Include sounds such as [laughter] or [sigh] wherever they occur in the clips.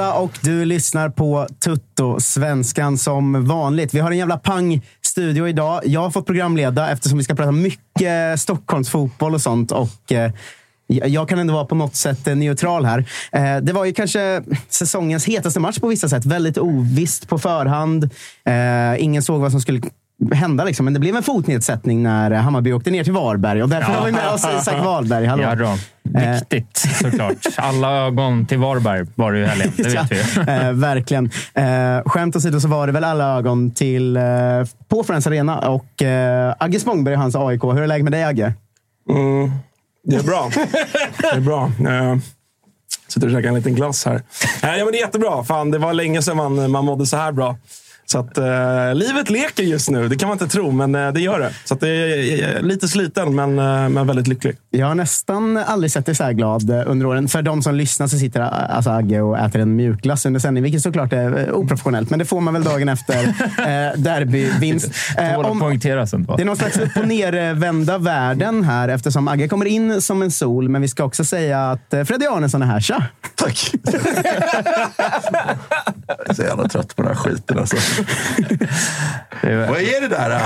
måndag och du lyssnar på Tutto, svenskan som vanligt. Vi har en jävla pang studio idag. Jag har fått programleda eftersom vi ska prata mycket Stockholmsfotboll och sånt. Och, eh, jag kan ändå vara på något sätt eh, neutral här. Eh, det var ju kanske säsongens hetaste match på vissa sätt. Väldigt ovisst på förhand. Eh, ingen såg vad som skulle hända, liksom. men det blev en fotnedsättning när Hammarby åkte ner till Varberg. Och därför har vi med oss Isak Wahlberg. Hallå. Ja, då. Viktigt såklart. Alla ögon till Varberg var det ju helgen. Det [laughs] vet vi ju. eh, verkligen. Eh, skämt åsido så var det väl alla ögon till, eh, på Friends Arena och eh, Agge Spångberg och hans AIK. Hur är läget med dig Agge? Mm, det är bra. Det är bra. Eh, sitter och käkar en liten glass här. Eh, ja, men det är jättebra. Fan, det var länge sedan man, man mådde så här bra. Så att, eh, livet leker just nu. Det kan man inte tro, men eh, det gör det. Så att det är eh, lite sliten, men, eh, men väldigt lycklig. Jag har nästan aldrig sett dig så här glad eh, under åren. För de som lyssnar så sitter eh, alltså Agge och äter en mjukglass under sändning, vilket såklart är eh, oprofessionellt. Men det får man väl dagen efter [laughs] eh, derbyvinst. Eh, ändå. Det är någon slags upp och nervända världen här eftersom Agge kommer in som en sol. Men vi ska också säga att eh, Freddy Arnesson är här. Tja! Tack! Jag är så jävla trött på den här skiten alltså. Vad är det där?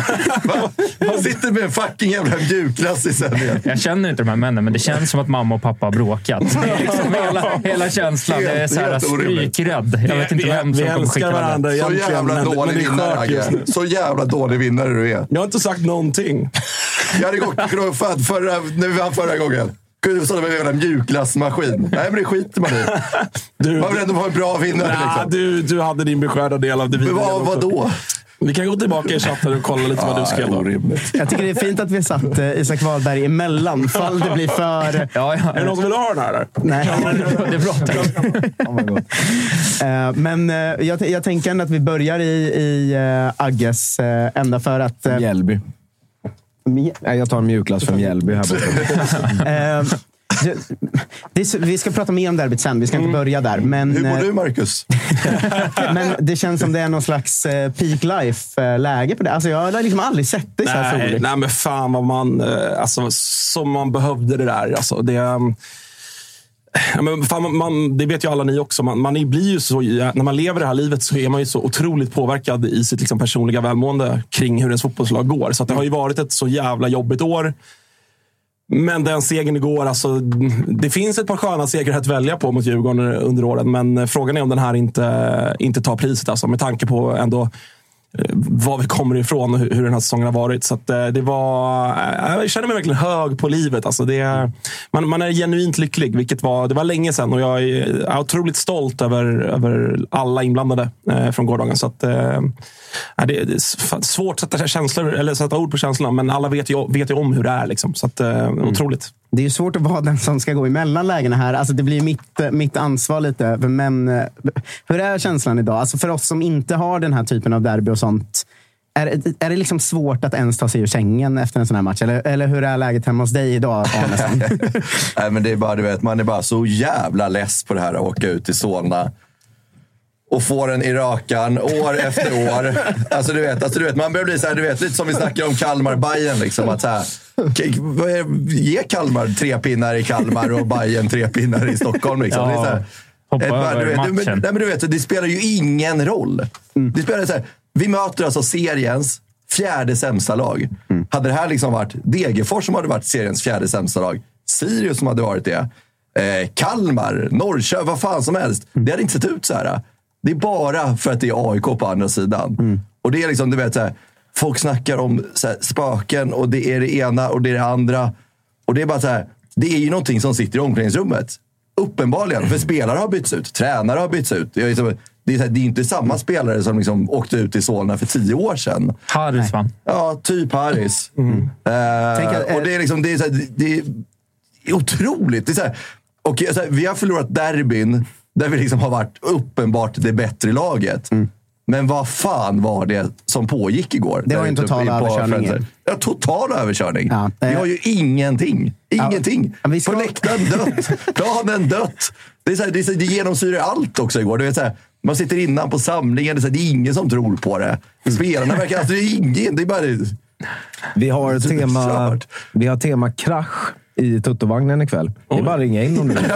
Man sitter med en fucking jävla mjukglass i sändningen. Jag känner inte de här männen, men det känns som att mamma och pappa har bråkat. Liksom hela, hela känslan. Det är så här Helt orimligt. strykrädd. Jag vet inte Vi- vem vi som kommer skicka varandra det. Så jävla dålig det är vinnare. Så jävla dålig vinnare du är. Jag har inte sagt någonting. Jag hade gått knuffad förra, när vi vann förra gången. Gud, vi en jävla mjukglassmaskin. Nej, men det skiter man i. [laughs] Du, Man vill ändå vara en bra vinnare. Nah, Liksom. du, du hade din beskärda del av det vi Men vad, vadå? Vi kan gå tillbaka i chatten och kolla lite vad du skrev. då. Jag tycker det är fint att vi satt eh, Isak Wahlberg emellan, fall det blir för... [laughs] Ja, ja. Är det någon som vill ha den här? Nej. [laughs] Det är bra. Oh my God. Eh, Men eh, jag, jag tänker ändå att vi börjar i, i eh, Agges ända för att... Mjällby. Nej, jag tar en mjukglass från Mjällby här borta. [laughs] eh, det, det vi ska prata mer om derbyt sen, vi ska inte börja där. Men, Hur mår eh, du, Marcus? [laughs] men det känns som det är någon slags eh, peak life-läge på det. Alltså, jag har liksom aldrig sett dig så här Nej, nej, men fan vad man... eh, Alltså, som man behövde det där. Alltså, det, um, ja, men fan, man, man, det vet ju alla ni också. Man, man är- blir ju så, när man lever det här livet så är man ju så otroligt påverkad i sitt liksom, personliga välmående kring hur ens fotbollslag går. Så det har ju varit ett så jävla jobbigt år. Men den segern igår, alltså, det finns ett par sköna segrar att välja på mot Djurgården under året. Men frågan är om den här inte, inte tar priset. Alltså, med tanke på ändå var vi kommer ifrån och hur den här säsongen har varit. Så eh, det var, eh, jag känner mig verkligen hög på livet. Alltså det man, man är genuint lycklig, vilket var, det var länge sedan. Och jag är, otroligt stolt över, över alla inblandade eh, från gårdagen. Så att, det, är svårt att sätta, känslor, eller sätta ord på känslorna, men alla vet ju, vet ju om hur det är. Liksom. Så att, eh, otroligt. Det är ju svårt att vara den som ska gå emellan lägena här. Alltså det blir mitt, mitt ansvar lite. Men eh, hur är känslan idag? Alltså för oss som inte har den här typen av derby och sånt. Är, är det liksom svårt att ens ta sig ur sängen efter en sån här match? Eller, eller hur är läget hemma hos dig idag, [laughs] Nej, men det är bara, du vet, man är bara så jävla less på det här att åka ut till Solna och få den i rakan år efter år. Alltså, du vet, alltså, du vet, man börjar bli så här, du vet, lite som vi snackar om kalmar bayern liksom, att så här, Ge Kalmar tre pinnar i Kalmar och Bayern tre pinnar i Stockholm. Liksom. det är så här, hoppa över du vet, du, men, matchen. nej, men du vet, det spelar ju ingen roll. Det spelar så här, vi möter alltså seriens fjärde sämsta lag. Hade det här liksom varit Degerfors som hade varit seriens fjärde sämsta lag, Sirius som hade varit det, eh, Kalmar, Norrköping, vad fan som helst. Det hade inte sett ut så här. Det är bara för att det är AIK på andra sidan. Och det är liksom, du vet, så här, folk snackar om så här, spöken och det är det ena och det är det andra. Och det är bara så här, det är ju någonting som sitter i omklädningsrummet. Uppenbarligen, för spelare har bytts ut, tränare har bytts ut. Det är, liksom, det är, här, det är inte samma spelare som liksom åkte ut i Solna för tio år sedan. Harris va? Ja, typ Harris. Eh, att, eh, och det är liksom, det är, så här, det- det är otroligt. Det är så här, och, så här, vi har förlorat derbyn där vi liksom har varit uppenbart det bättre laget. Mm. Men vad fan var det som pågick igår? Det var ju en total överkörning. Ja, total överkörning. Ja, vi eh. har ju ingenting. Ingenting. Ja, vi ska- På läktaren dött. [laughs] Planen dött. Det, är så här, det, är så här, det genomsyrar allt också igår. Du vet, så här, man sitter innan på samlingen. Det är, så här, det är ingen som tror på det. Spelarna verkar... Alltså, det är ingen. Det är bara... Vi har tema, vi har tema krasch i Tuttovagnen ikväll. Det är bara att ringa in om du vill. [laughs]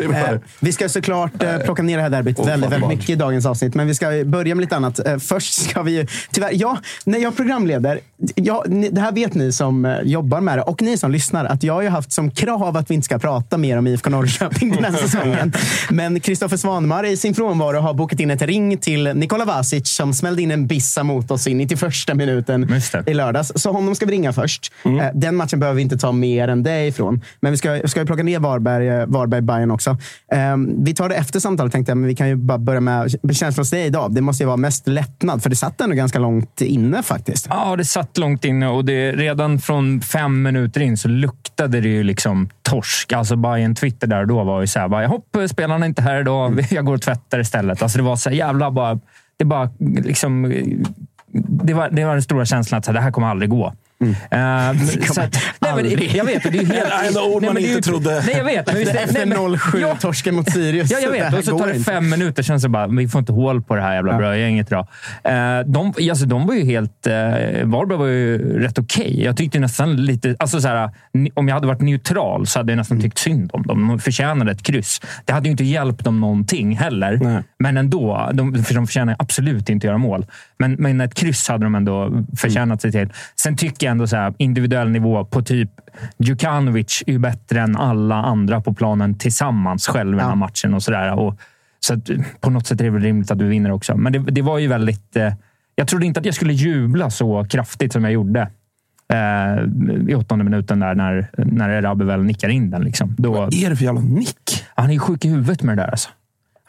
Eh, vi ska såklart eh, plocka ner det här derbyt väldigt, väldigt mycket i dagens avsnitt. Men vi ska börja med lite annat. Eh, först ska vi ju... Tyvärr, ja, när jag programleder, ja, ni, det här vet ni som jobbar med det och ni som lyssnar, att jag har ju haft som krav att vi inte ska prata mer om IFK Norrköping den här [laughs] säsongen. Men Kristoffer Svanmar i sin frånvaro har bokat in ett ring till Nikola Vasic som smällde in en bissa mot oss i 91 minuten i lördags. Så honom ska vi ringa först. Eh, Den matchen behöver vi inte ta mer än det ifrån. Men vi ska, ska ju plocka ner Varberg, eh, Varberg Bayern också. Eh, Vi tar det efter samtalet tänkte jag, men vi kan ju bara börja med känslan hos dig idag. Det måste ju vara mest lättnad, för det satt ändå ganska långt inne faktiskt. Ja, det satt långt inne och det, redan från fem minuter in så luktade det ju liksom torsk. Alltså Bayern Twitter där och då var ju så här, bara, hopp, spelarna är inte här idag. [laughs] Jag går och tvättar istället. Alltså det var så här jävla bara... Det bara liksom... Det var, det var den stora känslan att så här, det här kommer aldrig gå. Eh, [laughs] så att, nej, men det, [laughs] jag vet, och det är helt... Enda ord man inte trodde. Nej, jag vet. [laughs] Men visst, Efter nej, men- 0-7 Ja, torsken mot Sirius. Ja, jag vet. Och så tar det fem minuter, sen så bara, vi får inte hål på det här jävla brödgänget idag. Eh, de, alltså, de var ju helt... Eh, Varberg var ju rätt okej. Jag tyckte nästan lite... Alltså, så här, om jag hade varit neutral så hade jag nästan tyckt synd om dem. De förtjänade ett kryss. Det hade ju inte hjälpt dem någonting heller. Nej. Men ändå, de, för de förtjänar absolut inte att göra mål. Men, men ett kryss hade de ändå förtjänat sig till. Sen tycker jag ändå så här, individuell nivå på typ Djukanovic är ju bättre än alla andra på planen tillsammans själv i den här Ja. matchen. och så där. Och, så att, på något sätt är det väl rimligt att du vinner också. Men det, det var ju väldigt... Eh, jag trodde inte att jag skulle jubla så kraftigt som jag gjorde. Eh, I åttonde minuten där när, när Erabi väl nickar in den. Liksom. Då, Vad är det för jävla nick? han är ju sjuk i huvudet med det där. Alltså.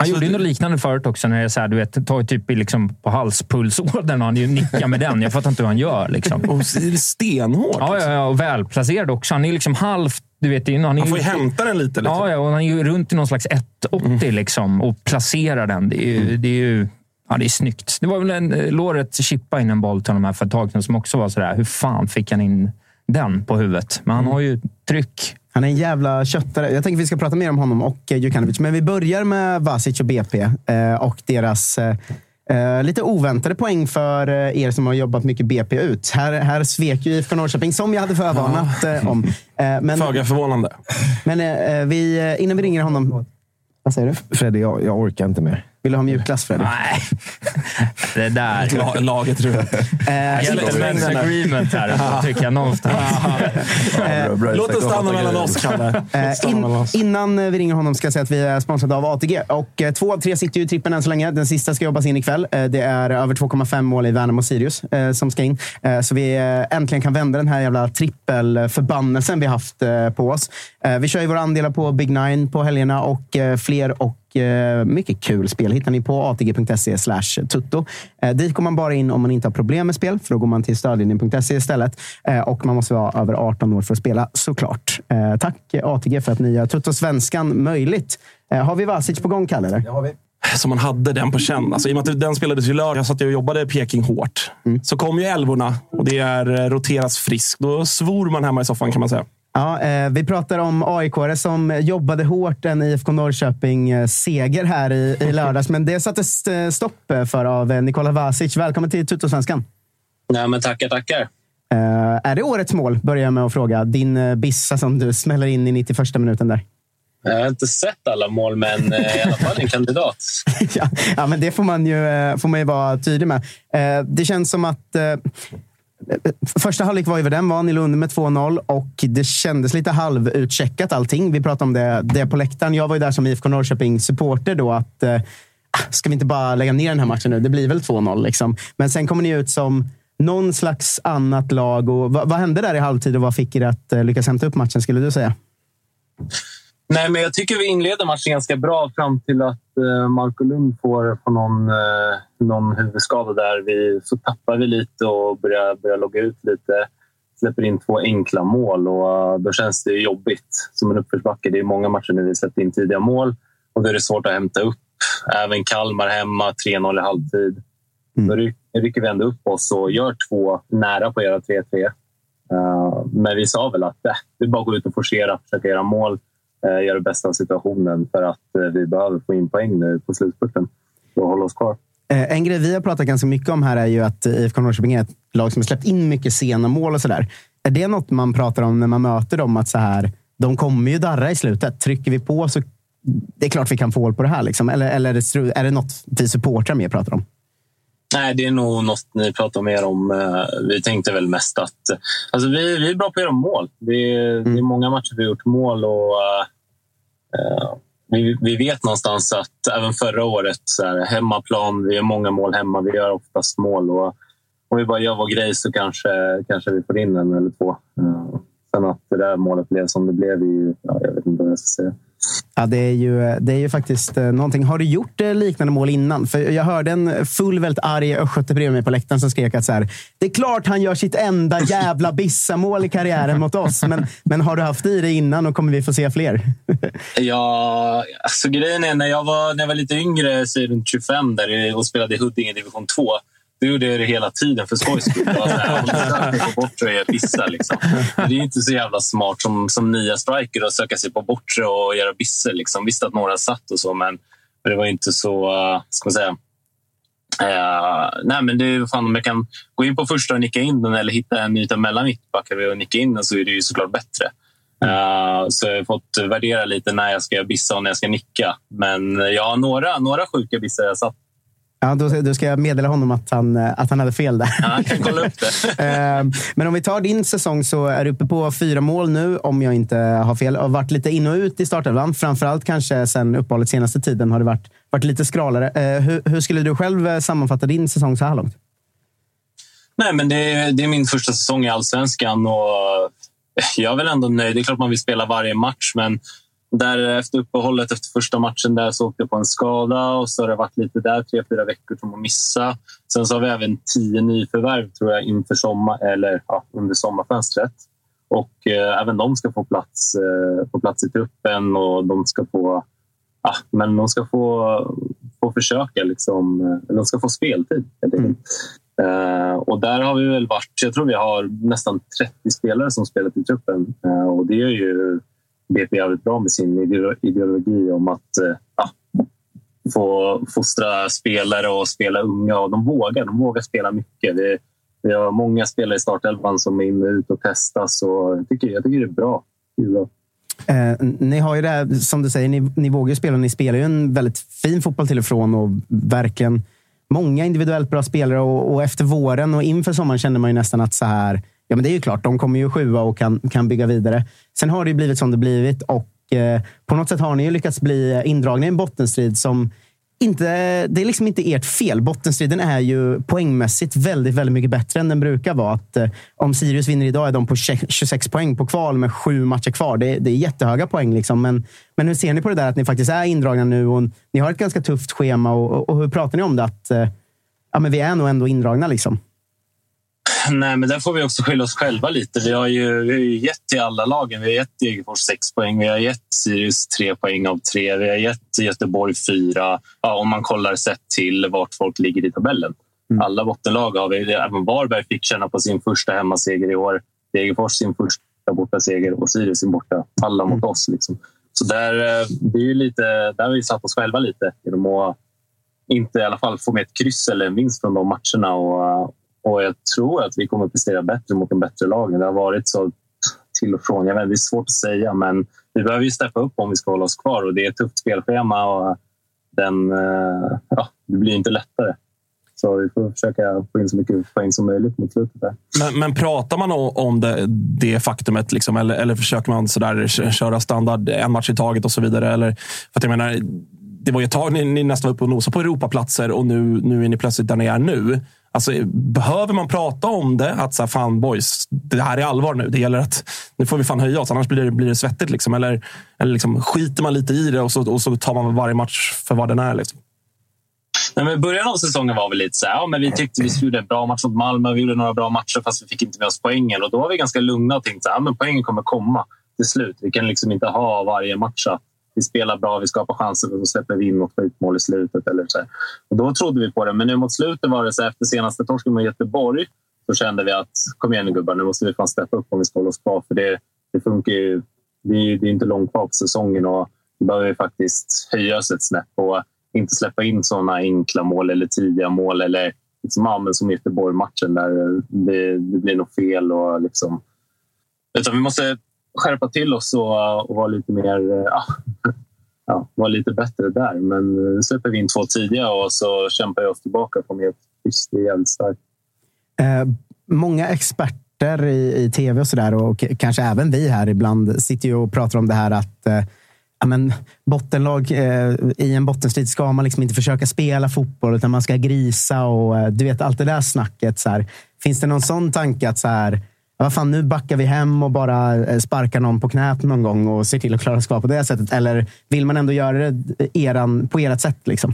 Han Alltså, gjorde det- något liknande förut också. När jag så här, du vet, tar typ liksom på halspulsådern och han ju nickar med den. Jag fattar inte hur han gör. Liksom. [laughs] Och är det stenhårt. Ja, ja, ja, och välplacerad också. Han är liksom halvt... Du vet, han ju, får ju hämta den lite. liksom. Ja, ja, och han är ju runt i någon slags 1,80 liksom, och placerar den. Det är ju, det är ju ja, det är snyggt. Det var väl en eh, låret chippa in en boll till honom här för ett tag sedan som också var sådär. Hur fan fick han in den på huvudet? Men han har ju tryck. Han är en jävla köttare. Jag tänker att vi ska prata mer om honom och eh, Djukanovic. Men vi börjar med Vasic och BP eh, och deras eh, lite oväntade poäng för er som har jobbat mycket BP ut. Här, här svek ju IFK Norrköping, som jag hade förvarnat om. Men Föga förvånande. men vi, innan vi ringer honom... Vad säger du? Freddy, jag, jag orkar inte mer. Vill du ha mjukglass, Fredrik? Nej, [laughs] Det där. La, laget tror jag. Gentlemen's agreement här, tycker jag någonstans. Bra, bra Låt det respekt. stanna mellan oss, Kalle. Eh, in, oss. innan vi ringer honom ska jag säga att vi är sponsrade av ATG. Och, eh, två av tre sitter ju i trippen än så länge. Den sista ska jobbas in ikväll. Eh, det är över 2,5 mål i Värnamo Sirius eh, som ska in. Eh, så vi eh, äntligen kan vända den här jävla trippelförbannelsen vi haft eh, på oss. Eh, vi kör ju våra andelar på Big Nine på helgerna och eh, fler och eh, mycket kul spel hittar ni på atg.se slash tutto. Eh, dit går man bara in om man inte har problem med spel, för då går man till stödlinjen.se istället. Eh, och man måste vara över 18 år för att spela, såklart. Eh, tack ATG för att ni gör Tutto Svenskan möjligt. Har vi Vasic på gång, Kalle? Eller? som man hade den på känn. Alltså, I och med att den spelades i lördag så att jag jobbade i Peking hårt. Så kom ju älvorna och det är roteras friskt. Då svor man hemma i soffan kan man säga. Ja, eh, vi pratar om aik som jobbade hårt en IFK Norrköping-seger här i, i [laughs] lördags. Men det sattes eh, stopp för av eh, Nikola Vasic. Välkommen till Tuttosvenskan. Nej, men tackar, tackar. Eh, är det årets mål? Börjar jag med att fråga. Din eh, bissa som du smäller in i 91 minuten där. Jag har inte sett alla mål, men eh, i alla fall en kandidat. [laughs] ja, ja, men det får man ju, eh, får man ju vara tydlig med. Eh, det känns som att eh, Första halvlek var ju vad den var. Ni låg under med 2-0 och det kändes lite halvutcheckat allting. Vi pratade om det, det på läktaren. Jag var ju där som IFK Norrköping-supporter då. Att, eh, ah, ska vi inte bara lägga ner den här matchen nu? Det blir väl 2-0. Liksom. Men sen kommer ni ut som någon slags annat lag. Och, vad, vad hände där i halvtid och vad fick er att eh, lyckas hämta upp matchen, skulle du säga? Nej, men jag tycker vi inleder matchen ganska bra fram till att eh, Marco Lund får, får någon, eh, någon huvudskada där. Vi, så tappar vi lite och börjar, börjar logga ut lite. Släpper in två enkla mål och eh, då känns det jobbigt som en uppförsbacke. Det är många matcher när vi släppt in tidiga mål och då är det svårt att hämta upp. Även Kalmar hemma, 3-0 i halvtid. Då ry- rycker vi ändå upp oss och gör två nära på göra 3-3. Eh, men vi sa väl att det är bara att gå ut och forcera, försöka göra mål Eh, göra det bästa av situationen för att eh, vi behöver få in poäng nu på slutspurten och hålla oss kvar. Eh, En grej vi har pratat ganska mycket om här är ju att IFK Norrköping är ett lag som har släppt in mycket sena mål och sådär. Är det något man pratar om när man möter dem? Att så här, de kommer ju darra i slutet. Trycker vi på så det är klart vi kan få hål på det här. Liksom. Eller, eller är, det, är det något vi supportrar mer pratar om? Nej, det är nog något ni pratar mer om. Eh, Vi tänkte väl mest att alltså vi, vi är bra på att göra mål. Det är, det är många matcher vi har gjort mål och eh, vi, vi vet någonstans att även förra året, så här, hemmaplan, vi gör många mål hemma. Vi gör oftast mål och om vi bara gör vår grej så kanske, kanske vi får in en eller två. Eh, Sen att det där målet blev som det blev, ju, ja, jag vet inte vad jag ska säga. Ja, det är ju, det är ju faktiskt eh, någonting. Har du gjort eh, liknande mål innan? För jag hörde en full, väldigt arg östgöte bredvid mig på läktaren som skrek att så här, det är klart han gör sitt enda jävla bissamål i karriären mot oss. Men, men har du haft i det innan och kommer vi få se fler? [laughs] Ja, alltså grejen är när jag var, när jag var lite yngre, så runt 25 där, och spelade i Huddinge division 2. Då gjorde jag det hela tiden för skojs skull. Bortre och bissa. Liksom. Det är inte så jävla smart som, som nya striker att söka sig på bortre och göra bisser. Liksom. Visst att några satt och så, men, det var inte så... eh, Ska man säga Eh, nej, men det är fan om jag kan gå in på första och nicka in den eller hitta en yta mellan mittbackar och nicka in den så är det ju såklart bättre. Eh, så jag har fått värdera lite när jag ska bissa och när jag ska nicka. Men jag har några, några sjuka bissar jag satt. Ja, då, då ska jag meddela honom att han, eh, att han hade fel där. Ja, kan kolla upp det. [laughs] Eh, Men om vi tar din säsong så är du uppe på fyra mål nu, om jag inte har fel. Och varit lite in och ut i startelvan. Framförallt kanske sen uppehållet senaste tiden har det varit, varit lite skralare. Eh, Hur, hur skulle du själv sammanfatta din säsong så här långt? Nej, men det, är- det är min första säsong i allsvenskan och jag är väl ändå nöjd. Det är klart man vill spela varje match, men där efter uppehållet efter första matchen där så åkte jag på en skada och så har det varit lite där tre, fyra veckor som att missa. Sen så har vi även tio nyförvärv tror jag inför sommar eller ja, under sommarfönstret. Och eh, även de ska få plats, eh, få plats i truppen och de ska få, ja, men de ska få, få försöka. Liksom, eh, de ska få speltid. enkelt. Eh, och där har vi väl varit, jag tror vi har nästan 30 spelare som spelat i truppen. Eh, och det är ju BP jävligt bra med sin ideologi om att eh, ja, få fostra spelare och spela unga. Och de vågar, de vågar spela mycket. Vi, vi har många spelare i startelvan som är inne och ut och testas. Och jag, tycker, jag tycker det är bra. Det är bra. Eh, ni har ju det här, som du säger, ni, ni vågar ju spela. Ni spelar ju en väldigt fin fotboll till och från och verkligen många individuellt bra spelare och, och, efter våren och inför sommaren kände man ju nästan att så här, ja men det är ju klart, de kommer ju sjua och kan, kan bygga vidare. Sen har det ju blivit som det blivit och eh, på något sätt har ni ju lyckats bli indragna i en bottenstrid som inte, det är liksom inte ert fel. Bottenstriden är ju poängmässigt väldigt, väldigt mycket bättre än den brukar vara. Att, eh, om Sirius vinner idag är de på 26 poäng på kval med sju matcher kvar. Det, det är jättehöga poäng. Liksom. Men, men hur ser ni på det där att ni faktiskt är indragna nu? Och ni har ett ganska tufft schema. Och, och, och hur pratar ni om det? Att eh, ja, men vi är nog ändå indragna. Liksom. Nej, men där får vi också skylla oss själva lite. Vi har ju, vi har ju gett till alla lagen. Vi har gett Degerfors sex poäng, vi har gett Sirius tre poäng av tre, vi har gett Göteborg fyra. Ja, om man kollar sett till vart folk ligger i tabellen. Mm. Alla bottenlag har vi. Även Varberg fick känna på sin första hemmaseger i år. Degerfors sin första bortaseger och Sirius sin borta. Alla mot oss. Liksom. Så där, eh, det är lite, där har vi satt oss själva lite genom att inte i alla fall få med ett kryss eller en vinst från de matcherna. Och, och jag tror att vi kommer att prestera bättre mot de bättre lagen. Det har varit så till och från. Jag vet, det är svårt att säga, men vi behöver ju steppa upp om vi ska hålla oss kvar. Och det är ett tufft spelschema och den, eh, ja, det blir inte lättare. Så vi får försöka få in så mycket poäng som möjligt mot slutet. Där. Men, men pratar man om det, det faktumet, liksom, eller, eller försöker man sådär köra standard en match i taget och så vidare? Eller, för att jag menar, det var ju ett tag ni, ni nästan var uppe och nosade på Europaplatser och nu, nu är ni plötsligt där ni är nu. Alltså, behöver man prata om det? Att så här, fan boys, det här är allvar nu. Det gäller att nu får vi fan höja oss, annars blir det, blir det svettigt. Liksom. Eller, eller liksom, skiter man lite i det och så, och så tar man varje match för vad den är. Liksom. Nej, men början av säsongen var vi lite så här, ja, men vi tyckte vi gjorde en bra match mot Malmö. Vi gjorde några bra matcher fast vi fick inte med oss poängen. Och då var vi ganska lugna och tänkte att ja, poängen kommer komma till slut. Vi kan liksom inte ha varje match att vi spelar bra, vi skapar chanser och så släpper vi in något skitmål i slutet. Eller så. Och då trodde vi på det, men nu mot slutet var det så efter senaste torsken mot Göteborg så kände vi att kom igen nu gubbar, nu måste vi fan steppa upp om vi ska hålla oss kvar. För det, det funkar ju. Det är, det är inte långt kvar på säsongen och vi behöver faktiskt höja oss ett snäpp och inte släppa in sådana enkla mål eller tidiga mål eller liksom, ja, men som Göteborg-matchen där det, det, blir något fel. Och liksom, utan vi måste skärpa till oss och, och vara lite mer ja, eh, ah, [laughs] ja, vara lite bättre där. Men nu släpper vi in två tidiga och så kämpar vi oss tillbaka på mer schysst. Det är jävligt starkt. Eh, många experter i, i tv och sådär och kanske även vi här ibland sitter ju och pratar om det här att eh, ja, men, bottenlag eh, i en bottenstrid ska man liksom inte försöka spela fotboll utan man ska grisa och eh, du vet allt det där snacket. Så här. Finns det någon sån tanke att så här, vad fan, nu backar vi hem och bara eh, sparkar någon på knät någon gång och ser till att klara oss kvar på det sättet? Eller vill man ändå göra det eh, eran, på ert sätt? Liksom?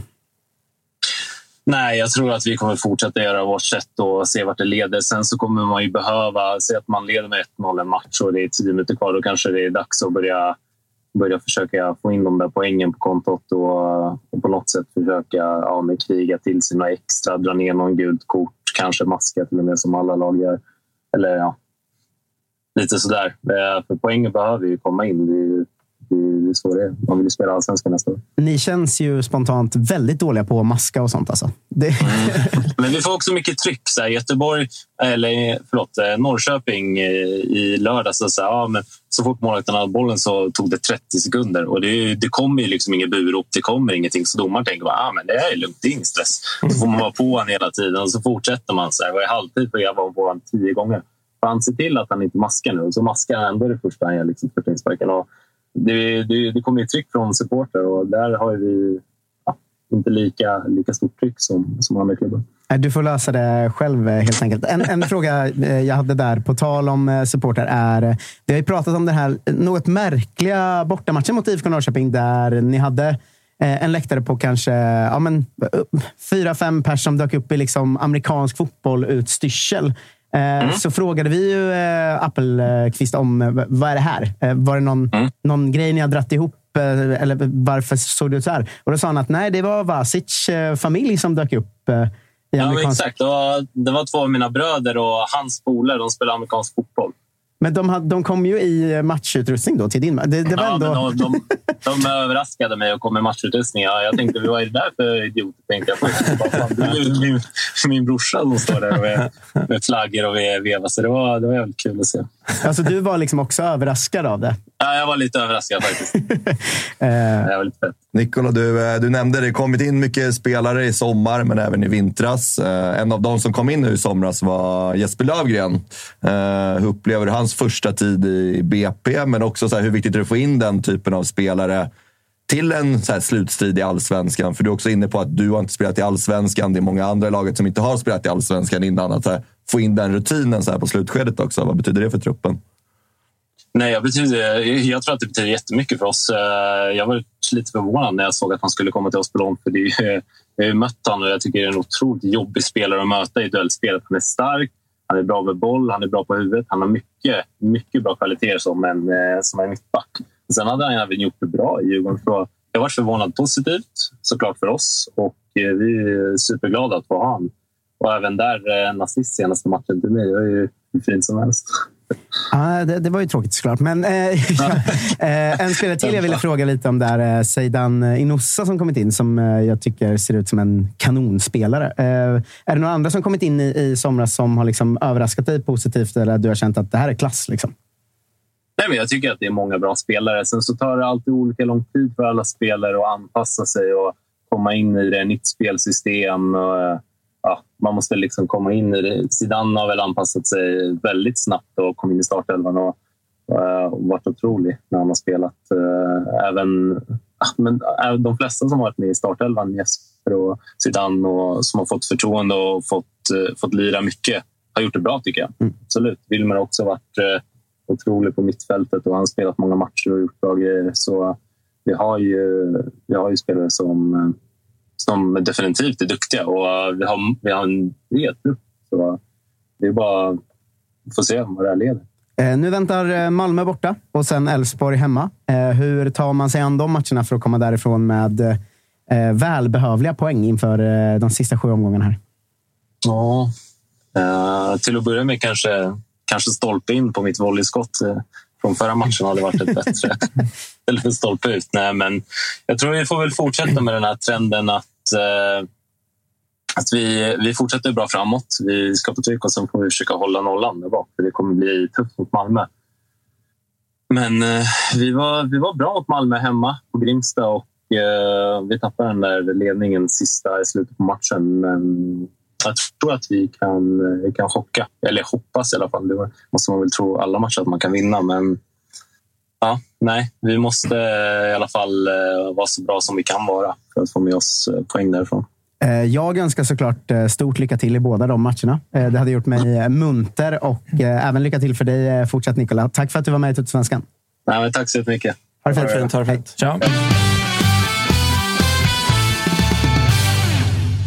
Nej, jag tror att vi kommer fortsätta göra vårt sätt och se vart det leder. Sen så kommer man ju behöva, se att man leder med 1-0 en match och det är tio minuter kvar. Då kanske det är dags att börja, börja försöka få in de där poängen på kontot och, och på något sätt försöka ja, med kriga till sig några extra, dra ner någon gult kort, kanske maska till och med som alla lag gör. Eller ja, lite sådär. Eh, för poängen behöver ju komma in. Det är ju det är så det är. Man vill ju spela allsvenskan nästa år. Ni känns ju spontant väldigt dåliga på att maska och sånt. Alltså. Det... Mm. Men vi får också mycket tryck. Så här, Göteborg, eller förlåt, eh, Norrköping eh, i lördags. Så, så, ja, men så fort målvakten hade bollen så tog det 30 sekunder. Och det, det kommer ju liksom inget burop, det kommer ingenting. Så domaren tänker att ah, det är lugnt, det är ingen stress. Så får man vara på honom hela tiden och så fortsätter man. Så här, var i halvtid för jag var på honom tio gånger. Han ser till att han inte maskar nu. Så maskar han ändå det första han gör, liksom, första insparken. Och det, det, det kommer ju tryck från supporter och där har vi ja, inte lika, lika stort tryck som, som andra klubbar. Du får lösa det själv helt enkelt. En, en [laughs] fråga eh, jag hade där, på tal om eh, supporter, är... Vi har ju pratat om den här något märkliga bortamatchen mot IFK Norrköping där ni hade eh, en läktare på kanske ja, men, fyra, fem personer som dök upp i liksom amerikansk fotboll-utstyrsel. Eh, mm. Så frågade vi ju eh, Appelqvist om eh, vad är det här? Var det någon, mm. någon grej ni har dratt ihop? Eller varför såg det ut så här? Och då sa han att nej, det var Vasic familj som dök upp. Ja, exakt. Det var, det var två av mina bröder och hans polare. De spelar amerikansk fotboll. Men de, de kom ju i matchutrustning då till din det, det var ja, ändå... de, de, [laughs] de, överraskade mig och kom med matchutrustning. Ja, jag tänkte, vad är det där för idioter? Tänkte jag. Det är min, min brorsa som står där med, med flaggor och vevar. Så det var, det var jävligt kul att se. Alltså, du var liksom också överraskad av det? Ja, jag var lite överraskad faktiskt. [laughs] Jag var lite fett. Nikola, du, eh, du nämnde det kommit in mycket spelare i sommar, men även i vintras. Eh, en av de som kom in nu i somras var Jesper Lövgren. Eh, hur upplever du hans första tid i BP? Men också så här, hur viktigt är det att få in den typen av spelare till en så här slutstrid i allsvenskan? För du är också inne på att du har inte spelat i allsvenskan. Det är många andra i laget som inte har spelat i allsvenskan innan. Att här, få in den rutinen så här på slutskedet också. Vad betyder det för truppen? Nej, jag, betyder, jag tror att det betyder jättemycket för oss. Eh, jag var lite förvånad när jag såg att han skulle komma till oss på lån. För det är, [laughs] jag har mött honom och jag tycker det är en otroligt jobbig spelare att möta i duellspelet. Han är stark, han är bra med boll, han är bra på huvudet. Han har mycket, mycket bra kvaliteter som en, eh, som en mittback. Sen hade han även gjort det bra i Djurgården. Så jag var förvånad positivt, såklart för oss. Och eh, vi är superglada att få ha honom. Och även där, en assist senaste matchen till mig. Det var ju hur fint som helst. Ja, det, det, var ju tråkigt såklart. Men eh, [laughs] eh, en spelare till jag ville fråga lite om där. Eh, Seidan Inossa som kommit in, som eh, jag tycker ser ut som en kanonspelare. Eh, är det några andra som kommit in i, i somras som har liksom överraskat dig positivt eller du har känt att det här är klass? Liksom? Nej, men jag tycker att det är många bra spelare. Sen så tar det alltid olika lång tid för alla spelare att anpassa sig och komma in i det nytt spelsystem. Och, eh, ja, man måste liksom komma in i det. Zidane har väl anpassat sig väldigt snabbt och kom in i startelvan och, uh, och varit otrolig när han har spelat. Uh, även men, de flesta som har varit med i startelvan, Jesper och Zidane och som har fått förtroende och fått, fått lira mycket, har gjort det bra tycker jag. Mm. Absolut. Wilmer har också varit otrolig på mittfältet och han har spelat många matcher och gjort bra grejer. Så vi har ju, vi har ju spelare som som definitivt är duktiga och vi har, vi har en bred trupp. Så det är bara att få se vad det här leder. Eh, nu väntar eh, Malmö borta och sen Elfsborg hemma. Eh, hur tar man sig an de matcherna för att komma därifrån med välbehövliga poäng inför de sista sju omgångarna? här? Ja, till att börja med kanske, kanske stolpe in på mitt volleyskott från förra matchen hade varit ett bättre. [laughs] Eller stolpe ut. Nej, men jag tror vi får väl fortsätta med den här trenden att, eh, att vi, vi fortsätter bra framåt. Vi ska på tryck och sen får vi försöka hålla nollan där bak. För det kommer bli tufft mot Malmö. Men eh, vi, var, vi var bra mot Malmö hemma på Grimsta och eh, vi tappade den där ledningen sista i slutet på matchen. Men jag tror att vi kan, vi kan chocka. Eller hoppas i alla fall. Det måste man väl tro alla matcher att man kan vinna. Men ja, nej, vi måste i alla fall eh, vara så bra som vi kan vara för att få med oss eh, poäng därifrån. Eh, jag önskar såklart stort lycka till i båda de matcherna. Det hade gjort mig munter och även lycka till för dig fortsatt Nikola. Tack för att du var med i Tuttosvenskan. Tack så jättemycket. Ha det fint. Ha det fint. Ciao.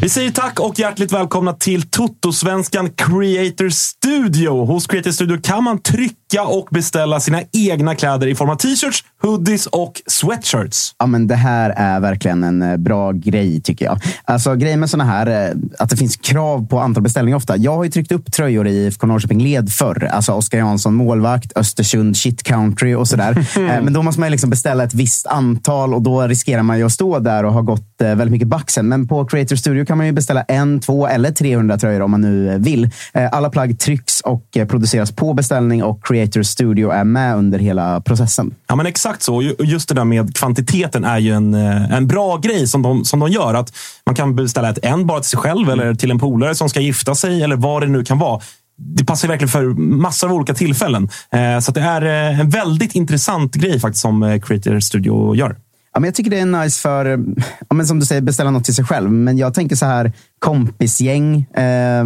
Vi säger tack och hjärtligt välkomna till Toto-svenskan Creator Studio. Hos Creator Studio kan man trycka och beställa sina egna kläder i form av t-shirts, hoodies och sweatshirts. Ja, men det här är verkligen en eh, bra grej tycker jag. Alltså grejen med såna här, eh, att det finns krav på antal beställningar ofta. Jag har ju tryckt upp tröjor i IFK Norrköping led förr. Alltså Oskar Jansson målvakt, Östersund shit country och sådär. [laughs] Eh, men då måste man liksom beställa ett visst antal och då riskerar man ju att stå där och ha gått väldigt mycket back Men på Creator Studio kan man ju beställa en, två eller 300 tröjor om man nu vill. Alla plagg trycks och produceras på beställning och Creator Studio är med under hela processen. Ja, men exakt så. Just det där med kvantiteten är ju en, eh, en bra grej som de, som de gör. Att Man kan beställa ett en bara till sig själv eller till en polare som ska gifta sig eller vad det nu kan vara det passar verkligen för massor av olika tillfällen. Eh, så det är eh, en väldigt intressant grej faktiskt som Creator Studio gör. Ja, men jag tycker det är nice för, ja, men som du säger, beställa något till sig själv. Men jag tänker så här, kompisgäng. Eh,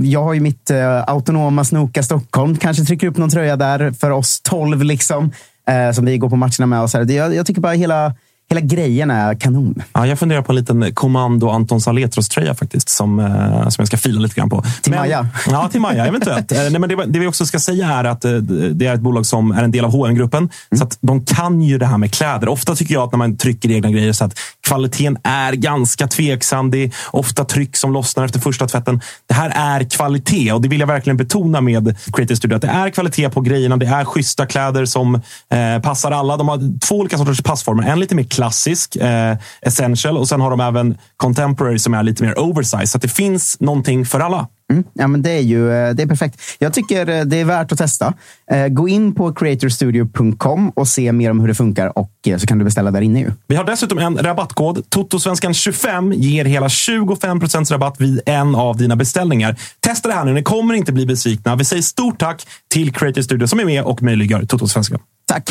jag har ju mitt eh, autonoma Snoka Stockholm. Kanske trycker upp någon tröja där för oss tolv. Liksom eh, som vi går på matcherna med. Och så här. Jag, jag tycker bara hela, hela grejen är kanon. Ja, jag funderar på en liten kommando Anton Saletros-tröja faktiskt. Som, eh, som jag ska fila lite grann på. Till men, Maja? Ja, till Maja eventuellt. [laughs] Eh, nej, men det, det, vi också ska säga är att eh, det är ett bolag som är en del av hm gruppen mm. Så att de kan ju det här med kläder. Ofta tycker jag att när man trycker egna grejer så att kvaliteten är ganska tveksam. Det är ofta tryck som lossnar efter första tvätten. Det här är kvalitet och det vill jag verkligen betona med Creative Studio. Att det är kvalitet på grejerna. Det är schyssta kläder som eh, passar alla. De har två olika sorters passformer. En lite mer klassisk eh, essential. Och sen har de även contemporary som är lite mer oversize. Så att det finns någonting för alla. Mm. Ja, men det är ju eh, det är perfekt. Jag tycker eh, det är värt att testa. Eh, Gå in på creatorstudio.com och se mer om hur det funkar och så kan du beställa där inne. Ju. Vi har dessutom en rabattkod. Totosvenskan25 ger hela 25% rabatt vid en av dina beställningar. Testa det här nu. Ni kommer inte bli besvikna. Vi säger stort tack till Creator Studio som är med och möjliggör Totosvenskan. Tack!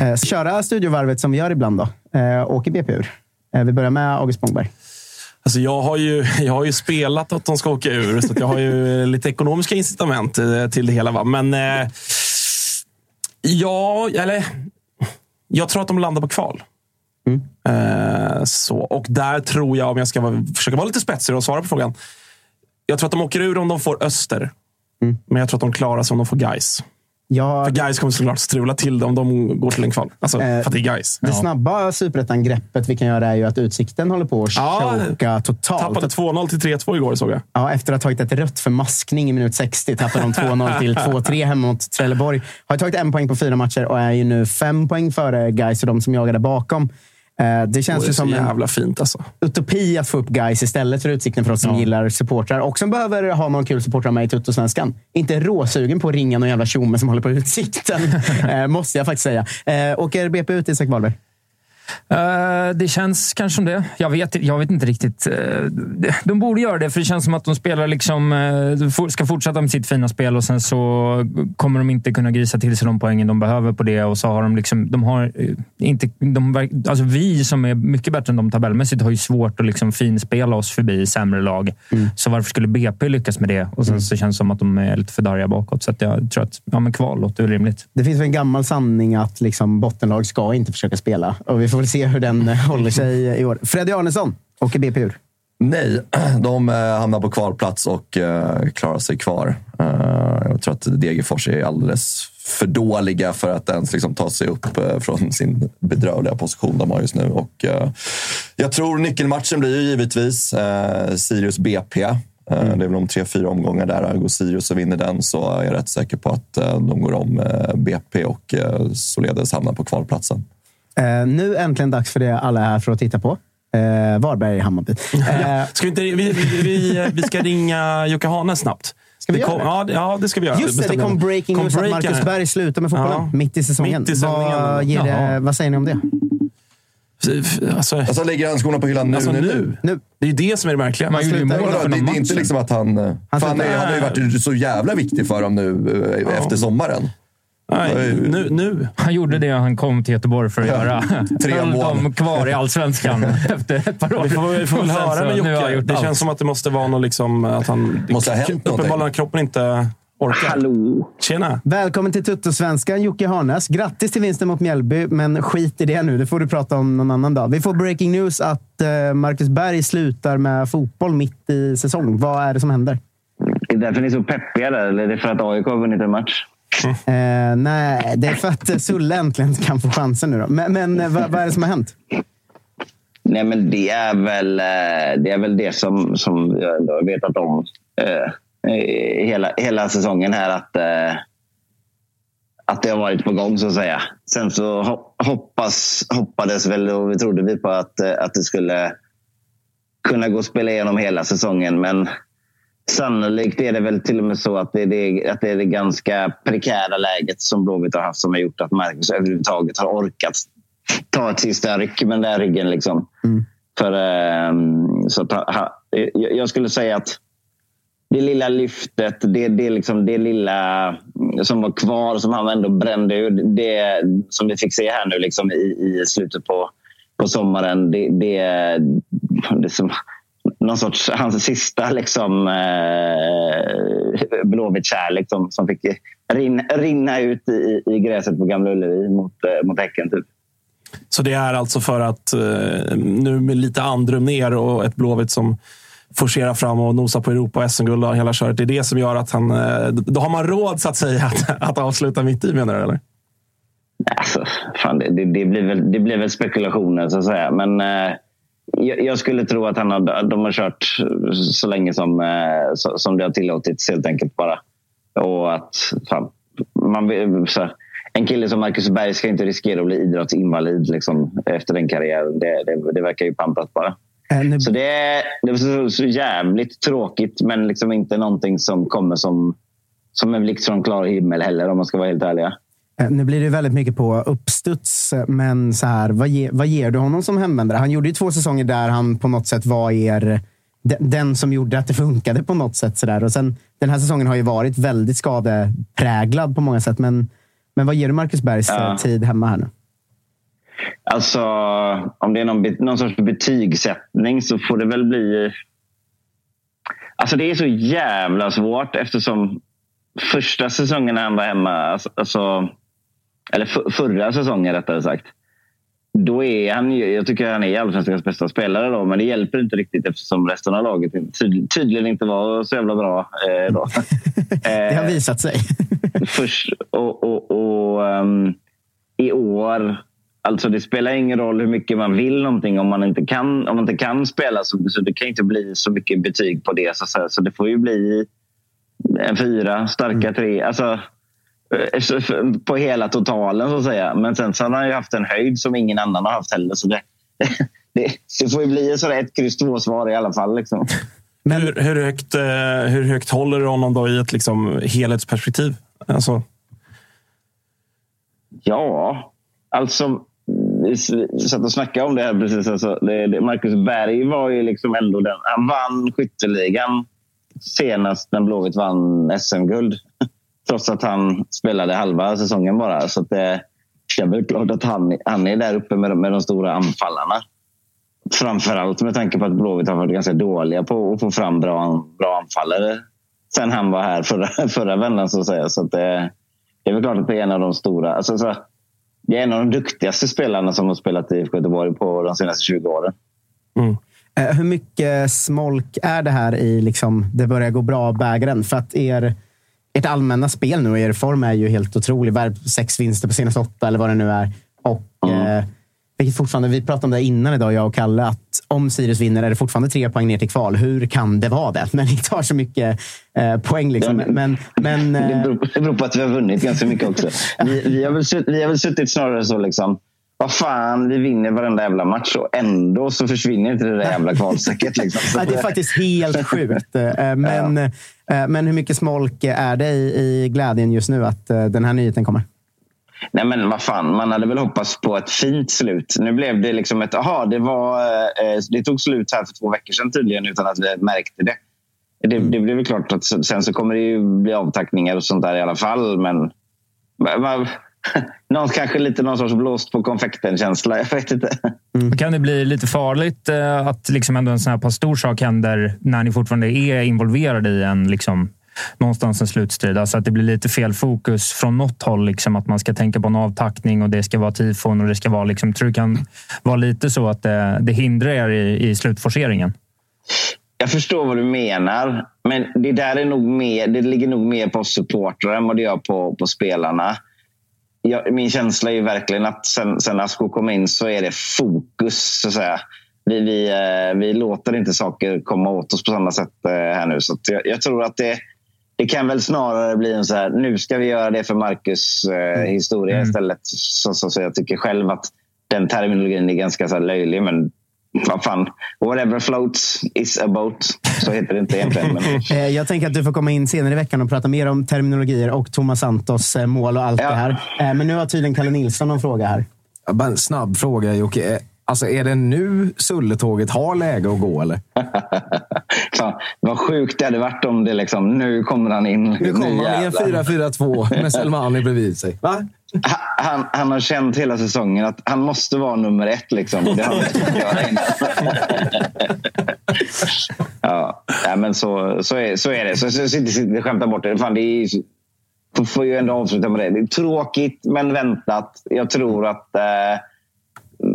Eh, köra studiovarvet som vi gör ibland då. Eh, åker BP ur. Eh, vi börjar med August Spångberg. Alltså jag, har ju, [laughs] jag har ju spelat att de ska åka ur, så jag har ju [laughs] lite ekonomiska incitament eh, till det hela. Va? Men eh, ja, eller jag tror att de landar på kval. Eh, så, och där tror jag, om jag ska vara, försöka vara lite spetsig och svara på frågan. Jag tror att de åker ur om de får Öster. Men jag tror att de klarar sig om de får Gais. Ja, För Gais kommer såklart strula till det om de går till en kval. Alltså, Eh, för det är Gais. Det snabba superettan-greppet vi kan göra är ju att Utsikten håller på att Ja, choka totalt. Tappade 2-0 till 3-2 igår såg jag. Ja, efter att ha tagit ett rött för maskning i minut 60 tappade de 2-0 till 2-3 hemma mot Trelleborg. Har tagit en poäng på fyra matcher och är ju nu fem poäng före Gais och de som jagade bakom. Eh, Det känns Det ju är så som en jävla fint alltså. utopi att få upp guys istället för Utsikten för oss som gillar supportrar och som behöver ha någon kul supportrar med i Tuttosvenskan. Inte råsugen på att ringa någon jävla tjomme som håller på [laughs] Utsikten, eh, måste jag faktiskt säga. Eh, åker BP ut, Isak Wahlberg? Eh, det känns kanske som det. Jag vet, jag vet inte riktigt. Eh, de borde göra det, för det känns som att de spelar liksom, eh, ska fortsätta med sitt fina spel och sen så kommer de inte kunna grisa till sig de poängen de behöver på det. Och så har de liksom, de har inte, de, alltså vi som är mycket bättre än dem tabellmässigt har ju svårt att liksom finspela oss förbi sämre lag. Så varför skulle BP lyckas med det? Och sen så känns det som att de är lite för darriga bakåt. Så jag tror att ja, men kval låter rimligt. Det finns en gammal sanning att liksom bottenlag ska inte försöka spela. Och vi får väl se hur den eh, håller sig i år. Freddy Arnesson, åker BP ur? Nej, [clears throat] de eh, hamnar på kvalplats och eh, klarar sig kvar. Jag tror att Degerfors är alldeles för dåliga för att ens liksom, ta sig upp från sin bedrövliga position de har just nu. Och, jag tror nyckelmatchen blir ju givetvis Sirius BP. Eh, Det är väl om tre, fyra omgångar där. Går Sirius och vinner den så är jag rätt säker på att de går om BP och således hamnar på kvalplatsen. Eh, nu äntligen dags för det alla är här för att titta på. Eh, Varberg, Hammarby. [laughs] Eh, Ska vi, inte, vi, vi, vi, vi ska ringa Jocke Hane snabbt. Ska vi Det göra kom, det? ja, det? Ja, det ska vi göra. Just det, det kom breaking Kom news att breaken Marcus här. Berg slutar med fotbollen. Ja. Mitt i säsongen. Mitt i sändningen. Vad, vad säger ni om det? Alltså, Alltså lägger han skorna på hyllan nu, alltså nu, nu? nu. Det är ju det som är det märkliga. Man slutar- mål det, det är inte liksom att han... Han, Han är, han har ju varit så jävla viktig för dem nu eh, efter sommaren. Nej, nu, nu. Han gjorde det han kom till Göteborg för att göra. [laughs] Tre Höll mål. dem kvar i allsvenskan [laughs] efter ett par år. Vi får, vi får väl höra med Jocke. Det allt. känns som att det måste vara något liksom, att han... Måste ha hänt. Uppenbarligen har kroppen inte orkar. Hallå! Tjena! Välkommen till Tuttosvenskan, Jocke Harnes. Grattis till vinsten mot Mjällby, men skit i det nu. Det får du prata om någon annan dag. Vi får breaking news att eh, Marcus Berg slutar med fotboll mitt i säsong. Vad är det som händer? Det är därför ni är så peppiga där, eller är det för att AIK har vunnit en match? Eh, nej, det är för att eh, Sulle äntligen kan få chansen nu. Då. Men, men eh, vad, vad är det som har hänt? Nej, men det är väl eh, det, är väl det som, som jag ändå har vetat om eh, hela, hela säsongen här. Att, eh, att det har varit på gång, så att säga. Sen så hoppas, hoppades väl och vi trodde vi på att, att det skulle kunna gå att spela igenom hela säsongen. Men sannolikt är det väl till och med så att det är det, att det, är det ganska prekära läget som Blåvitt har haft som har gjort att Marcus överhuvudtaget har orkat ta ett sista ryck med den där ryggen. Liksom. För, ehm, så att, jag skulle säga att det lilla lyftet, det, det, liksom, det lilla som var kvar, som han ändå brände ur, det som vi fick se här nu liksom, i, i slutet på, på sommaren. Det, det, det som, någon sorts, hans sista liksom, eh, Blåvitt-kärlek som, som fick rinna, rinna ut i, i gräset på Gamla Ullevi mot, eh, mot Häcken. Typ. Så det är alltså för att eh, nu med lite andrum ner och ett Blåvitt som forcerar fram och nosar på Europa och SM-guld och hela köret. Det är det som gör att han... Eh, då har man råd så att säga [laughs] att, att avsluta mitt i menar du? Eller? Alltså, fan, det, det, det, blir väl, det blir väl spekulationer så att säga. Men eh, jag, skulle tro att han har, de har kört så länge som, eh, som det har tillåtits helt enkelt bara. Och att fan, man, här, en kille som Marcus Berg ska inte riskera att bli idrottsinvalid liksom, efter den karriären. Det, det, det verkar ju pampat bara. Nu, Så det är, det är så, så jävligt tråkigt, men liksom inte någonting som kommer som, som en blixt från klar himmel heller, om man ska vara helt ärliga. Eh, nu blir det väldigt mycket på uppstuds, eh, men så här, vad, ge, vad ger du honom som hemvändare? Han gjorde ju två säsonger där han på något sätt var er de- den som gjorde att det funkade på något sätt. Så där. Och sen, den här säsongen har ju varit väldigt skadepräglad på många sätt. Men, men vad ger du Marcus Bergs eh, Ja. tid hemma här nu? Alltså, om det är någon, någon sorts betygssättning så får det väl bli... Alltså det är så jävla svårt eftersom första säsongen när han var hemma, alltså, alltså, eller för, förra säsongen rättare sagt, då är han jag tycker han är allsvenskans bästa spelare då, men det hjälper inte riktigt eftersom resten av laget tyd, tydligen inte var så jävla bra eh, då. [laughs] Det har visat sig. [laughs] först, och, och, och ehm, i år, alltså det spelar ingen roll hur mycket man vill någonting om man inte kan, om man inte kan spela så, så det kan inte bli så mycket betyg på det. Så, så, så det får ju bli en fyra, starka tre. Alltså, eh, [laughs] på hela totalen så att säga. Men sen så har han ju haft en höjd som ingen annan har haft heller. Så det, [laughs] det, det får ju bli sådär ett kryss två svar i alla fall. Liksom. [laughs] Hur, hur, högt, eh, hur högt håller du honom då i ett liksom, helhetsperspektiv? Alltså, Ja, alltså vi satt och snackade om det här precis. Alltså, det, det, Marcus Berg var ju liksom ändå den. Han vann skytteligan senast när Blåvitt vann SM-guld. Trots att han spelade halva säsongen bara. Så att det, är väl klart att han, han är där uppe med, de- med de stora anfallarna. Framförallt med tanke på att Blåvitt har varit ganska dåliga på att få fram bra, bra anfallare sen han var här förra, [laughs] förra vändan. Så att säga. Så att det, det är väl klart att det är en av de stora. Alltså, så, det är en av de duktigaste spelarna som har spelat i IFK Göteborg på de senaste 20 åren. Mm. Eh, hur mycket smolk är det här i liksom, det börjar gå bra-bägaren? För att er, ert allmänna spel nu och er form är ju helt otrolig. Värv sex vinster på senaste åtta eller vad det nu är. Och, eh, vilket fortfarande, vi pratade om det innan idag, jag och Kalle, att om Sirius vinner är det fortfarande tre poäng ner till kval. Hur kan det vara det? [laughs] När ni tar så mycket eh, poäng. Liksom. Ja, men, men, [laughs] Det eh, beror, det beror på att vi har vunnit ganska mycket också. [laughs] Vi, vi, har, väl vi har väl suttit snarare så liksom. Vad fan, vi vinner varenda jävla match och ändå så försvinner inte det där jävla [laughs] kvalstrecket. Liksom. Ja, det är faktiskt helt [laughs] sjukt. Eh, Men, eh, men hur mycket smolk är det i, i glädjen just nu att eh, den här nyheten kommer? Nej men vad fan, man hade väl hoppats på ett fint slut. Nu blev det liksom ett, aha, det var, eh, det tog slut här för två veckor sedan tydligen utan att vi märkte det. Det, det blev väl klart att sen så kommer det ju bli avtackningar och sånt där i alla fall. Men ma- [laughs] någon, kanske lite någon sorts blåst på konfekten-känsla. Jag vet inte. Men Kan det bli lite farligt eh, att liksom ändå en sån här pass stor sak händer när ni fortfarande är involverade i en liksom, någonstans en slutstrid. Alltså att det blir lite fel fokus från något håll. Liksom, att man ska tänka på en avtackning och det ska vara tifon och det ska vara... Liksom, tror det kan vara lite så att det, det hindrar er i, i slutforceringen. Jag förstår vad du menar, men det där är nog mer, det ligger nog mer på supportrar än vad det gör på, på spelarna. Jag, min känsla är verkligen att sen, sen Asko kom in så är det fokus. Så att säga. Vi, vi, eh, vi låter inte saker komma åt oss på samma sätt eh, här nu. Så jag, jag, tror att det, det kan väl snarare bli en så här, nu ska vi göra det för Marcus eh, historia mm. istället. Så, så, så, jag tycker själv att den terminologin är ganska så löjlig. Men vad fan, whatever floats is a boat. Så heter det inte egentligen. Men... [laughs] Eh, jag tänker att du får komma in senare i veckan och prata mer om terminologier och Thomas Santos eh, mål och allt ja. det här. Eh, men nu har tydligen Kalle Nilsson någon fråga här. Bara en snabb fråga Jocke. Alltså, är det nu Sulletåget har läge att gå eller? Fan, vad sjukt det hade varit om det liksom, nu kommer han in. Nu kommer han i en 4-4-2 med Selmani bredvid sig. Va? Han, han, har känt hela säsongen att han måste vara nummer ett. Liksom. Det har han göra ja, ja, men så, så, är, så är det. Så, så, så, så, skämta bort det. Fan, det är, får ju ändå avsluta med det. Det är tråkigt, men väntat. Jag tror att eh,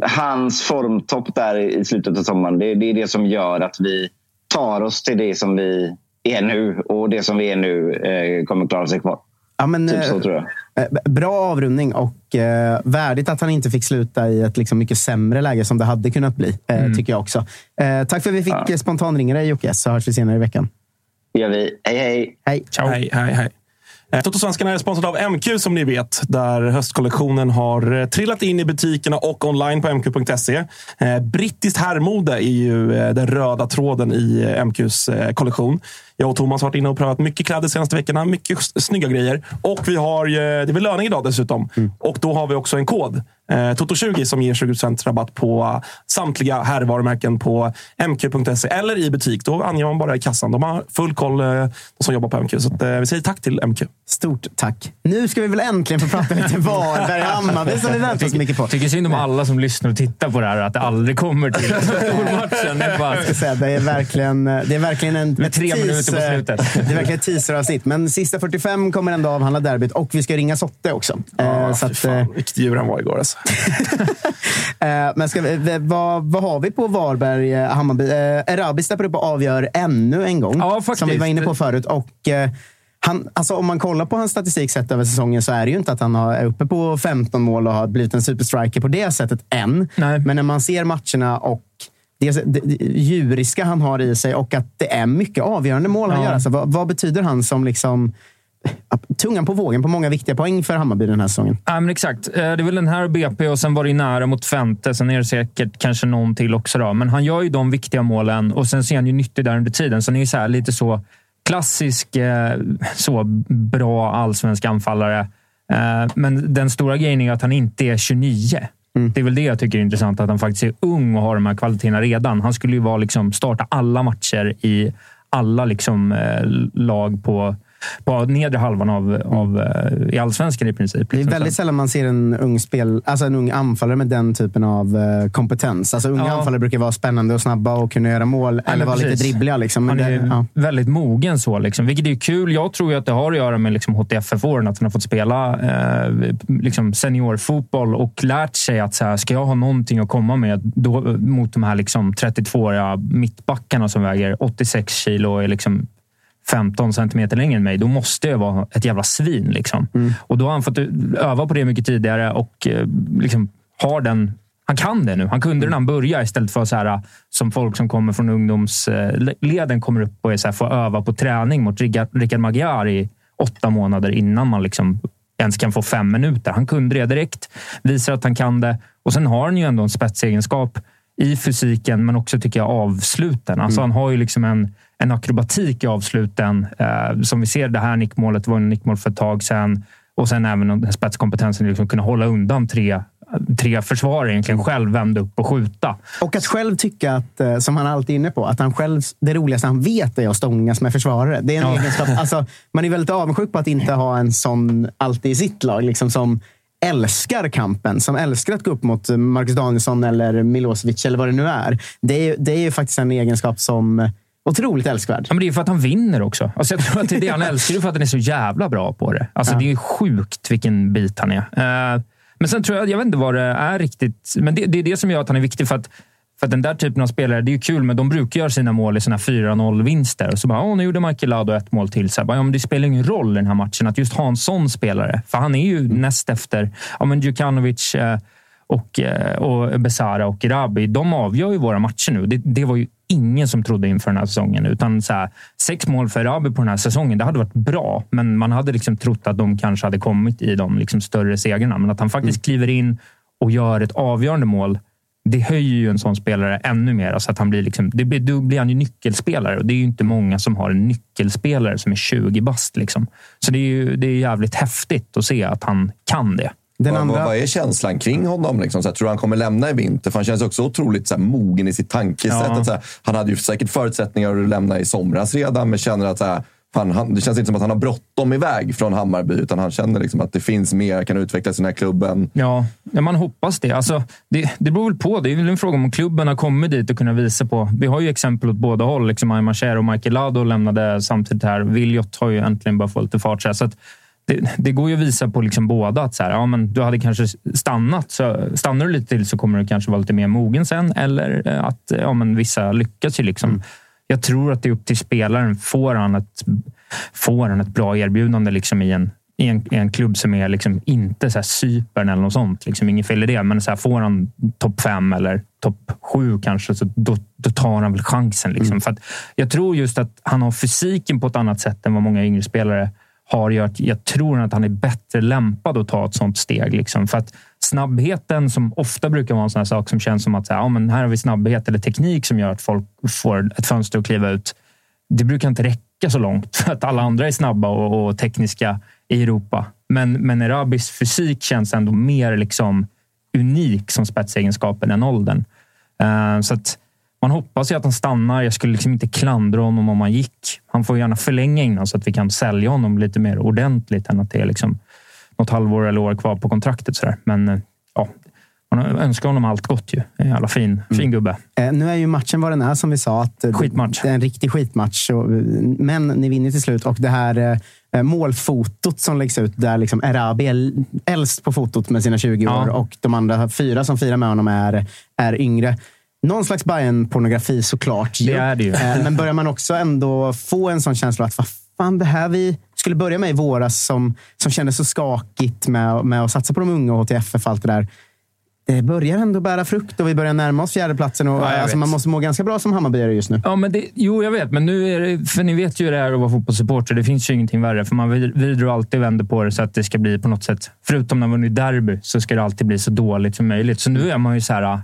hans formtopp där i slutet av sommaren, det, det, är det som gör att vi tar oss till det som vi är nu. Och det som vi är nu eh, kommer klara sig kvar. Ja, men, typ så, eh, tror jag. Eh, bra avrundning och eh, värdigt att han inte fick sluta i ett liksom, mycket sämre läge som det hade kunnat bli. Eh, mm. Tycker jag också. Eh, tack för att vi fick ja. spontanringa dig Jocke, så hörs vi senare i veckan. Det gör vi. Hej, hej! Hej! Ciao. hej, hej, hej. Eh, Totosvenskarna är sponsrade av MQ som ni vet, där höstkollektionen har eh, trillat in i butikerna och online på mq.se. Eh, brittiskt herrmode är ju den röda tråden i MQs kollektion. Jag och Thomas har varit inne och prövat mycket kläder de senaste veckorna. Mycket snygga grejer. Och vi har, det är väl löning idag dessutom. Mm. Och då har vi också en kod. Eh, Toto20 som ger 20 rabatt på samtliga herrvarumärken på mq.se eller i butik. Då anger man bara i kassan. De har full koll, eh, de som jobbar på MQ. Så att, eh, vi säger tack till MQ. Stort tack. Nu ska vi väl äntligen få prata lite Varberg-Hammarby som vi väntar oss mycket på. tycker synd om alla som lyssnar och tittar på det här, att det aldrig kommer till stormatchen. [laughs] Det, det är verkligen, det är verkligen en, Med tre minuter på slutet. [laughs] Det är verkligen ett teaseravsnitt. Men sista 45 kommer ändå avhandla derbyt och vi ska ringa Sotte också. Ja, så att, fan, vilket djur han var igår. Alltså. [laughs] Eh, men ska vi, vad, vad har vi på Varberg, eh, Hammarby? Eh, Erabi steppar upp och avgör ännu en gång. Ja, faktiskt. Som vi var inne på förut. Och, han, alltså om man kollar på hans statistik sett över säsongen så är det ju inte att han är uppe på 15 mål och har blivit en superstriker på det sättet än. Nej. Men när man ser matcherna och det, det, djuriska han har i sig och att det är mycket avgörande mål han gör. Alltså, vad, vad, betyder han som liksom tungan på vågen på många viktiga poäng för Hammarby den här säsongen. Ja, men exakt. Eh, det är väl den här BP och sen var det nära mot Fente. Sen är det säkert kanske någon till också. Då. Men han gör ju de viktiga målen och sen ser han ju nyttig där under tiden. Så han är ju så lite så klassisk, eh, så bra allsvensk anfallare. Eh, men den stora grejen är att han inte är 29. Mm. Det är väl det jag tycker är intressant, att han faktiskt är ung och har de här kvaliteterna redan. Han skulle ju vara liksom, starta alla matcher i alla liksom, eh, lag på på nedre halvan av, av, eh, i allsvenskan i princip. Det är väldigt sällan man ser en ung, spel, alltså en ung anfallare med den typen av eh, kompetens. Alltså unga ja. anfallare brukar vara spännande och snabba och kunna göra mål. Ja, eller vara lite dribbliga. Liksom. Han är det, ja. väldigt mogen så, liksom, vilket är kul. Jag tror att det har att göra med liksom, HTFF-åren. Att han har fått spela eh, liksom seniorfotboll och lärt sig att så här, ska jag ha någonting att komma med då, mot de här liksom, 32-åriga mittbackarna som väger 86 kilo och är liksom 15 centimeter längre än mig, då måste jag vara ett jävla svin. Liksom. Mm. Och då har han fått öva på det mycket tidigare och eh, liksom, har den han kan det nu. Han kunde det när han började istället för så här, som folk som kommer från ungdomsleden kommer upp och är så här, får öva på träning mot Rickard Magyar i åtta månader innan man liksom ens kan få fem minuter. Han kunde det direkt, visar att han kan det och sen har han ju ändå en spetsegenskap i fysiken, men också tycker jag avsluten. Alltså, mm. Han har ju liksom en en akrobatik i avsluten. Eh, som vi ser, det här nickmålet var en nickmål för ett tag sedan. Och sen även spetskompetensen att liksom kunna hålla undan tre tre försvarare egentligen själv vända upp och skjuta. Och att själv tycka att, eh, som han alltid är inne på, att han själv, det roligaste han vet är att stångas med försvarare. Det är en ja. egenskap, [laughs] alltså, man är väldigt avundsjuk på att inte ha en sån alltid i sitt lag. Liksom som älskar kampen, som älskar att gå upp mot Marcus Danielsson eller Milosevic eller vad det nu är. Det är, det är ju faktiskt en egenskap som otroligt älskvärd. Ja, men det är för att han vinner också. Alltså jag tror att det är det han älskar. Det för att han är så jävla bra på det. Alltså Ja. Det är sjukt vilken bit han är. Eh, men sen tror jag, jag vet inte vad det är riktigt, men det, det är det som gör att han är viktig. För att, för att den där typen av spelare, det är ju kul, men de brukar göra sina mål i sina 4-0-vinster. Och så bara, åh, nu gjorde Michael Lado ett mål till. Så bara, ja, men det spelar ingen roll i den här matchen att just ha en sån spelare. För han är ju näst efter ja, men Djukanovic eh, och, eh, och Besara och Rabi. De avgör ju våra matcher nu. Det, det var ju ingen som trodde inför den här säsongen. Utan så här, sex mål för Rabi på den här säsongen, det hade varit bra. Men man hade liksom trott att de kanske hade kommit i de liksom större segrarna. Men att han faktiskt kliver in och gör ett avgörande mål, det höjer ju en sån spelare ännu mer. Alltså att han blir liksom, det blir, då blir han ju nyckelspelare och det är ju inte många som har en nyckelspelare som är 20 bast. Liksom. Så det är ju det är jävligt häftigt att se att han kan det. Den vad, andra- vad, är känslan kring honom? Liksom? Så här, tror du han kommer lämna i vinter? För han känns också otroligt så här, mogen i sitt tankesätt. Ja. Att, så här, han hade ju säkert förutsättningar att lämna i somras redan, men känner att så här, fan, han, det känns inte som att han har bråttom iväg från Hammarby, utan han känner liksom att det finns mer, kan utvecklas i den här klubben. Ja, man hoppas det. Alltså, det. Det beror väl på. Det är väl en fråga om klubben har kommit dit och kunnat visa på. Vi har ju exempel åt båda håll. Liksom Aymar Cher och Michael Lado lämnade samtidigt här. Viljot har ju äntligen börjat få lite fart. Så att det, det går ju att visa på liksom båda att så här, ja, men du hade kanske stannat. Så stannar du lite till så kommer du kanske vara lite mer mogen sen. Eller eh, att ja, men vissa lyckas ju. Liksom. Jag tror att det är upp till spelaren. Får han ett, får han ett bra erbjudande liksom i en i en, i en klubb som är liksom inte så här Cypern eller något sånt. Liksom inget fel i det. Men så här, får han topp fem eller topp sju kanske, så då, då tar han väl chansen. Liksom. För att jag tror just att han har fysiken på ett annat sätt än vad många yngre spelare har. Gör att jag tror att han är bättre lämpad att ta ett sånt steg. Liksom. För att snabbheten, som ofta brukar vara en sån här sak som känns som att så här, ja, men här har vi snabbhet eller teknik som gör att folk får ett fönster att kliva ut det brukar inte räcka så långt för att alla andra är snabba och, och tekniska i Europa. Men, men Erabis fysik känns ändå mer liksom unik som spetsegenskapen än åldern. Uh, så att man hoppas ju att han stannar. Jag skulle liksom inte klandra honom om han gick. Han får gärna förlänga innan så att vi kan sälja honom lite mer ordentligt än att det är liksom något halvår eller år kvar på kontraktet. Så där. Men eh, ja, man önskar honom allt gott. Ju. Jävla fin, fin gubbe. Eh, Nu är ju matchen vad den är, som vi sa. Att eh, Skitmatch. Det är en riktig skitmatch. Och, eh, Men ni vinner till slut. Och det här eh, målfotot som läggs ut, där liksom Erabi är äldst på fotot med sina 20 Ja. år och de andra fyra som firar med honom är, är yngre. Någon slags Bayern-pornografi såklart. Det är det ju. Eh, Men börjar man också ändå få en sån känsla att vad fan, det här vi skulle börja med i våras som, som kändes så skakigt med, med att satsa på de unga och HTFF och allt det där. Det börjar ändå bära frukt och vi börjar närma oss fjärdeplatsen. Och, Ja, alltså, man måste må ganska bra som Hammarbyare just nu. Ja, men det, jo, jag vet. Men nu är det, för ni vet ju hur det är att vara fotbollssupporter. Det finns ju ingenting värre. För man vrider och alltid vänder på det så att det ska bli på något sätt, förutom när man vunnit derby, så ska det alltid bli så dåligt som möjligt. Så nu är man ju så här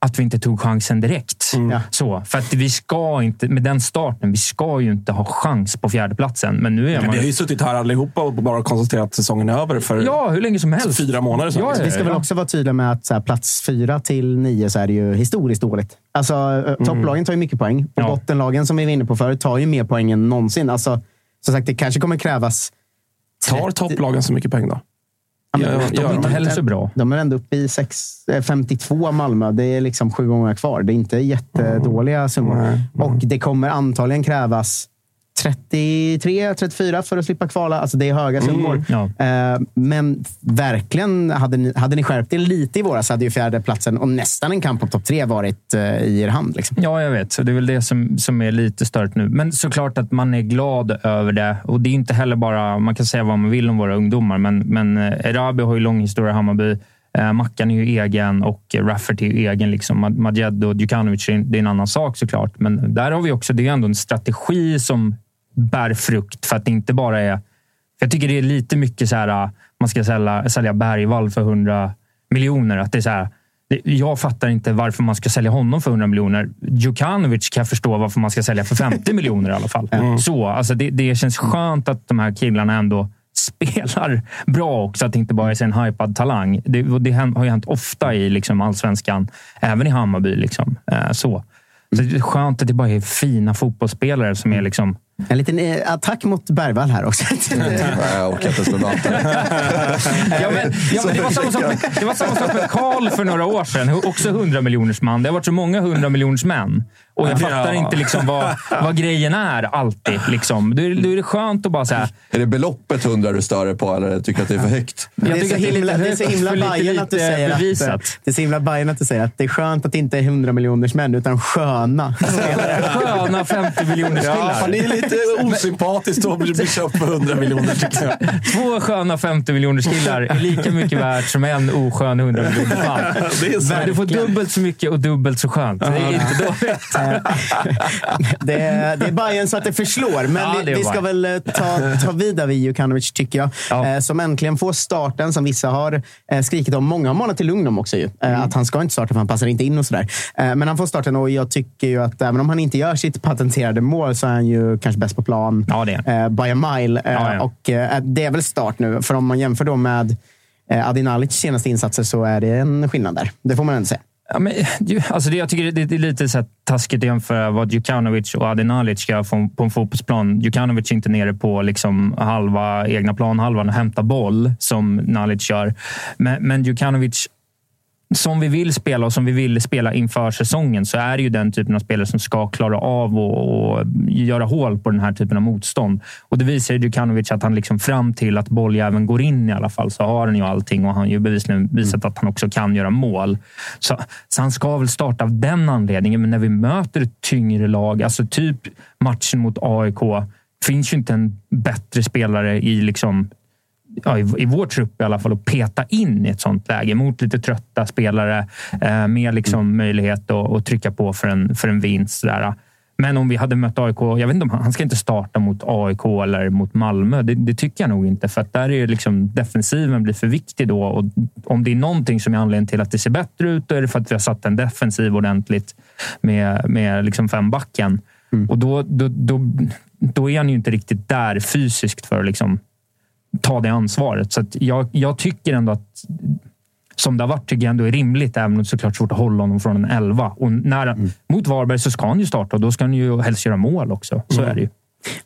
att vi inte tog chansen direkt. Ja. Så, för att vi ska inte, med den starten, vi ska ju inte ha chans på fjärdeplatsen. Men nu är Men man vi har ju suttit här allihopa och bara konstaterat att säsongen är över för Ja, hur länge som helst. fyra månader sedan. Ja, Vi ska väl också vara tydliga med att så här, plats fyra till nio så är det ju historiskt dåligt. Alltså, mm. Topplagen tar ju mycket poäng och Ja. bottenlagen som vi var inne på förut tar ju mer poäng än någonsin. Alltså, som sagt, det kanske kommer krävas... Tar topplagen så mycket poäng då? Ja, men Ja, de, är inte heller så bra. De är ändå uppe i sex, eh, 52 Malmö. Det är liksom sju gånger kvar. Det är inte jättedåliga summor. Nej, Och det kommer antagligen krävas 33, 34 för att slippa kvala. Alltså det är höga summor. Ja. Eh, Men verkligen, hade ni, hade ni skärpt er lite i våras hade ju fjärde platsen och nästan en kamp om topp tre varit eh, i er hand. Liksom. Ja, jag vet. Så det är väl det som, som är lite stört nu. Men såklart att man är glad över det. Och det är inte heller bara... Man kan säga vad man vill om våra ungdomar, men, men eh, Erabi har ju lång historia i Hammarby. Eh, Mackan är ju egen och Rafferty är ju egen. Liksom. Madjed och Djukanovic, det är en annan sak såklart. Men där har vi också... Det är ändå en strategi som bär frukt för att det inte bara är... För jag tycker det är lite mycket så här... eh, Man ska sälja, sälja Bergvall för 100 miljoner. Att det är så här, jag fattar inte varför man ska sälja honom för 100 miljoner. Djukanovic kan jag förstå varför man ska sälja för 50 [laughs] miljoner i alla fall. Så, alltså det, det känns skönt att de här killarna ändå [laughs] spelar bra också. Att det inte bara är en hypad talang. Det, det har ju hänt ofta i liksom allsvenskan, även i Hammarby. Liksom. Eh, så. Så det är skönt att det bara är fina fotbollsspelare som är liksom... En liten eh, attack mot Bergvall här också. [laughs] Nej, jag orkar inte slå danten. [laughs] Ja, men, ja, men det, var samma sak med, det var samma sak med Karl för några år sedan. Också 100 miljoners man. Det har varit så många 100 miljoners män. Och jag fattar Ja. inte liksom vad, vad grejen är alltid. Liksom. Då, är, då är det skönt att bara säga... Är det beloppet 100 du stör dig på eller tycker att det är för högt? Jag det, är tycker så att det är himla, det är så himla Bajen att du säger att, det är så himla Bajen att du säger att det är skönt att det inte är 100 miljoners män utan sköna. [laughs] Sköna 50 miljoners Ja, killar. fan, det är lite osympatiskt att bli köpt för 100 miljoner tycker jag. Två sköna 50 miljoners killar är lika mycket värt som en oskön 100 miljoners man. [laughs] Det är så. Men du får dubbelt så mycket och dubbelt så skönt. Det är inte dåligt. [laughs] det, är, det är Bayern så att det förslår. Men Ja, vi, vi ska väl eh, ta, ta vid där vid Jukanovic, tycker jag. Ja. Eh, som äntligen får starten, som vissa har eh, skrikit om. Många har manat till lugn om också. Ju. Eh, Att han ska inte starta för han passar inte in och sådär. Eh, men han får starten och jag tycker ju att även om han inte gör sitt patenterade mål så är han ju kanske bäst på plan. Ja, eh, by a mile. Eh. Och eh, det är väl start nu. För om man jämför då med eh, Adinalic senaste insatser så är det en skillnad där. Det får man ändå säga. Ja, men, alltså det, jag tycker det, det är lite så här taskigt att jämföra vad Djukanovic och Adinalic ska få på en fotbollsplan. Djukanovic är inte nere på liksom halva egna planhalvan och hämtar boll som Nalic gör. Men, men Djukanovic, som vi vill spela och som vi ville spela inför säsongen så är det ju den typen av spelare som ska klara av och, och göra hål på den här typen av motstånd. Och det visar ju Djukanovic att han liksom fram till att bolljäveln går in i alla fall så har han ju allting och han har ju bevisligen visat att han också kan göra mål. Så, så han ska väl starta av den anledningen. Men när vi möter ett tyngre lag, alltså typ matchen mot AIK, finns ju inte en bättre spelare i liksom ja, i, i vår trupp i alla fall, att peta in i ett sånt läge mot lite trötta spelare eh, med liksom möjlighet att, att trycka på för en, för en vinst. Sådär. Men om vi hade mött AIK, jag vet inte om han, ska inte starta mot AIK eller mot Malmö. Det, det tycker jag nog inte, för att där är liksom defensiven blir för viktig då. Och om det är någonting som är anledningen till att det ser bättre ut, då är det för att vi har satt en defensiv ordentligt med, med liksom fembacken. Och då, då, då, då är han ju inte riktigt där fysiskt för att liksom ta det ansvaret. Så jag, jag tycker ändå att som det har varit tycker jag ändå är rimligt, även om det är såklart svårt att hålla honom från en elva. Och när, Mot Varberg så ska han ju starta och då ska han ju helst göra mål också. Så är det ju.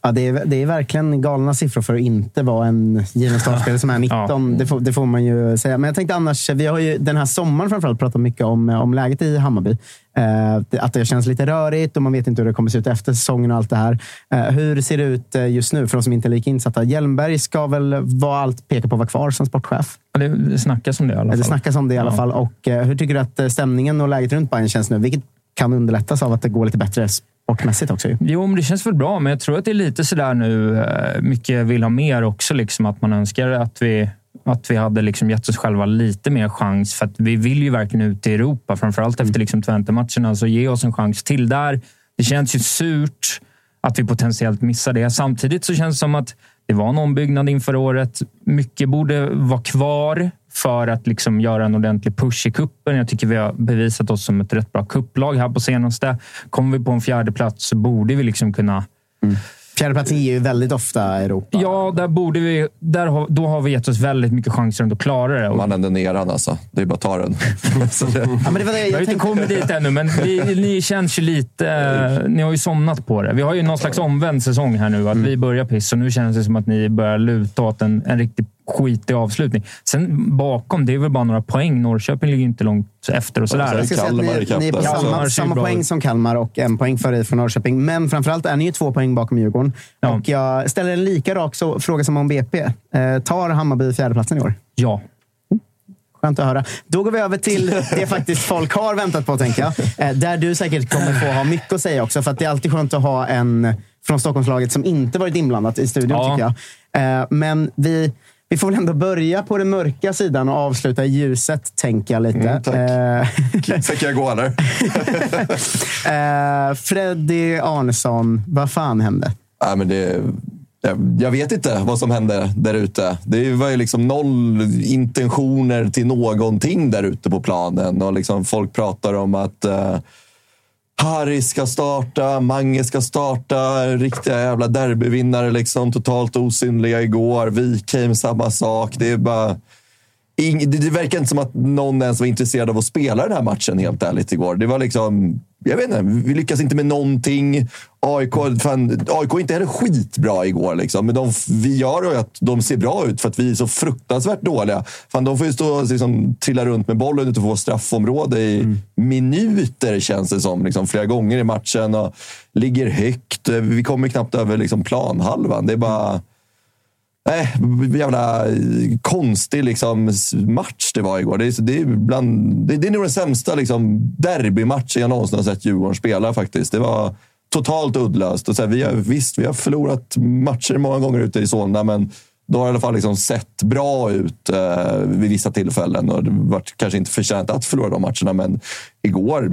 Ja, det, är, det är verkligen galna siffror för att inte vara en given startspelare som är 19. Det, får, det får man ju säga. Men jag tänkte annars, vi har ju den här sommaren framförallt pratat mycket om, om läget i Hammarby. Eh, att det känns lite rörigt och man vet inte hur det kommer se ut efter säsongen och allt det här. Eh, hur ser det ut eh, just nu för de som inte är lika insatta? Hjelmberg ska väl vara allt peka på vara kvar som sportchef? Det, snackas om det i alla fall. Det snackas om det i alla Ja. fall. Och, hur tycker du att stämningen och läget runt Bayern känns nu? Vilket kan underlättas av att det går lite bättre sportmässigt också. Jo, men det känns väl bra, men jag tror att det är lite sådär nu. Mycket vill ha mer också. Liksom, att man önskar att vi, att vi hade liksom gett oss själva lite mer chans. För att vi vill ju verkligen ut i Europa. Framförallt efter liksom Twente-matcherna. Så ge oss en chans till där. Det känns ju surt att vi potentiellt missar det. Samtidigt så känns det som att det var en ombyggnad inför året. Mycket borde vara kvar för att liksom göra en ordentlig push i kuppen. Jag tycker vi har bevisat oss som ett rätt bra kupplag här på senaste. Kommer vi på en fjärde plats så borde vi liksom kunna Fjärdeplatsen ger ju väldigt ofta Europa. Ja, där borde vi, där har, då har vi gett oss väldigt mycket chanser att klara det. Mannen den neran alltså. Det är bara att ta den. [laughs] Så det- Ja, men det var det jag jag har inte tänkte. kommit dit ännu, men ni, ni känns ju lite... eh, Ni har ju somnat på det. Vi har ju någon slags omvänd säsong här nu. Att vi börjar piss och nu känns det som att ni börjar luta åt en, en riktigt skitig avslutning. Sen bakom, det är väl bara några poäng. Norrköping ligger inte långt efter och sådär. Jag ska säga att ni, ni är på samma, samma poäng som Kalmar och en poäng före IFK Norrköping. Men framförallt är ni ju två poäng bakom Djurgården. Ja. Och jag ställer en lika rak så, fråga som om BP. Eh, tar Hammarby fjärdeplatsen i år? Ja. Skönt att höra. Då går vi över till [laughs] det faktiskt folk har väntat på, tänker jag. Eh, där du säkert kommer få ha mycket att säga också. För att det är alltid skönt att ha en från Stockholmslaget som inte varit inblandat i studion, Ja. tycker jag. Eh, men vi, vi får väl ändå börja på den mörka sidan och avsluta i ljuset, tänker jag lite. Mm, tack. Eh, Sen kan jag gå eller? [laughs] Eh, Freddy Arnesson, vad fan hände? Nej, men det, jag, jag vet inte vad som hände där ute. Det var ju liksom noll intentioner till någonting där ute på planen. Och liksom folk pratar om att uh, Harry ska starta, Mange ska starta. Riktiga jävla derbyvinnare. Liksom, totalt osynliga igår. Wikheim, samma sak. Det är bara... ing, det, det verkar inte som att någon ens var intresserad av att spela den här matchen, helt ärligt, igår. Det var liksom... Jag vet inte, vi lyckas inte med någonting. AIK, fan, AIK är inte heller skitbra igår, liksom. men de, vi gör ju att de ser bra ut för att vi är så fruktansvärt dåliga. Fan, de får ju stå och liksom, trilla runt med bollen ute på straffområde i minuter, känns det som. Liksom, flera gånger i matchen. Och ligger högt. Vi kommer knappt över liksom, planhalvan. Det är bara... Nej, jävla eh, konstig liksom, match det var igår. Det är, det är, bland, det, det är nog den sämsta liksom, derbymatchen jag någonsin har sett Djurgården spela faktiskt. Det var totalt uddlöst. Och så här, vi har, visst, vi har förlorat matcher många gånger ute i Solna, men då har det i alla fall liksom sett bra ut eh, vid vissa tillfällen. Och det var kanske inte förtjänt att förlora de matcherna, men igår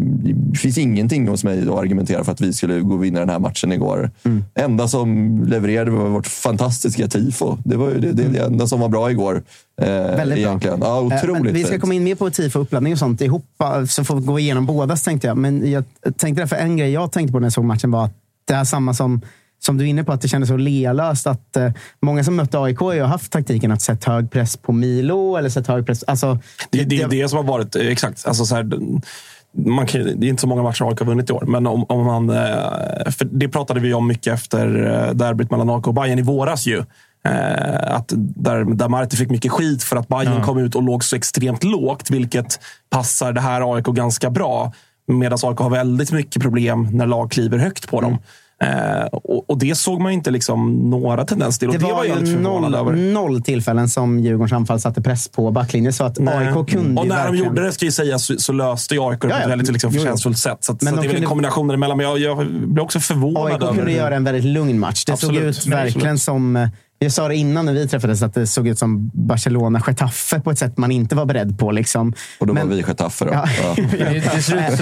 det finns ingenting hos mig att argumentera för att vi skulle gå och vinna den här matchen igår. Mm. enda som levererade var vårt fantastiska tifo. Det var det, det, det enda som var bra igår. Eh, Väldigt egentligen. bra. Ja, otroligt Men vi ska komma in mer på tifo, uppladdning och sånt ihop, så får vi gå igenom båda tänkte jag. Men jag tänkte därför en grej jag tänkte på när jag såg matchen var att det är samma som som du är inne på, att det kändes så lealöst. Att, eh, många som mötte AIK har ju haft taktiken att sätta hög press på Milo. Eller sätta hög press, alltså, Det, det är det som har varit, eh, exakt. Alltså så här, man kan, det är inte så många matcher AIK har vunnit i år, men om, om man, eh, för det pratade vi om mycket efter eh, derbyt mellan AIK och Bayern i våras. ju. Att där, där Marti fick mycket skit för att Bayern Ja. kom ut och låg så extremt lågt, vilket passar det här AIK ganska bra. Medan AIK har väldigt mycket problem när lag kliver högt på dem. Eh, och, och det såg man inte liksom några tendenser till. Det det, var, jag lite ju förvånad noll, över. noll tillfällen som Djurgårdens anfall satte press på backlinjen. Så att Nej. AIK kunde och när de verkligen... gjorde det, ska ju sägas, så, så löste ju AIK det på ett väldigt liksom, förtjänstfullt sätt. Så, att, Men så de det är väl en kunde- kombination däremellan. Men jag, jag blir också förvånad AIK över... kunde göra en väldigt lugn match. Det Absolut. såg ut verkligen Absolut. som... eh, Jag sa det innan när vi träffades, att det såg ut som Barcelona-Getafe på ett sätt man inte var beredd på. Liksom. Och då Men- var vi Getafe då. Ja. [laughs]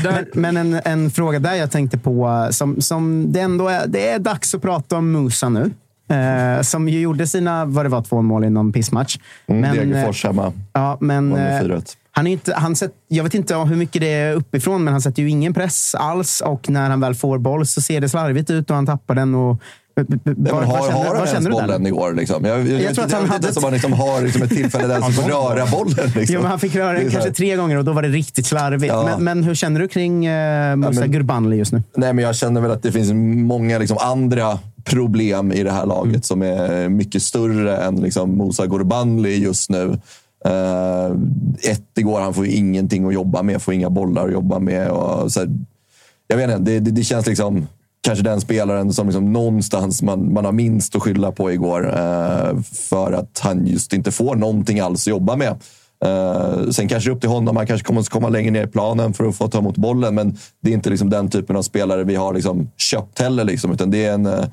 Men, men en, en fråga där jag tänkte på, som, som det ändå är, det är dags att prata om Musa nu. Eh, som ju gjorde sina, vad det var, två mål i någon pissmatch. Mm, Men, Degerfors hemma. Ja, men, eh, 4-1. han är inte, han sett, jag vet inte hur mycket det är uppifrån, men han sätter ju ingen press alls. Och när han väl får boll så ser det slarvigt ut och han tappar den. Och, Nej, men har, har han ens känner bollen igår? Liksom? Jag, jag, jag, tror att jag han vet hade inte ens ett- om han liksom har liksom ett tillfälle där [laughs] han får röra bollen. Liksom. Jo, men han fick röra den kanske tre gånger och då var det riktigt slarvigt. Ja. Men, men hur känner du kring eh, Musa men- Gurbanli just nu? Nej, men jag känner väl att det finns många liksom, andra problem i det här laget Mm. som är mycket större än liksom, Musa Gurbanli just nu. Uh, ett igår, han får ju ingenting att jobba med, får inga bollar att jobba med. Och, så här, jag vet inte, det, det, det känns liksom kanske den spelaren som liksom någonstans man, man har minst att skylla på igår. eh, för att han just inte får någonting alls att jobba med. Eh, sen kanske det är upp till honom. Han kanske kommer att komma längre ner i planen för att få ta emot bollen. Men det är inte liksom den typen av spelare vi har liksom köpt heller. Liksom, utan det är en eh,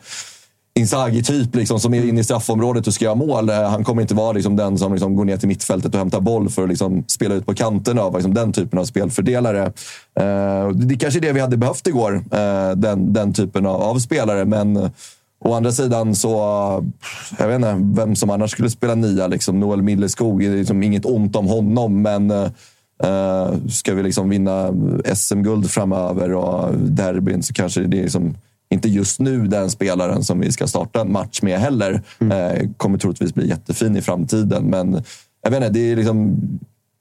Inzaghi-typ liksom, som är inne i straffområdet och ska göra mål. Han kommer inte vara liksom, den som liksom, går ner till mittfältet och hämtar boll för att liksom, spela ut på kanterna av liksom, den typen av spelfördelare. Eh, det kanske är det vi hade behövt igår, eh, den, den typen av, av spelare. Men å andra sidan så, jag vet inte vem som annars skulle spela nia. Liksom. Noel Milleskog, det är liksom inget ont om honom, men eh, ska vi liksom vinna SM-guld framöver och derbyn så kanske det är liksom inte just nu den spelaren som vi ska starta en match med heller. Eh, kommer troligtvis bli jättefin i framtiden, men jag vet inte, det är liksom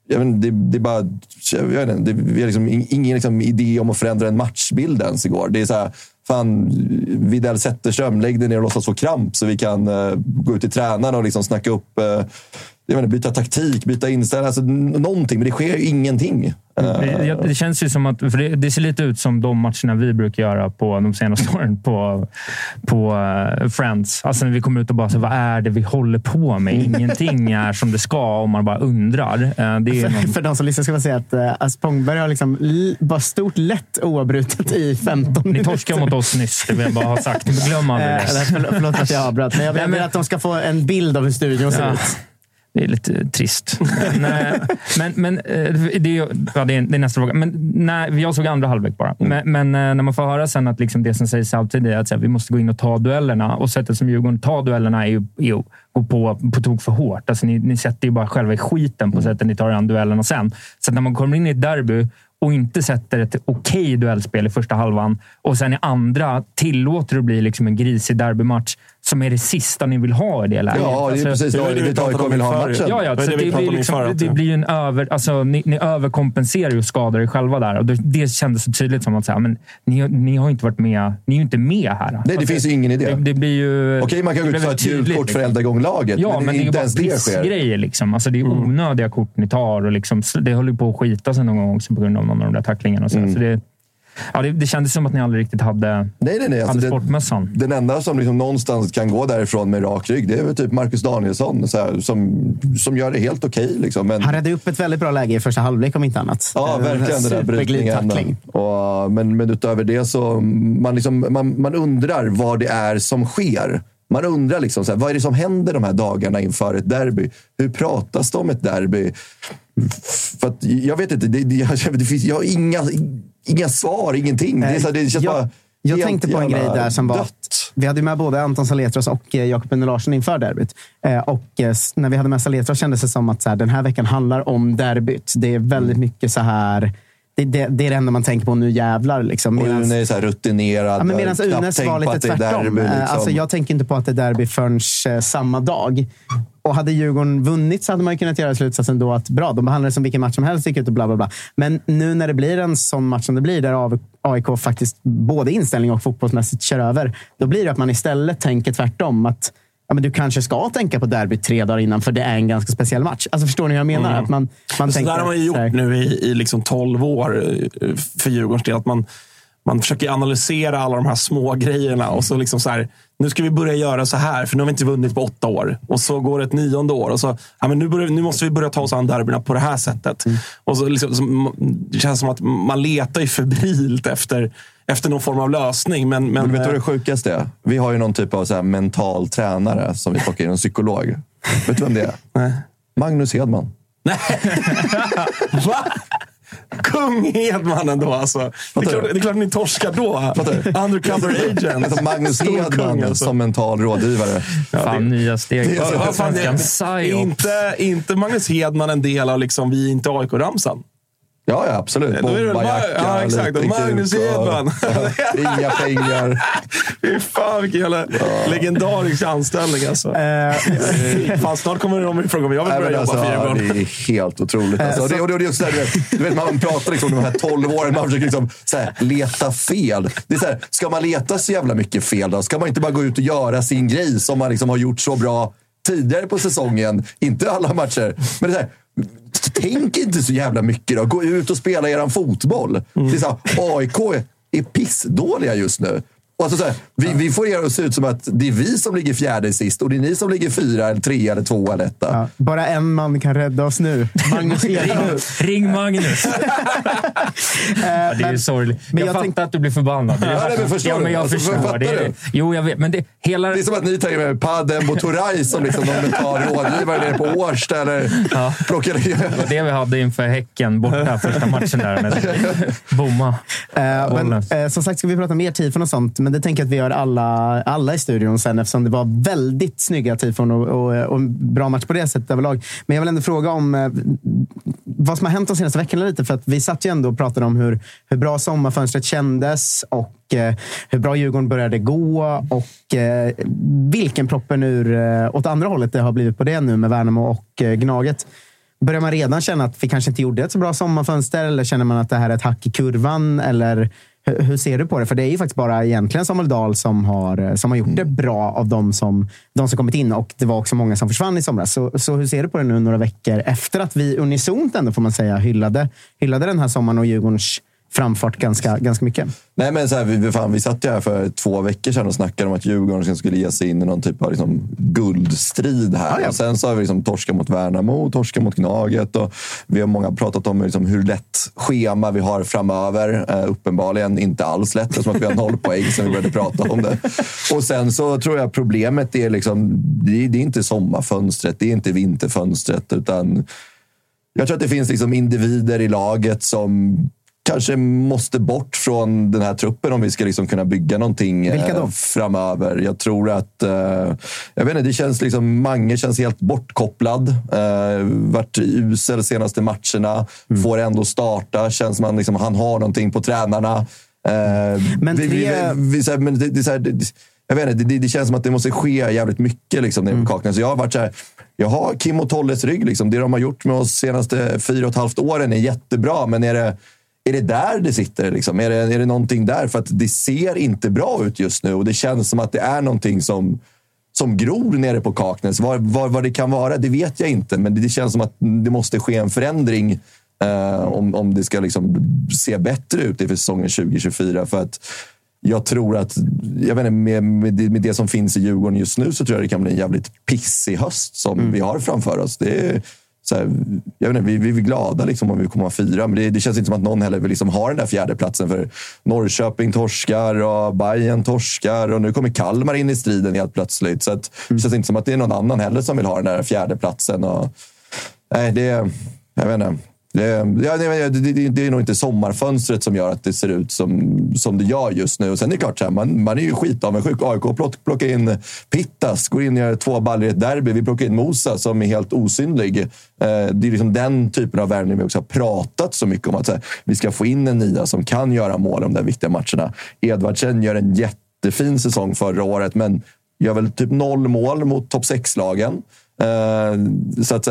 jag vet inte, det, det är bara... Jag vet inte, det, har liksom ing- ingen liksom idé om att förändra en matchbild ens igår. Det är så här, fan, Widell Zetterström, lägg dig ner och låtsas få kramp så vi kan eh, gå ut till tränarna och liksom snacka upp... eh, jag inte, byta taktik, byta inställning, alltså någonting. Men det sker ju ingenting. Eh, Det, det känns ju som att för det, det ser lite ut som de matcherna vi brukar göra på de senaste [laughs] åren på, på eh, Friends. Alltså när vi kommer ut och bara så, vad är det vi håller på med? Ingenting är som det ska om man bara undrar. Eh, Det är För, någon, för de som lyssnar ska man säga att uh, Spångberg har liksom bara stort lätt oavbrutet i 15 minuter. ni torskade mot oss nyss, det vill jag bara ha sagt. Glöm aldrig det. förlåt, att jag [laughs] avbröt, men jag vill att de ska få en bild av hur studion ser Ja. ut. Det är lite trist. [laughs] Men, men, men eh, det, är, ja, det, är, nästa fråga. Men när, jag såg andra halvlek bara. Men, men eh, när man får höra sen att liksom det som sägs halvtid är att här, vi måste gå in och ta duellerna. Och sättet som Djurgården tar duellerna är ju, är att gå på, på tok för hårt. Alltså, ni, ni sätter ju bara själva i skiten på sättet ni tar an duellerna sen. Så att när man kommer in i ett derby och inte sätter ett okej duellspel i första halvan och sen i andra tillåter det bli liksom en grisig derbymatch som är det sista ni vill ha i det läget. Ja, det är precis det det vi det AIK om vill ha matchen. Ja, ja, Det det det, blir om liksom, det blir ju en över... Alltså, ni, ni överkompenserar ju och skadar er själva där. Och det, det kändes så tydligt som att säga, men ni, ni har inte varit med. Ni är ju inte med här. Nej, det Alltså, finns ju ingen idé. Det, det blir ju... Okej, man kan gå det ut och ta ett gult kort för att liksom. elda igång laget, Ja, men, men, det är det är inte ens det sker. Liksom. Alltså, det är Mm. onödiga kort ni tar. Och liksom, det håller ju på att skita sig någon gång också på grund av någon av de där tacklingarna. Och så. Mm. Så det, ja, det, det kändes som att ni aldrig riktigt hade, Nej, nej, nej. Alltså, hade sportmössan. den enda som liksom någonstans kan gå därifrån med rak rygg, det är väl typ Marcus Danielsson så här, som, som gör det helt okej. liksom. Men, Han räddade upp ett väldigt bra läge i första halvlek om inte annat. Ja, Eh, verkligen. Den där brytningen. Och, men, men utöver det så man, liksom, man, man undrar vad det är som sker. Man undrar liksom, så här, vad är det som händer de här dagarna inför ett derby? Hur pratas det om ett derby? För att, jag vet inte, det, det, jag, det finns, jag har inga, inga svar, ingenting. Det, är så det känns jag, bara jag tänkte på en grej där som var... dött. Vi hade med både Anton Saletros och eh, Jakob Enne Larsson inför derbyt. Eh, Och eh, när vi hade med Saletros kändes det som att så här, den här veckan handlar om derbyt. Det är väldigt mycket så här... Det, det, det är det enda man tänker på nu jävlar. Liksom. Och Medans- Une är så rutinerad. Ja, medan Unes var lite tvärtom. derby, Eh, liksom. Alltså, jag tänker inte på att det är derby förrän eh, samma dag. Och hade Djurgården vunnit så hade man kunnat göra slutsatsen då att bra, de behandlar det som vilken match som helst, gick ut och bla bla bla. Men nu när det blir en sån match som det blir, där AIK faktiskt både inställning och fotbollsmässigt kör över, då blir det att man istället tänker tvärtom. Att ja, men du kanske ska tänka på derby tre dagar innan, för det är en ganska speciell match. Alltså, förstår ni hur jag menar? Mm. Att man, man så tänker, där har man ju här- gjort nu i, i liksom 12 år eh, för Djurgårdens del. Att man, man försöker analysera alla de här små grejerna och så liksom så här, nu ska vi börja göra så här, för nu har vi inte vunnit på åtta år. Och så går det ett nionde år och så, ja, men nu, börjar, nu måste vi börja ta oss an derbyna på det här sättet. Och så liksom, så, det känns som att man letar ju febrilt efter, efter någon form av lösning. Men, men, Men vet du vad eh, det sjukaste är? Vi har ju någon typ av så här mental tränare som vi plockar in, en psykolog. Vet du vem det är? [laughs] Nej. Magnus Hedman. [laughs] Va? Kung Hedman ändå alltså. Det är, klart, det är klart ni torskar då. Undercover [laughs] agent. Alltså Magnus Stor Hedman kung, alltså. som mental rådgivare. Fan, nya steg. det Ja, det- Svenskan psyops. inte, inte Magnus Hedman en del av liksom, vi är inte AIK-ramsan? Ja, ja absolut. Ma- ja, exakt. lite Magnus och- Hedman. [laughs] Inga pengar. [laughs] Fy fan vilken jävla legendarisk anställning alltså. fan, snart kommer de fråga om jag vill börja jobba alltså, för Djurgården. det är helt otroligt. Alltså. Och det, och det, och det är också så här, du vet, du vet, man pratar liksom om de här 12 åren, man försöker liksom, så här, leta fel. Det är så här, ska man leta så jävla mycket fel då? Ska man inte bara gå ut och göra sin grej som man liksom har gjort så bra tidigare på säsongen? Inte alla matcher, men det är så här, Tänk inte så jävla mycket då. Gå ut och spela eran fotboll. Det är så här, AIK är pissdåliga just nu. Och alltså så här, vi, vi får er att se ut som att det är vi som ligger fjärde sist och det är ni som ligger fyra, eller tre, eller två eller etta. Ja, bara en man kan rädda oss nu. Magnus. Ring, ring Magnus. [laughs] ja, det är ju sorgligt. men jag, jag fattar tänk- att du blir förbannad. Det är- Ja, nej, men förstår ja, men jag Alltså, förstår. det är, du? Jo, jag vet. Men det, hela... Det är som att ni tar med Padem och Turay som liksom någon mental rådgivare nere på Årsta eller plockar Det var det vi hade inför Häcken borta första matchen där. [laughs] Bomma. Eh, men, eh, som sagt ska vi prata mer tifon och sånt, men det tänker jag att vi gör alla, alla i studion sen eftersom det var väldigt snygga typ tifon och, och, och bra match på det sättet överlag. Men jag vill ändå fråga om eh, vad som har hänt de senaste veckorna lite. För att vi satt ju ändå och pratade om hur, hur bra sommarfönstret kändes och eh, hur bra Djurgården började gå och eh, vilken proppen ur eh, åt andra hållet det har blivit på det nu med Värnamo och eh, Gnaget. Börjar man redan känna att vi kanske inte gjorde ett så bra sommarfönster eller känner man att det här är ett hack i kurvan? Eller hur, hur ser du på det? För det är ju faktiskt bara egentligen Samuel Dahl som har, eh, som har gjort det bra av de som, de som kommit in och det var också många som försvann i somras. Så, så hur ser du på det nu några veckor efter att vi unisont ändå får man säga hyllade, hyllade den här sommaren och Djurgårdens framfart ganska, ganska mycket? Nej, men så här, vi, fan, vi satt ju här för två veckor sedan och snackade om att Djurgården skulle ge sig in i någon typ av liksom, guldstrid här. Ah, ja. Och sen så har vi liksom torskat mot Värnamo, torskat mot Gnaget. Och vi har många pratat om liksom, hur lätt schema vi har framöver. Uh, uppenbarligen inte alls lätt, eftersom att vi har noll [laughs] poäng sen vi började prata om det. Och sen så tror jag problemet är liksom, det, är- det är inte sommarfönstret, det är inte vinterfönstret, utan jag tror att det finns liksom individer i laget som kanske måste bort från den här truppen om vi ska liksom kunna bygga någonting eh, framöver. Jag tror att... Eh, jag vet inte, det känns liksom, Mange känns helt bortkopplad. Eh, varit usel de senaste matcherna. Mm. Får ändå starta. Känns som han, liksom, han har någonting på tränarna. Men jag vet inte, det, det känns som att det måste ske jävligt mycket liksom, nere på Kaknäs. Så jag har varit så här, jag har Kim och Tolles rygg. Liksom. Det de har gjort med oss senaste fyra och ett halvt åren är jättebra, men är det, är det där det sitter? Liksom? Är, det, är det någonting där? För att det ser inte bra ut just nu och det känns som att det är någonting som, som gror nere på Kaknäs. Vad var, var det kan vara, det vet jag inte, men det, det känns som att det måste ske en förändring eh, om, om det ska liksom se bättre ut inför säsongen 2024. För att jag tror att, jag vet inte, med, med, det, med det som finns i Djurgården just nu så tror jag det kan bli en jävligt pissig höst som vi har framför oss. Det är, så här, jag vet inte, vi, vi är glada liksom om vi kommer att fyra, men det, det känns inte som att någon heller vill liksom ha den där fjärdeplatsen. För Norrköping torskar och Bayern torskar och nu kommer Kalmar in i striden helt plötsligt. Så att, det känns inte som att det är någon annan heller som vill ha den där fjärdeplatsen. Och, nej, det, jag vet inte. Eh, det, ja, det, det, det är nog inte sommarfönstret som gör att det ser ut som, som det gör just nu. Och sen är det klart, så här, man, man är ju skitavundsjuk. AIK plock, plockar in Pittas, går in och gör två baller i ett derby. Vi plockar in Mosa som är helt osynlig. Eh, det är liksom den typen av värvning vi också har pratat så mycket om. Att så här, vi ska få in en nia som kan göra mål i de där viktiga matcherna. Edvardsen gör en jättefin säsong förra året, men gör väl typ noll mål mot topp 6-lagen. Eh, så att,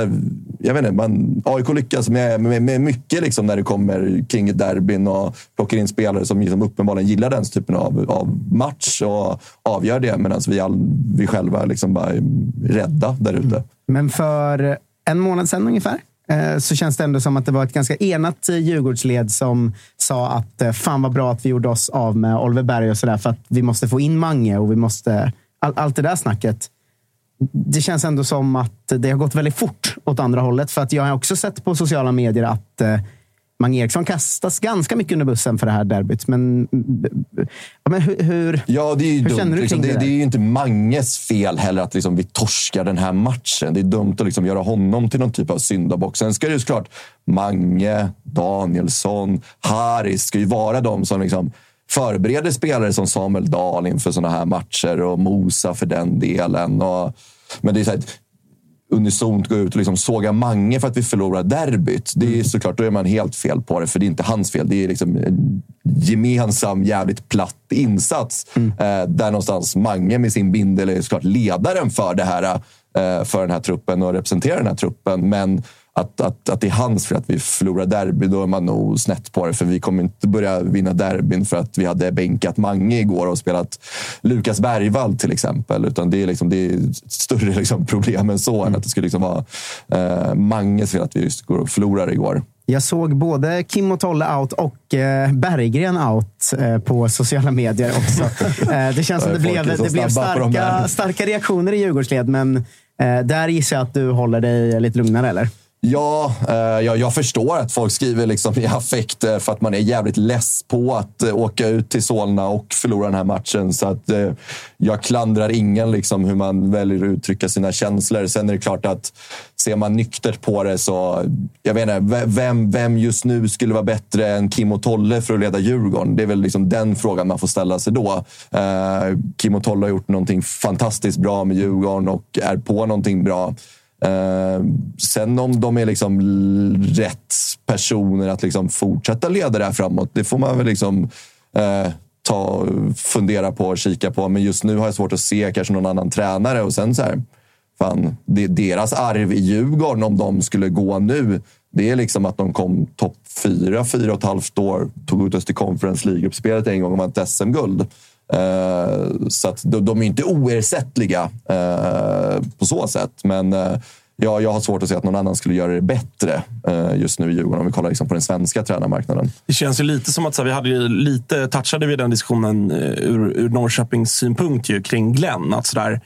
jag vet inte, man, AIK lyckas med, med, med mycket liksom när det kommer kring derbyn och plockar in spelare som liksom uppenbarligen gillar den typen av, av match och avgör det medan vi, all, vi själva liksom bara är rädda där ute. Mm. Men för en månad sedan ungefär eh, så känns det ändå som att det var ett ganska enat Djurgårdsled som sa att eh, fan vad bra att vi gjorde oss av med Oliver Berg och sådär för att vi måste få in Mange och vi måste... All, allt det där snacket det känns ändå som att det har gått väldigt fort åt andra hållet. För att jag har också sett på sociala medier att eh, Mange Eriksson kastas ganska mycket under bussen för det här derbyt. Men, ja, men hur, hur, ja, det är ju hur dumt. känner du liksom. kring det, det, det är ju inte Manges fel heller att liksom vi torskar den här matchen. Det är dumt att liksom göra honom till någon typ av syndabock. Sen ska det ju såklart Mange, Danielsson, Haris ska ju vara de som liksom förbereder spelare som Samuel Dahl inför såna här matcher och Mosa för den delen. Och, men det är så här, unisont gå ut och liksom såga Mange för att vi förlorar derbyt. Det är såklart, då är man helt fel på det, för det är inte hans fel. Det är liksom en gemensam, jävligt platt insats. Eh, där någonstans Mange med sin bindel är såklart ledaren för, det här, eh, för den här truppen och representerar den här truppen. Men att, att, att det är hans fel att vi förlorar derby, då är man nog snett på det. För vi kommer inte börja vinna derbyn för att vi hade bänkat Mange igår och spelat Lukas Bergvall till exempel. Utan det är, liksom, det är ett större [laughs] liksom problem än så. Än att det skulle liksom vara eh, Manges fel att vi just går och förlorar igår. Jag såg både Kim och Tolle out och eh, Berggren out eh, på sociala medier också. [laughs] Eh, det känns som det blev, det blev de starka, starka reaktioner i Djurgårdsled, men där gissar jag att du håller dig lite lugnare, eller? Ja, eh, jag, jag förstår att folk skriver liksom i affekt eh, för att man är jävligt less på att eh, åka ut till Solna och förlora den här matchen. Så att, jag klandrar ingen liksom, hur man väljer att uttrycka sina känslor. Sen är det klart att ser man nyktert på det så... Jag vet inte, vem, vem just nu skulle vara bättre än Kim och Tolle för att leda Djurgården? Det är väl liksom den frågan man får ställa sig då. Kim och Tolle har gjort någonting fantastiskt bra med Djurgården och är på någonting bra. Eh, sen om de är liksom rätt personer att liksom fortsätta leda det här framåt, det får man väl liksom eh, ta, fundera på och kika på. Men just nu har jag svårt att se kanske någon annan tränare. Och sen så här, fan, det, deras arv i Djurgården, om de skulle gå nu, det är liksom att de kom topp fyra, fyra och ett halvt år, tog ut oss till Conference League-uppspelet en gång och vann ett SM-guld. Eh, så att de, de är inte oersättliga eh, på så sätt. Men eh, ja, jag har svårt att se att någon annan skulle göra det bättre eh, just nu i Djurgården om vi kollar liksom på den svenska tränarmarknaden. Det känns ju lite som att så här, vi hade ju lite touchade vi den diskussionen eh, ur, ur Norrköpings synpunkt ju, kring Glenn. Att så där,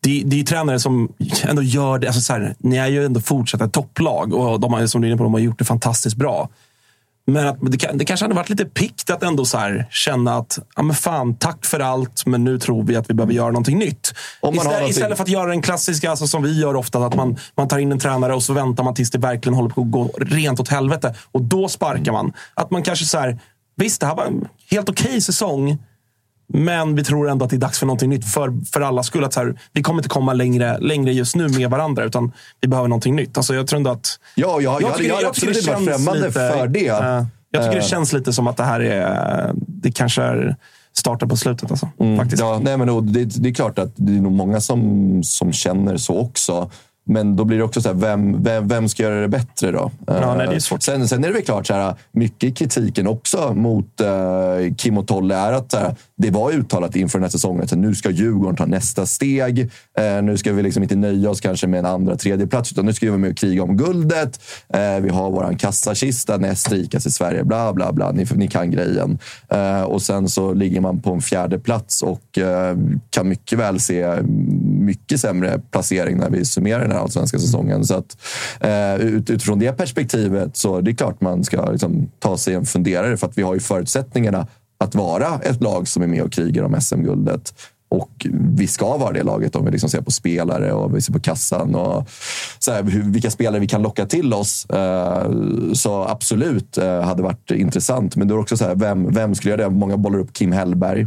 det, det är ju tränare som ändå gör det. Alltså så här, ni är ju ändå fortsatt ett topplag och de har, som du är inne på, de har gjort det fantastiskt bra. Men att det, det kanske hade varit lite pikt att ändå så här, känna att ja, men fan, tack för allt, men nu tror vi att vi behöver göra någonting nytt. Om istället, någonting- istället för att göra den klassiska, alltså, som vi gör ofta, att man, man tar in en tränare och så väntar man tills det verkligen håller på att gå rent åt helvete. Och då sparkar man. Att man kanske så här, visst det här var en helt okej säsong, men vi tror ändå att det är dags för någonting nytt för, för alla skull. Att så här, vi kommer inte komma längre, längre just nu med varandra, utan vi behöver någonting nytt. Alltså, jag tror ändå att... Ja, jag, jag, tycker- jag, jag, absolut inte varit främmande lite- för det. eh, jag tycker det Eh. känns lite som att det här är... Det kanske är startar på slutet. Alltså, Mm. faktiskt. Ja, nej, men det, det är klart att det är nog många som, som känner så också. Men då blir det också så här, vem, vem, vem ska göra det bättre då? Ja, nej, det är Eh, svårt. Sen, sen är det väl klart, så här, mycket kritiken också mot eh, Kim och Tolle är att här, det var uttalat inför den här säsongen att nu ska Djurgården ta nästa steg. Eh, nu ska vi liksom inte nöja oss kanske med en andra, tredje plats utan nu ska vi vara med och kriga om guldet. Eh, vi har våran kassakista, näst rikast i Sverige, bla bla bla. Ni, ni kan grejen. Och sen så ligger man på en fjärde plats och kan mycket väl se mycket sämre placering när vi summerar den här allsvenska säsongen. Så att, eh, ut, utifrån det perspektivet så det är klart man ska liksom, ta sig en funderare för att vi har ju förutsättningarna att vara ett lag som är med och krigar om SM-guldet. Och vi ska vara det laget om vi liksom ser på spelare och vi ser på kassan och så här, hur, vilka spelare vi kan locka till oss. Eh, så absolut eh, hade varit intressant. Men det är också så här, vem, vem skulle göra det? Många bollar upp Kim Hellberg.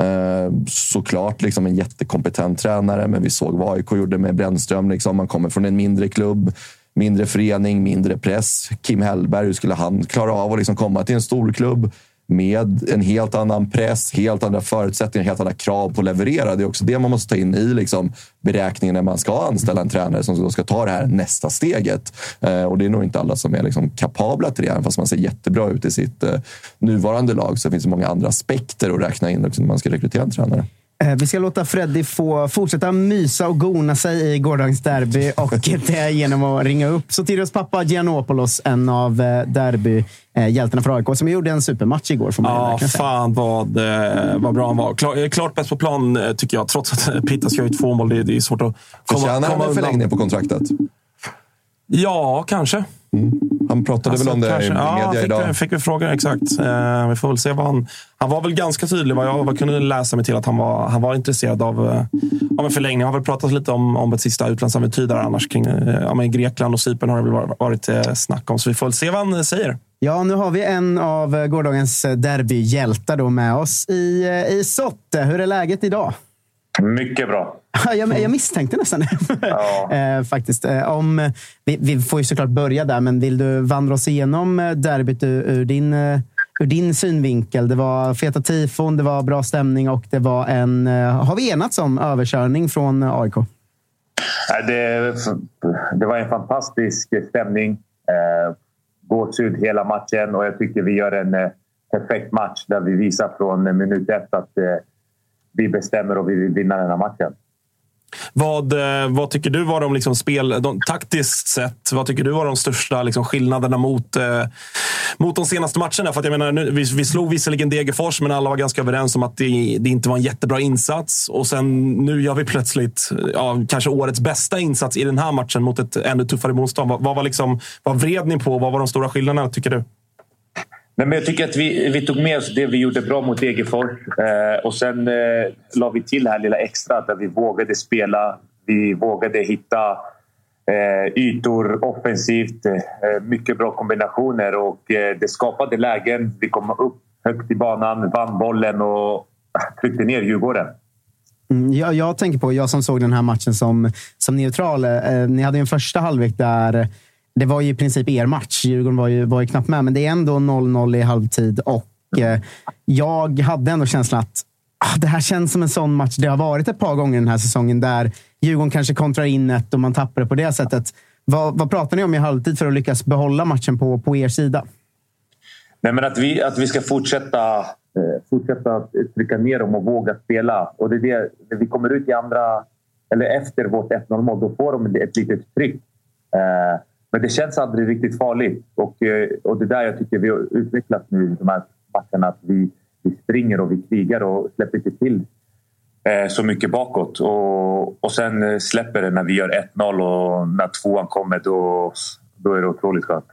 Eh, såklart liksom en jättekompetent tränare, men vi såg vad AIK gjorde med Brännström. Liksom. Man kommer från en mindre klubb, mindre förening, mindre press. Kim Hellberg, hur skulle han klara av att liksom komma till en stor klubb med en helt annan press, helt andra förutsättningar, helt andra krav på att leverera. Det är också det man måste ta in i liksom, beräkningen när man ska anställa en tränare som då ska ta det här nästa steget. Eh, och det är nog inte alla som är liksom, kapabla till det, även fast man ser jättebra ut i sitt eh, nuvarande lag. Så finns det många andra aspekter att räkna in också när man ska rekrytera en tränare. Eh, Vi ska låta Freddy få fortsätta mysa och gona sig i gårdagens derby och [laughs] det genom att ringa upp Sotiros pappa Giannopoulos, en av eh, derbyhjältarna för AIK, som gjorde en supermatch igår. Får man ju Ja, säga. fan vad, eh, vad bra han var. Klar, klart bäst på plan tycker jag, trots att Pitta ska ha ju två mål. Det, är svårt att komma, Förtjänar han komma en förlängning på kontraktet? Ja, kanske. Han pratade väl om det i Alltså, kanske. media ja, fick, idag. fick vi frågor, exakt. Eh, vi får väl se vad han... Han var väl ganska tydlig, vad jag vad kunde läsa mig till, att han var, han var intresserad av, eh, av en förlängning. Han har väl pratat lite om, om ett sista utlandsäventyr där annars. Kring, eh, ja, men Grekland och Cypern har det väl varit, eh, snack om. Så vi får väl se vad han säger. Ja, nu har vi en av eh, gårdagens eh, derbyhjältar då med oss i, eh, i Sotte. Hur är läget idag? Mycket bra. [laughs] Jag, jag misstänkte nästan [laughs] eh, faktiskt. Eh, Om, vi, vi får ju såklart börja där, men vill du vandra oss igenom eh, derbyt ur, din, ur din synvinkel? Det var feta tifon, det var bra stämning och det var en, har vi enats om, överkörning från AIK? Det, det var en fantastisk stämning. Gåshud hela matchen och jag tycker vi gör en perfekt match där vi visar från minut ett att vi bestämmer och vi vill vinna den här matchen. Vad, eh, vad tycker du var de liksom spel, de, taktiskt sett, vad tycker du var de största liksom skillnaderna mot, eh, mot de senaste matcherna? För att jag menar, nu, vi, vi slog visserligen Degerfors, men alla var ganska överens om att det, det inte var en jättebra insats. Och sen nu gör vi plötsligt eh, ja, kanske årets bästa insats i den här matchen mot ett ännu tuffare motstånd. Vad, vad, var liksom, vad vred ni på? Vad var de stora skillnaderna, tycker du? Nej, men jag tycker att vi, vi tog med oss det vi gjorde bra mot Degerfors eh, och sen eh, la vi till det här lilla extra där vi vågade spela. Vi vågade hitta eh, ytor offensivt. Eh, mycket bra kombinationer och eh, det skapade lägen. Vi kom upp högt i banan, vann bollen och [laughs] tryckte ner Djurgården. Mm, jag, jag tänker på, jag som såg den här matchen som, som neutral. Eh, eh ni hade en första halvlek där det var ju i princip er match. Djurgården var ju, var ju knappt med, men det är ändå 0-0 i halvtid. Och eh, jag hade ändå känslan att ah, det här känns som en sån match. Det har varit ett par gånger den här säsongen där Djurgården kanske kontrar in ett och man tappar det på det sättet. Vad, vad pratar ni om i halvtid för att lyckas behålla matchen på, på er sida? Nej, men att, vi, att vi ska fortsätta, eh, fortsätta trycka ner dem och våga spela. Och det är det, när vi kommer ut i andra, eller efter vårt 1-0-mål, då får de ett litet tryck. Eh, men det känns aldrig riktigt farligt. Och, eh, och det är där jag tycker vi har utvecklats nu i de här matcherna. Att vi, vi springer och vi krigar och släpper inte till eh, så mycket bakåt. Och, och sen eh, släpper det när vi gör 1-0 och när tvåan kommer då, då är det otroligt skönt.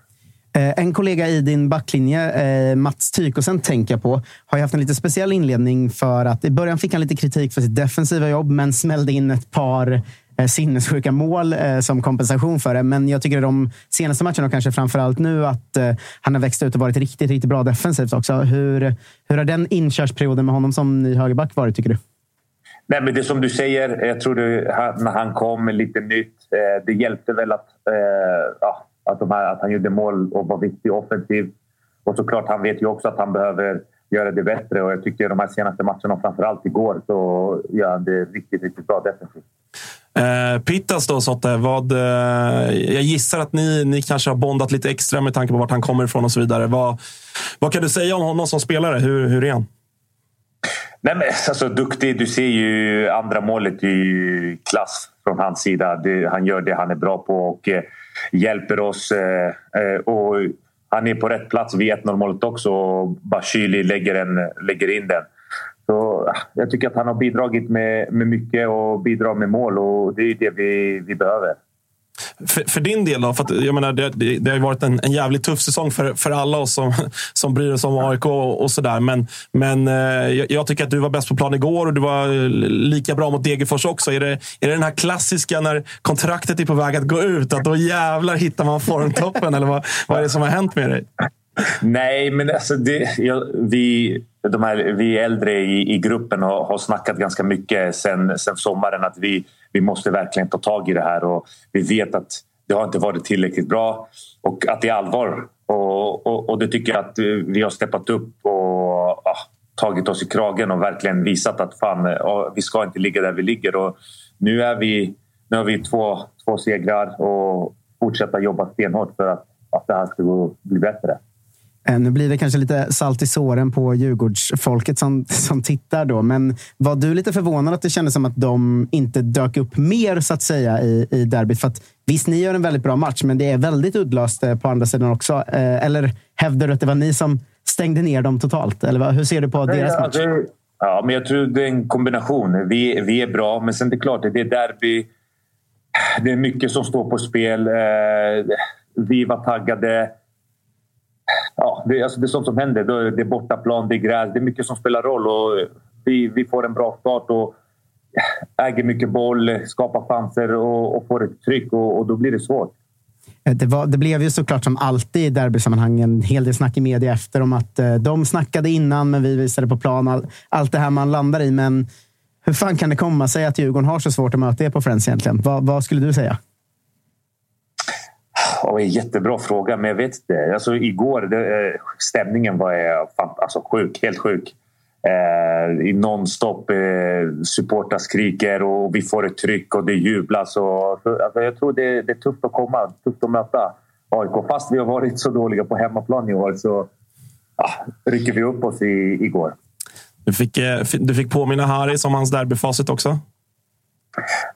Eh, en kollega i din backlinje, Mats Tykosen, tänker jag på, har ju haft en lite speciell inledning för att i början fick han lite kritik för sitt defensiva jobb, men smällde in ett par Eh, sinnessjuka mål eh, som kompensation för det. Men jag tycker de senaste matcherna, och kanske framför allt nu, att eh, han har växt ut och varit riktigt, riktigt bra defensivt också. Hur, hur har den inkörsperioden med honom som ny högerback varit, tycker du? Nej, men det som du säger, jag tror det, han, när han kom lite nytt. Eh, det hjälpte väl att, eh, ja, att, de här, att han gjorde mål och var viktig offensivt. Och såklart, han vet ju också att han behöver göra det bättre. Och jag tycker de här senaste matcherna, framförallt igår, så gör han det riktigt, riktigt bra defensivt. Eh, Pittas då, Sotte. Vad, eh, jag gissar att ni, ni kanske har bondat lite extra med tanke på vart han kommer ifrån och så vidare. Vad, vad kan du säga om honom som spelare? Hur, hur är han? Nej, men, alltså, duktig. Du ser ju andra målet i klass från hans sida. Det, han gör det han är bra på och eh, hjälper oss. Eh, eh, och han är på rätt plats vid 1-0 målet också och Bashili lägger, en, lägger in den. Så jag tycker att han har bidragit med, med mycket och bidrar med mål och det är det vi, vi behöver. För, för, din del då? För att, jag menar, det, det, det har varit en, en jävligt tuff säsong för, för alla oss som, [laughs] som bryr oss om AIK och, och sådär. Men, men eh, jag, jag, tycker att du var bäst på plan igår och du var lika bra mot Degerfors också. Är det, är det den här klassiska när kontraktet är på väg att gå ut, att då jävlar hittar man formtoppen? eller vad, vad är det som har hänt med dig? Nej, men alltså det, ja, vi, de här, vi äldre i, i gruppen har, har snackat ganska mycket sen, sen sommaren att vi, vi måste verkligen ta tag i det här och vi vet att det har inte varit tillräckligt bra och att det är allvar. Och, och, och det tycker jag att eh, vi har steppat upp och ja, tagit oss i kragen och verkligen visat att fan, ja, vi ska inte ligga där vi ligger. Och nu, är vi, nu har vi två, två segrar och fortsätta jobba stenhårt för att, att det här ska bli bättre. Eh, nu blir det kanske lite salt i såren på Djurgårdsfolket som, som tittar då. Men var du lite förvånad att det kändes som att de inte dök upp mer så att säga i, i derbyt? För att, visst, ni gör en väldigt bra match, men det är väldigt uddlöst eh, på andra sidan också. Eh, eller hävdar du att det var ni som stängde ner dem totalt? Eller hur ser du på deras match? Ja, men jag tror det är en kombination. Vi, vi är bra, men sen det är klart, det är derby. Det är mycket som står på spel. Vi var taggade ja, det, alltså det är sånt som händer. Det är bortaplan, det är gräs. Det är mycket som spelar roll. Och eh, vi, vi får en bra start och eh, äger mycket boll, skapar chanser och, och får ett tryck och, och, då blir det svårt. Eh, det, var, det, blev ju såklart som alltid i derbysammanhang en hel del snack i media efter om att de snackade innan, men vi visade på plan. All, allt det här man landar i. Men hur fan kan det komma sig att Djurgården har så svårt att möta er på Friends egentligen? Va, vad skulle du säga? Oh, jättebra fråga, men jag vet inte. Alltså, igår, det, eh, stämningen var eh, alltså, sjuk, helt sjuk. Eh, I nonstop. Eh, supportrar skriker och vi får ett tryck och det jublas. Och, alltså, jag tror det, det, är tufft att komma, tufft att möta AIK. Fast vi har varit så dåliga på hemmaplan i år så ah, rycker vi upp oss i, igår. Du fick, eh, du fick påminna Haris om hans derbyfacit också.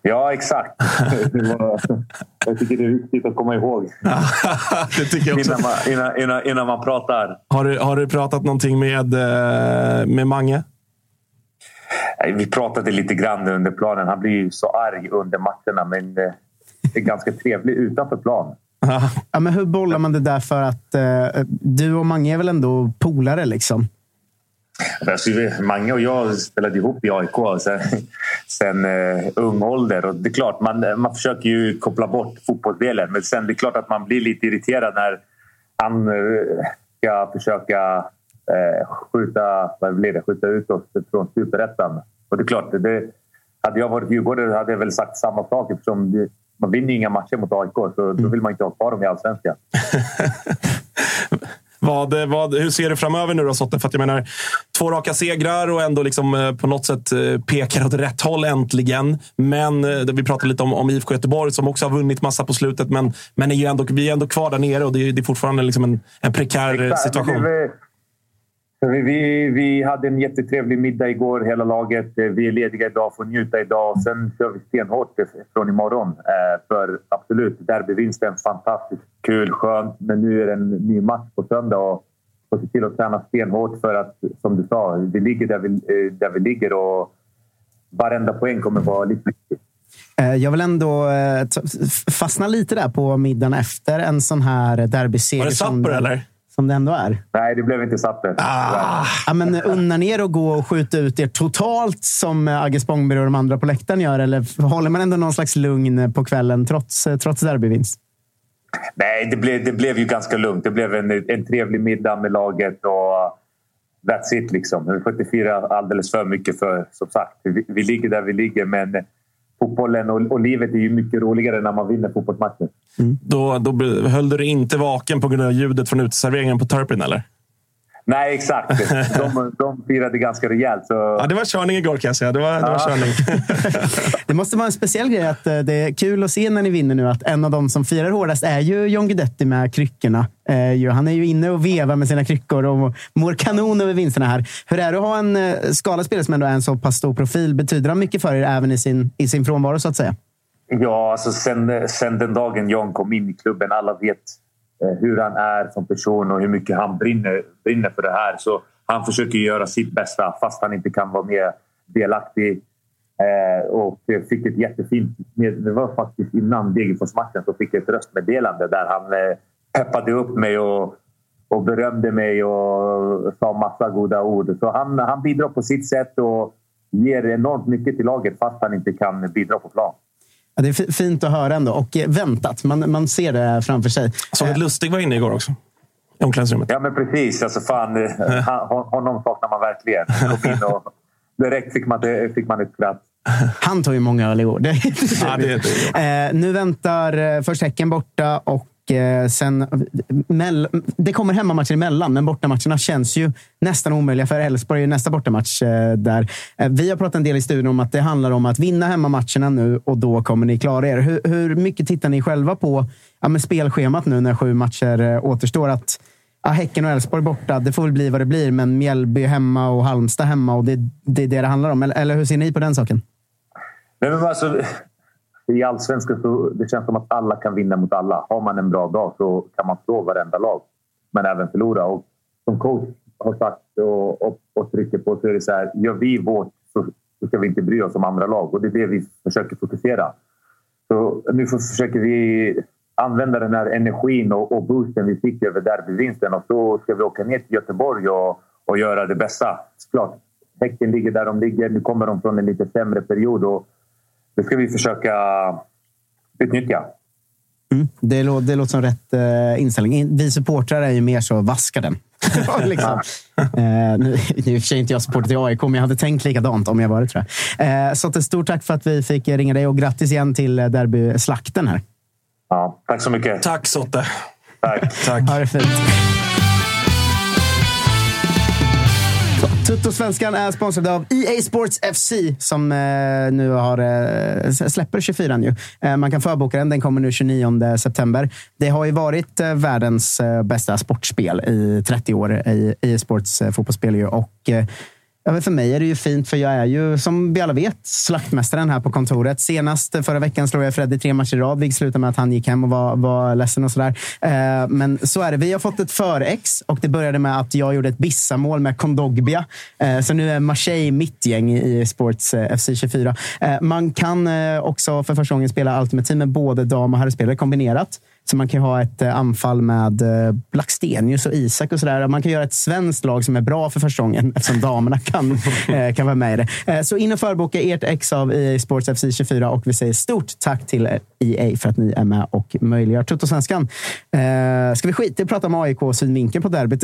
Ja, exakt. [laughs] jag tycker det är viktigt att komma ihåg. [laughs] det tycker jag också. Innan, man, innan, innan, innan man pratar. Har du, har du pratat någonting med, eh, med Mange? Vi pratade lite grann under planen. Han blir så arg under matcherna, men eh, är ganska trevlig utanför plan. Ja, men hur bollar man det där för att eh, du och Mange är väl ändå polare? Liksom? Alltså, Mange och jag spelade ihop i AIK sen, sen uh, ung ålder. Och det är klart, man, man försöker ju koppla bort fotbollsdelen. Men sen det är klart att man blir lite irriterad när han uh, ska försöka uh, skjuta, vad blir det, skjuta ut oss från superettan. Och det är klart, det, hade jag varit djurgårdare hade jag väl sagt samma sak eftersom det, man vinner inga matcher mot AIK. Så då vill man inte ha kvar dem i allsvenskan. [laughs] Vad, vad, hur ser du framöver nu då, Sotte? För att jag menar, två raka segrar och ändå liksom, eh, på något sätt eh, pekar åt rätt håll äntligen. Men eh, vi pratade lite om, om IFK Göteborg som också har vunnit massa på slutet. Men, men är ju ändå, vi är ändå kvar där nere och det är, det är fortfarande liksom en, en prekär Exakt. situation. Vi, vi, vi, hade en jättetrevlig middag igår, hela laget. Vi är lediga idag, får njuta idag. Sen kör vi stenhårt från imorgon. För absolut, derbyvinsten, fantastiskt kul, skönt. Men nu är det en ny match på söndag och får se till att träna stenhårt för att, som du sa, vi ligger där vi, eh, där vi ligger och varenda poäng kommer vara lite viktig. Eh, jag vill ändå eh, fastna lite där på middagen efter en sån här derbyseger. Var det Sapper eller? Som det ändå är. Nej, det blev inte Sapper. Ah. Ja, men unnar ni er att gå och skjuta ut er totalt som Agge Spångberg och de andra på läktaren gör? Eller håller man ändå någon slags lugn på kvällen trots, trots derbyvinst? Nej, det blev, det blev ju ganska lugnt. Det blev en, en trevlig middag med laget och that's it. Liksom. Vi får inte fira alldeles för mycket för som sagt, vi, vi ligger där vi ligger. Men fotbollen och, och, livet är ju mycket roligare när man vinner fotbollsmatcher. Mm. Då, då höll du dig inte vaken på grund av ljudet från uteserveringen på Turpin, eller? Nej, exakt. [laughs] De, de firade ganska rejält. Så... Ja, det var körning igår kan jag säga. Det var, det var körning. [laughs] Det måste vara en speciell grej att eh, det är kul att se när ni vinner nu att en av de som firar hårdast är ju John Guidetti med kryckorna. Eh, Han är ju inne och vevar med sina kryckor och mår kanon över vinsterna här. Hur är det att ha en eh, skadad spelare som ändå är en så pass stor profil? Betyder han mycket för er även i sin, i sin frånvaro så att säga? Ja, alltså sen, sen den dagen John kom in i klubben, alla vet Eh, hur han är som person och hur mycket han brinner, brinner för det här. Så han försöker göra sitt bästa fast han inte kan vara mer delaktig. Eh, och fick ett jättefint... Det var faktiskt innan Degerfors-matchen så fick jag ett röstmeddelande där han eh, peppade upp mig och, och berömde mig och sa massa goda ord. Så han, han bidrar på sitt sätt och ger enormt mycket till laget fast han inte kan bidra på plan. Ja, det är fi- fint att höra ändå och eh, väntat. Man, man ser det framför sig. Såg att Lustig var inne igår också. I omklädningsrummet. Ja, men precis. Alltså, fan, eh, han, honom saknar man verkligen. Han Kom in och [laughs] direkt fick man, det- fick man ett skratt. Han tog ju många öl igår. Det, Ja, det, det, Eh, nu väntar eh, först Häcken borta och eh, Eh, sen... Mell, det kommer hemmamatcher emellan, men bortamatcherna känns ju nästan omöjliga för Elfsborg är ju nästa bortamatch. Eh, där. Eh, vi har pratat en del i studion om att det handlar om att vinna hemmamatcherna nu och då kommer ni klara er. Hur, hur mycket tittar ni själva på ja, med spelschemat nu när sju matcher återstår? Att ja, Häcken och Elfsborg borta, det får väl bli vad det blir, men Mjällby hemma och Halmstad hemma och det, det är det det handlar om. Eller, eller hur ser ni på den saken? Nej, men alltså, i allsvenskan så det känns som att alla kan vinna mot alla. Har man en bra dag så kan man slå varenda lag, men även förlora. Och som coach har sagt och, och, och trycker på så är det så här, gör vi vårt så, så ska vi inte bry oss om andra lag. Och det är det vi försöker fokusera. Så nu försöker vi använda den här energin och, och boosten vi fick över derbyvinsten och så ska vi åka ner till Göteborg och, och göra det bästa. Såklart, Häcken ligger där de ligger. Nu kommer de från en lite sämre period och det ska vi försöka utnyttja. Mm. Det, lå, det låter som rätt eh, inställning. In- Vi supportrar är ju mer så vaska den. [laughs] liksom. eh, nu, nu är inte jag supporter till AIK, men jag hade tänkt likadant om jag var det. Tror jag. Eh, så att ett stort tack för att vi fick ringa dig och grattis igen till eh, derbyslakten här. Ja, tack så mycket. Tack Sotte. Tack. tack. Ha det fint. Tuttosvenskan är sponsrad av EA Sports FC som eh, nu har, eh, släpper 24 ju. Eh, man kan förboka den. Den kommer nu 29 september. Det har ju varit eh, världens eh, bästa sportspel i 30 år i EA Sports eh, fotbollsspel. Ju. Och, eh, Ja, men för mig är det ju fint, för jag är ju som vi alla vet slaktmästaren här på kontoret. Senast förra veckan slog jag Freddy tre matcher i rad, vilket slutade med att han gick hem och var, var ledsen och sådär. Eh, men så är det. Vi har fått ett förex och det började med att jag gjorde ett Bissamål med Kondogbia. Eh, så nu är Marseille mitt gäng i Sports eh, FC 24. Eh, man kan eh, också för första gången spela Ultimate Team med både dam och herrspelare kombinerat. Så man kan ha ett eh, anfall med eh, Blackstenius och Isak och sådär. Man kan göra ett svenskt lag som är bra för första gången [laughs] eftersom damerna kan, eh, kan vara med i det. Så in och förboka ert ex av EA Sports FC 24 och vi säger stort tack till EA för att ni är med och möjliggör Tuttosvenskan. Ska vi skita i att prata om AIK och synvinkeln på derbyt?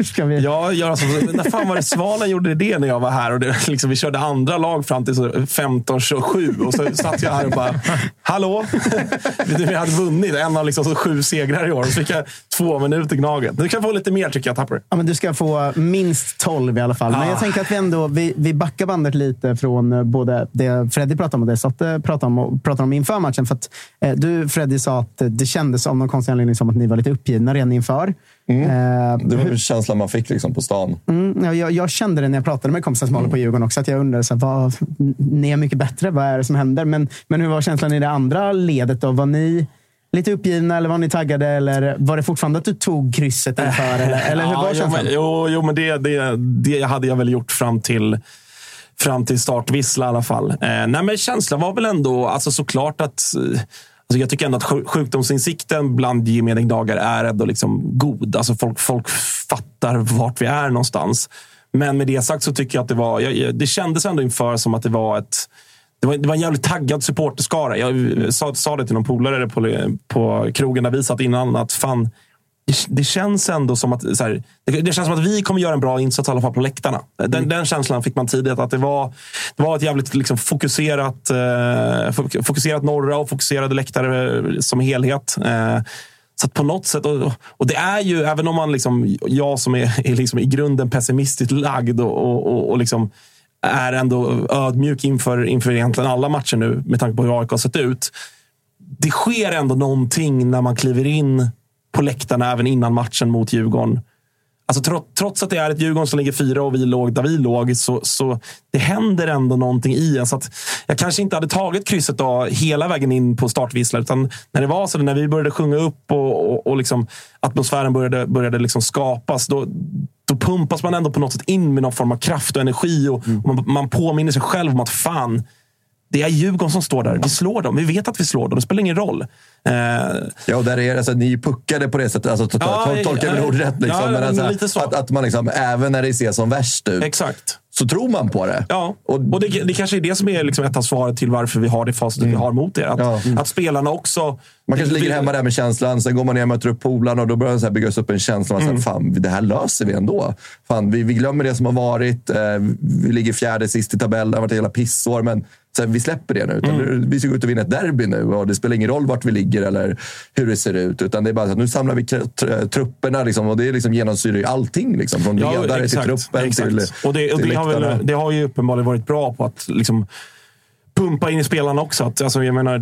[laughs] Ska vi? Ja, ja alltså, när fan var det Svalen gjorde det när jag var här? Och det, liksom, vi körde andra lag fram till 15-27 och så satt jag här och bara, hallå? [laughs] Vi hade vunnit en av liksom så sju segrar i år. Så fick jag två minuter Gnaget. Nu kan få lite mer tycker jag, Tapper. Ja, men du ska få minst 12 i alla fall. Men Ah. jag tänker att vi ändå vi, vi backar bandet lite från eh, både det Freddy pratade om och det Sotte pratade om, och pratade om inför matchen. För att, eh, du, Freddy, sa att det kändes av någon konstig anledning som att ni var lite uppgivna redan inför. Eh, Det var väl känslan man fick liksom på stan. Mm, ja, jag, jag kände det när jag pratade med kompisar som håller på Djurgården också. Att jag undrade, så här, vad, ni är mycket bättre. Vad är det som händer? Men, men hur var känslan i det andra ledet? Då? Var ni lite uppgivna eller var ni taggade? Eller var det fortfarande att du tog krysset inför? Eller, [laughs] eller hur Ja, var jo, men, jo, jo, men det, det, det hade jag väl gjort fram till, fram till startvissla i alla fall. Eh, nej, men känslan var väl ändå alltså, såklart att... Alltså jag tycker ändå att sjuk- sjukdomsinsikten bland gemene är ändå liksom god. Alltså folk, folk fattar vart vi är någonstans. Men med det sagt så tycker jag att det var... Jag, det kändes ändå inför som att det var ett... Det var, det var en jävligt taggad supporterskara. Jag sa, sa det till någon polare på, på krogen där vi satt innan. Att fan, det, det känns ändå som att, så här, det, det känns som att vi kommer göra en bra insats i alla fall på läktarna. Den, den känslan fick man tidigt. Att det var, det var ett jävligt liksom, fokuserat, eh, fok- fokuserat norra och fokuserade läktare eh, som helhet. Eh, Så på något sätt, och, och det är ju, även om man liksom, jag som är, [laughs] är liksom i grunden pessimistiskt lagd och, och, och, och liksom är ändå ödmjuk inför, inför egentligen alla matcher nu med tanke på hur AIK har sett ut. Det sker ändå någonting när man kliver in på läktarna även innan matchen mot Djurgården. Alltså, trots, trots att det är ett Djurgården som ligger fyra och vi låg där vi låg, så, så det händer ändå någonting i en. Så att jag kanske inte hade tagit krysset då, hela vägen in på startvissla, utan när det var så, när vi började sjunga upp och, och, och liksom, atmosfären började, började liksom skapas, då, då pumpas man ändå på något sätt in med någon form av kraft och energi. Och, och man, man påminner sig själv om att fan, det är Djurgården som står där. Vi slår dem. Vi vet att vi slår dem. Det spelar ingen roll. Eh, Ja, och där är, alltså, ni puckade på det sättet. Alltså, to- Ja, tol- tolkar jag ja, ord rätt? Liksom. ja, men alltså, lite så. Att, att man liksom, även när det ser som värst ut, Exakt. så tror man på det. Ja, och det, det kanske är det som är liksom ett av svaren till varför vi har det facit vi har mot er. Att, att spelarna också... Man kanske ligger hemma där med känslan, sen går man ner och möter upp polarna och då börjar det byggas upp en känsla. Mm. Att fan, det här löser vi ändå. Fan, vi, vi glömmer det som har varit. Eh, vi ligger fjärde sist i tabellen. Det har varit ett jävla pissår. Men så här, vi släpper det nu. Utan Vi ska gå ut och vinna ett derby nu och det spelar ingen roll vart vi ligger eller hur det ser ut. Utan det är bara så att nu samlar vi tr- tr- trupperna liksom, och det liksom genomsyrar ju allting. Liksom, från Ja, ledare exakt, till truppen exakt. till, och det, och till det, har väl, det har ju uppenbarligen varit bra på att liksom pumpa in i spelarna också. Att, alltså, jag menar,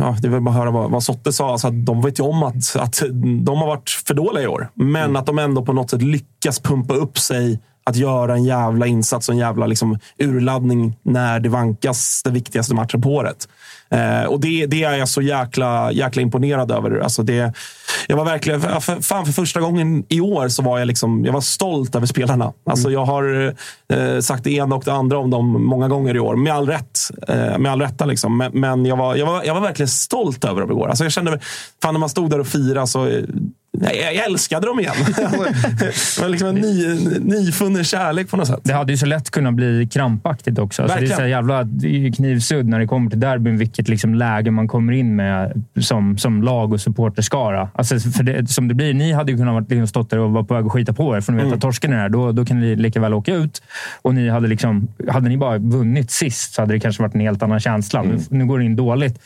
ja, det väl bara att höra vad, vad Sotte sa. Alltså, att de vet ju om att, att de har varit för dåliga i år. Men Mm. att de ändå på något sätt lyckas pumpa upp sig att göra en jävla insats och en jävla liksom, urladdning när det vankas den viktigaste matchen på året. Eh, och det, det är jag så jäkla, jäkla imponerad över. Alltså det, jag var verkligen, för, fan för första gången i år så var jag, liksom, jag var stolt över spelarna. Alltså jag har eh, sagt det ena och det andra om dem många gånger i år. Med all rätt. Eh, med all rätta liksom. Men, men jag, var, jag, var, jag var verkligen stolt över dem igår. Alltså jag kände, fan när man stod där och firade så eh, jag, älskade dem igen. [laughs] det var liksom en ny, nyfunnen kärlek på något sätt. Det hade ju så lätt kunnat bli krampaktigt också. Alltså det är så här jävla det är ju knivsudd när det kommer till derbyn, vilket liksom läge man kommer in med som, som lag och supporterskara. Alltså för det, som det blir, ni hade ju kunnat varit, liksom stått där och vara på väg att skita på er, för ni vet att torsken är där. Då, då kan ni lika väl åka ut. Och ni hade, liksom, hade ni bara vunnit sist så hade det kanske varit en helt annan känsla. Nu, nu går det in dåligt.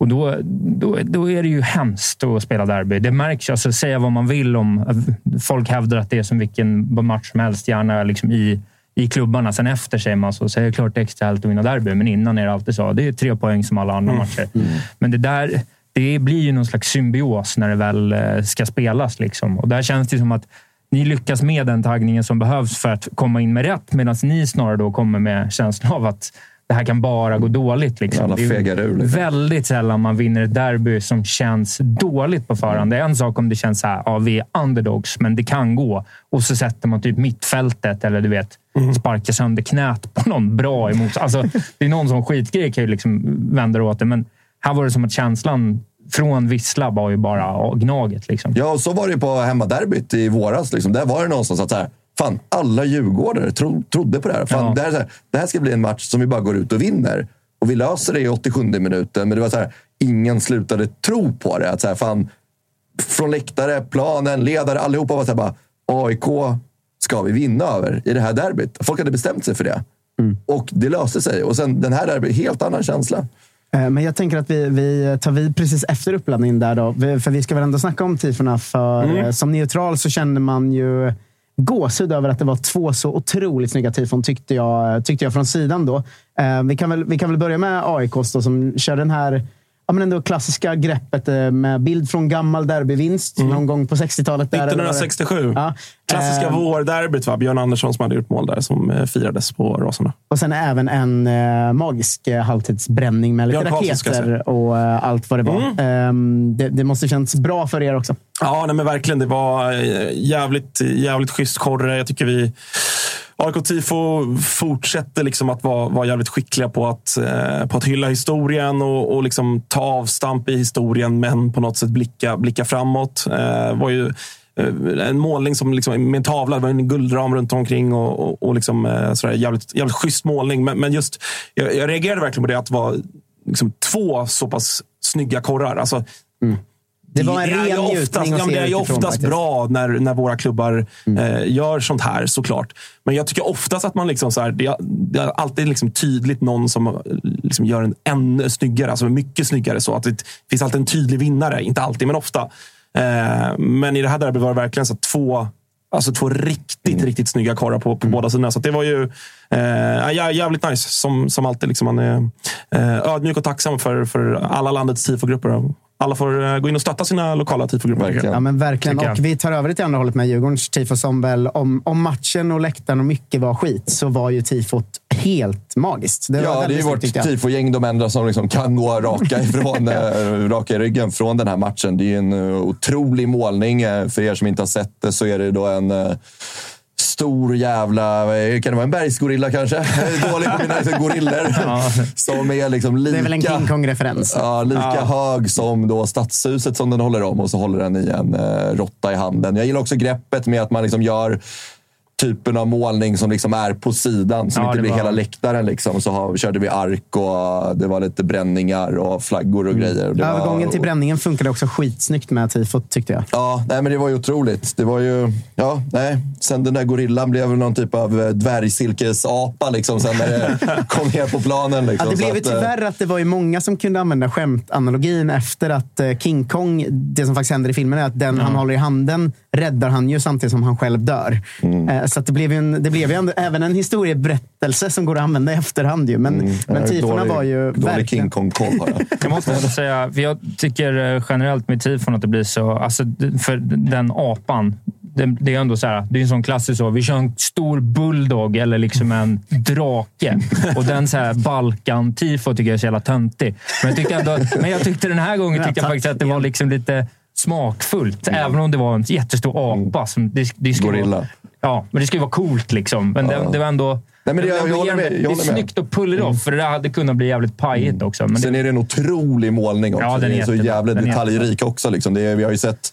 Och då, då, då är det ju hemskt att spela derby. Det märks. Alltså, säga vad man vill om... Folk hävdar att det är som vilken match som helst, gärna liksom i, i klubbarna. Sen efter säger man så. Så är det klart det är extra härligt att vinna derby, men innan är det alltid så. Det är tre poäng som alla andra matcher. Men det där det blir ju någon slags symbios när det väl eh, ska spelas. Liksom. Och där känns det som att ni lyckas med den taggningen som behövs för att komma in med rätt, medan ni snarare då kommer med känslan av att det här kan bara gå dåligt. Liksom. Det är ur. Liksom. väldigt sällan man vinner ett derby som känns dåligt på förhand. Det är en sak om det känns så här, ja, vi är underdogs, men det kan gå. Och så sätter man typ mittfältet eller du vet, sparkar sönder knät på någon bra emot. Alltså, det är någon sån skitgrej kan ju liksom vända åt det, men här var det som att känslan från Vissla var ju bara gnaget. Liksom. Ja, och så var det på hemmaderbyt i våras. Liksom. Där var det någonstans att så här, fan, alla djurgårdare tro, trodde på det här. Fan, Ja. det, här här. Det här ska bli en match som vi bara går ut och vinner. Och vi löser det i 87 minuten. Men det var så här, ingen slutade tro på det. Att så här, fan, från läktare, planen, ledare, allihopa var så här bara AIK ska vi vinna över i det här derbyt. Folk hade bestämt sig för det. Och det löste sig. Och sen den här derbyt, helt annan känsla. Eh, Men jag tänker att vi, vi tar vid precis efter uppladdningen där då. För vi ska väl ändå snacka om tifona. För Mm. eh, som neutral så kände man ju gåshud över att det var två så otroligt snygga tifon, tyckte jag, tyckte jag från sidan då. Eh, Vi kan väl, vi kan väl börja med AIK som kör den här ja, men ändå klassiska greppet eh, med bild från gammal derbyvinst någon gång på 60-talet. där, eller vad det- 1967. Ja. Klassiska Eh, vårderbyt. Va? Björn Andersson som hade gjort mål där, som eh, firades på Rosorna. Och sen även en eh, magisk eh, halvtidsbränning med lite raketer och eh, allt vad det var. Ehm, det, det måste känns bra för er också. Ja, nej, men verkligen. Det var eh, jävligt, jävligt schysst korre. Jag tycker vi... AIK Tifo fortsätter liksom att vara, vara jävligt skickliga på att, eh, på att hylla historien och, och liksom ta avstamp i historien, men på något sätt blicka, blicka framåt. Eh, var ju eh, en målning som liksom, med en tavla, det var en guldram runt omkring och, och, och liksom, eh, sådär, jävligt, jävligt schysst målning. Men, men just, jag, jag reagerade verkligen på det att det var liksom, två så pass snygga korrar. Alltså, mm. Det var en är ren njutning oftast, att ja, Det är ju oftast bra när, när våra klubbar Mm. eh, gör sånt här, såklart. Men jag tycker oftast att man liksom så här, det, är, det är alltid liksom tydligt någon som eh, liksom gör en ännu snyggare, alltså mycket snyggare. så att Det finns alltid en tydlig vinnare. Inte alltid, men ofta. Eh, men i det här derbyt var det verkligen så två Alltså två riktigt, riktigt snygga karlar på, på båda sidorna. Så det var ju eh, jä- jävligt nice. Som, som alltid. Liksom, man är eh, ödmjuk och tacksam för, för alla landets tifogrupper. Alla får eh, gå in och stötta sina lokala tifogrupper. Ja, men verkligen. Och vi tar över det till andra hållet med Djurgårdens tifo som väl, om, om matchen och läktaren och mycket var skit, så var ju tifot helt magiskt. Det Ja, det är ju vårt tifogäng, de enda som liksom kan gå raka, [laughs] ifrån, eh, raka i ryggen från den här matchen. Det är ju en eh, otrolig målning. För er som inte har sett det så är det då en stor jävla... eh, Kan det vara en bergsgorilla kanske? [laughs] Jag är dålig på mina gorillor. [laughs] Som är liksom lika... Det är väl en King Kong-referens. Ja, lika Ja. hög som då stadshuset som den håller om och så håller den i en eh, råtta i handen. Jag gillar också greppet med att man liksom gör typen av målning som liksom är på sidan, som Ja, inte blir var- hela läktaren. Liksom. Så har, körde vi ark och det var lite bränningar och flaggor och grejer. Och Mm. Övergången var, till bränningen funkade också skitsnyggt med tifot, tyckte jag. Ja, nej, men det var ju otroligt. Det var ju... Ja, nej. Sen den där gorillan blev väl någon typ av eh, dvärgsilkesapa liksom, sen när det [laughs] kom ner på planen. Liksom. Ja, det blev ju eh, tyvärr att det var ju många som kunde använda skämtanalogin efter att eh, King Kong, det som faktiskt händer i filmen är att den han håller i handen räddar han ju samtidigt som han själv dör. Mm. Så att det blev ju, en, det blev ju ändå, även en historieberättelse som går att använda i efterhand. Ju. Men, men Mm. Ja, tifona dålig- var ju Dålig verkligen... King Kong-koll har jag. [laughs] Jag måste säga, för jag tycker eh, generellt med tifon att det blir så... Alltså, för den apan, det, det är ändå så här, det är en sån klassisk så. Vi kör en stor bulldog eller liksom en drake. Och den så här Balkan-tifo tycker jag är så jävla töntig. Men jag, tyckte ändå, men jag tyckte den här gången tyckte jag faktiskt att det var liksom lite smakfullt. Även om det var en jättestor apa. Som det, det skulle Gorilla. Vara, ja, men det skulle vara coolt liksom. Men det, det var ändå... Nej, men det- jag det, håller med, jag det är håller med. snyggt att pull it off, för det där hade kunnat bli jävligt pajigt också. Men Sen är det en otrolig målning också. Ja, den den är är så jävla är detaljrik också. Liksom. Det är, vi har ju sett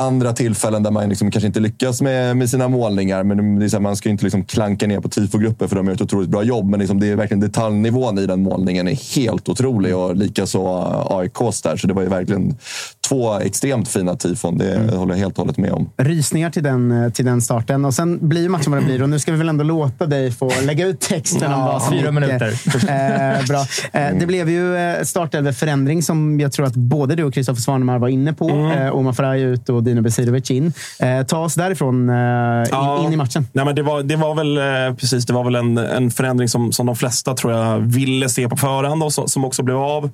andra tillfällen där man liksom kanske inte lyckas med, med sina målningar. Men det är så här, man ska ju inte liksom klanka ner på tifogrupper för de gör ett otroligt bra jobb. Men liksom det är verkligen detaljnivån i den målningen är helt otrolig. Och likaså AIKs där. Så det var ju verkligen två extremt fina tifon. Det Mm. håller jag helt och hållet med om. Rysningar till den, eh, till den starten. Och sen blir ju matchen vad den blir. Och nu ska vi väl ändå låta dig få lägga ut texten om Ja, vad som fyra minuter. Eh, bra. Eh, det blev ju eh, startelveförändring som jag tror att både du och Kristoffer Svanemar var inne på. Mm. Eh, Omar Faraj ut och Dino Besirovic in. Eh, ta oss därifrån eh, in, in i matchen. Nej, men det, var, det var väl eh, precis det var väl en, en förändring som, som de flesta tror jag ville se på förhand och så, som också blev av.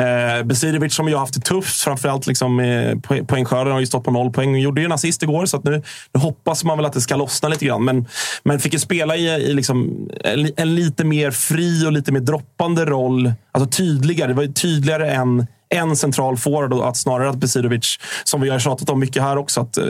Eh, Besirovic som ju har haft det tufft, framförallt liksom po- poängskörden, har ju stått på noll poäng. Gjorde ju en assist igår, så att nu, nu hoppas man väl att det ska lossna lite grann. Men, men fick ju spela i, i liksom en, en lite mer fri och lite mer droppande roll. Alltså tydligare. Det var ju tydligare än en central forward och att snarare att Besirovic, som vi har tjatat om mycket här också, att eh,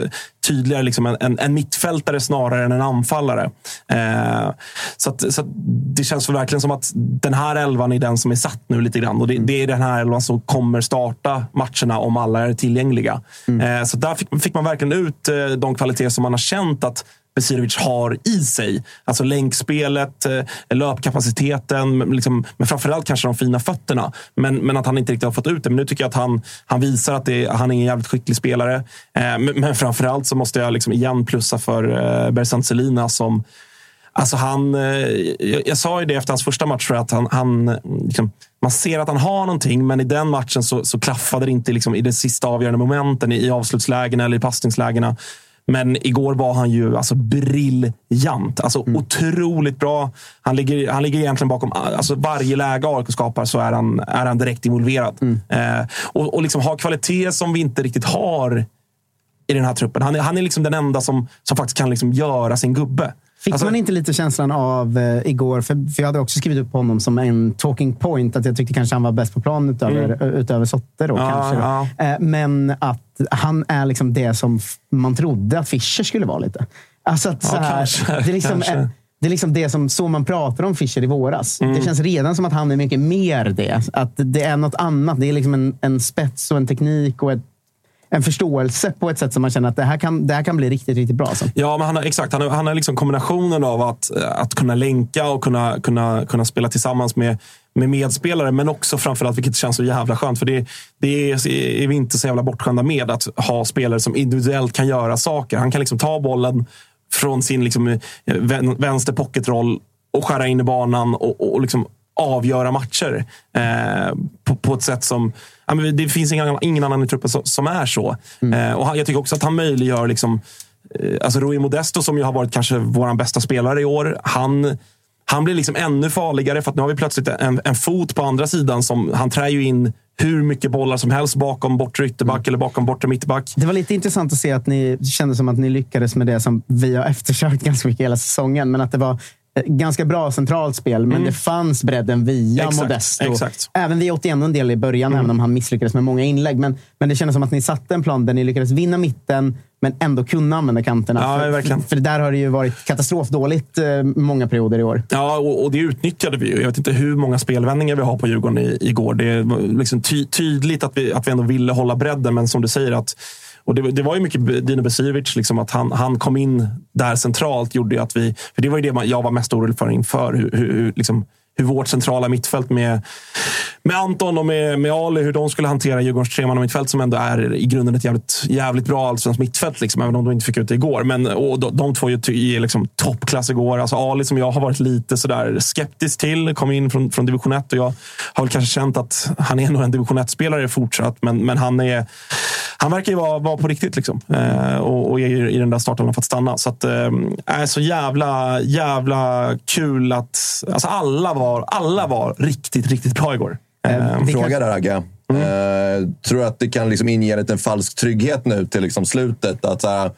tydligare liksom en, en, en mittfältare snarare än en anfallare. Eh, så att, så att det känns verkligen som att den här elvan är den som är satt nu lite grann. Och det, det är den här elvan som kommer starta matcherna om alla är tillgängliga. Eh, så där fick, fick man verkligen ut eh, de kvaliteter som man har känt att Besirovic har i sig. Alltså länkspelet, eh, löpkapaciteten, men liksom, men framförallt kanske de fina fötterna. Men, men att han inte riktigt har fått ut det. Men nu tycker jag att han, han visar att det, han är en jävligt skicklig spelare. Eh, men, men framförallt så måste jag liksom igen plussa för eh, Bersan Selina som Alltså han, eh, jag, jag sa ju det efter hans första match, för att han, han, liksom, man ser att han har någonting, men i den matchen så, så klaffade det inte liksom, i de sista avgörande momenten, i, i avslutslägena eller i passningslägena. Men igår var han ju alltså briljant. Alltså otroligt bra. Han ligger, han ligger egentligen bakom alltså varje läge AIK skapar så är han, är han direkt involverad. Eh, och och liksom har kvalitet som vi inte riktigt har i den här truppen. Han är, han är liksom den enda som, som faktiskt kan liksom göra sin gubbe. Fick Alltså- man inte lite känslan av eh, igår, för, för jag hade också skrivit upp honom som en talking point, att jag tyckte kanske han var bäst på plan utöver, Mm. utöver Sotte. Då, Ja, kanske, då. Eh, men att han är liksom det som man trodde att Fischer skulle vara lite. Alltså att Ja, här, kanske, det, är liksom, kanske. är- det är liksom det som så man pratar om Fischer i våras. Mm. Det känns redan som att han är mycket mer det. Att det är något annat. Det är liksom en, en spets och en teknik och ett, en förståelse på ett sätt som man känner att det här kan, det här kan bli riktigt, riktigt bra. Alltså. Ja, men han har, exakt. Han har, han har liksom kombinationen av att, eh, att kunna länka och kunna, kunna, kunna spela tillsammans med, med medspelare, men också framförallt, vilket känns så jävla skönt, för det, det är, är vi inte så jävla bortskämda med, att ha spelare som individuellt kan göra saker. Han kan liksom ta bollen från sin liksom, eh, vänster pocketroll och skära in i banan och, och liksom avgöra matcher eh, på, på ett sätt som... Det finns ingen, ingen annan i truppen som, som är så. Eh, och han, jag tycker också att han möjliggör liksom, eh, alltså Rui Modesto, som ju har varit kanske vår bästa spelare i år. Han, han blir liksom ännu farligare för att nu har vi plötsligt en, en fot på andra sidan. som Han trär ju in hur mycket bollar som helst bakom bortre ytterback eller bakom bortre mittback. Det var lite intressant att se att ni kände som att ni lyckades med det som vi har [laughs] eftersökt ganska mycket hela säsongen. Men att det var ganska bra centralt spel, men Mm. det fanns bredden via Exakt, Modesto. exakt. Även via 81 en del i början, även om han misslyckades med många inlägg. Men, men det kändes som att ni satte en plan där ni lyckades vinna mitten, men ändå kunna använda kanterna. Ja, för, verkligen. för där har det ju varit katastrofdåligt eh, många perioder i år. Ja, och, och det utnyttjade vi. Jag vet inte hur många spelvändningar vi har på Djurgården i, igår. Det var liksom ty, tydligt att vi, att vi ändå ville hålla bredden, men som du säger att och det, det var ju mycket Dino Besirovic, liksom att han, han kom in där centralt. gjorde att vi, för Det var ju det man- jag var mest orolig för inför. Hur, hur, hur, liksom, hur vårt centrala mittfält med, med Anton och med, med Ali, hur de skulle hantera Djurgårdens tremanna-mittfält som ändå är i grunden ett jävligt, jävligt bra allsvenskt mittfält. Liksom, även om de inte fick ut det igår. Men, och de, de två är ju är liksom toppklass igår. Alltså Ali som jag har varit lite sådär skeptisk till, kom in från, från division 1 och jag har väl kanske känt att han är nog en division 1-spelare fortsatt. Men, men han, är, han verkar ju vara, vara på riktigt liksom. eh, och, och är i den där starten för att stanna. Så att, eh, är så jävla, jävla kul att alltså alla, var, alla var riktigt, riktigt bra igår. Eh, Fråga där Agge. Eh, tror du att det kan liksom inge en liten falsk trygghet nu till liksom slutet? Att, så här,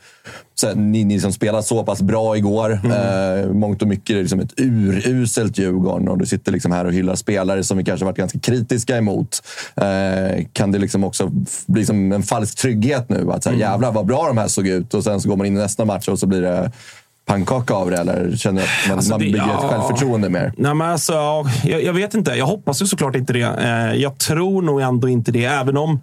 så här, ni, ni som spelar så pass bra igår, eh, mångt och mycket är liksom ett uruselt Djurgården och du sitter liksom här och hyllar spelare som vi kanske varit ganska kritiska emot. Eh, kan det liksom också bli som en falsk trygghet nu? Att så här, jävlar vad bra de här såg ut och sen så går man in i nästa match och så blir det pannkaka av det? Eller känner du att man, Alltså, man bygger ja. ett självförtroende mer? Nej, men alltså, ja, jag, jag vet inte. Jag hoppas ju såklart inte det. Eh, jag tror nog ändå inte det. Även om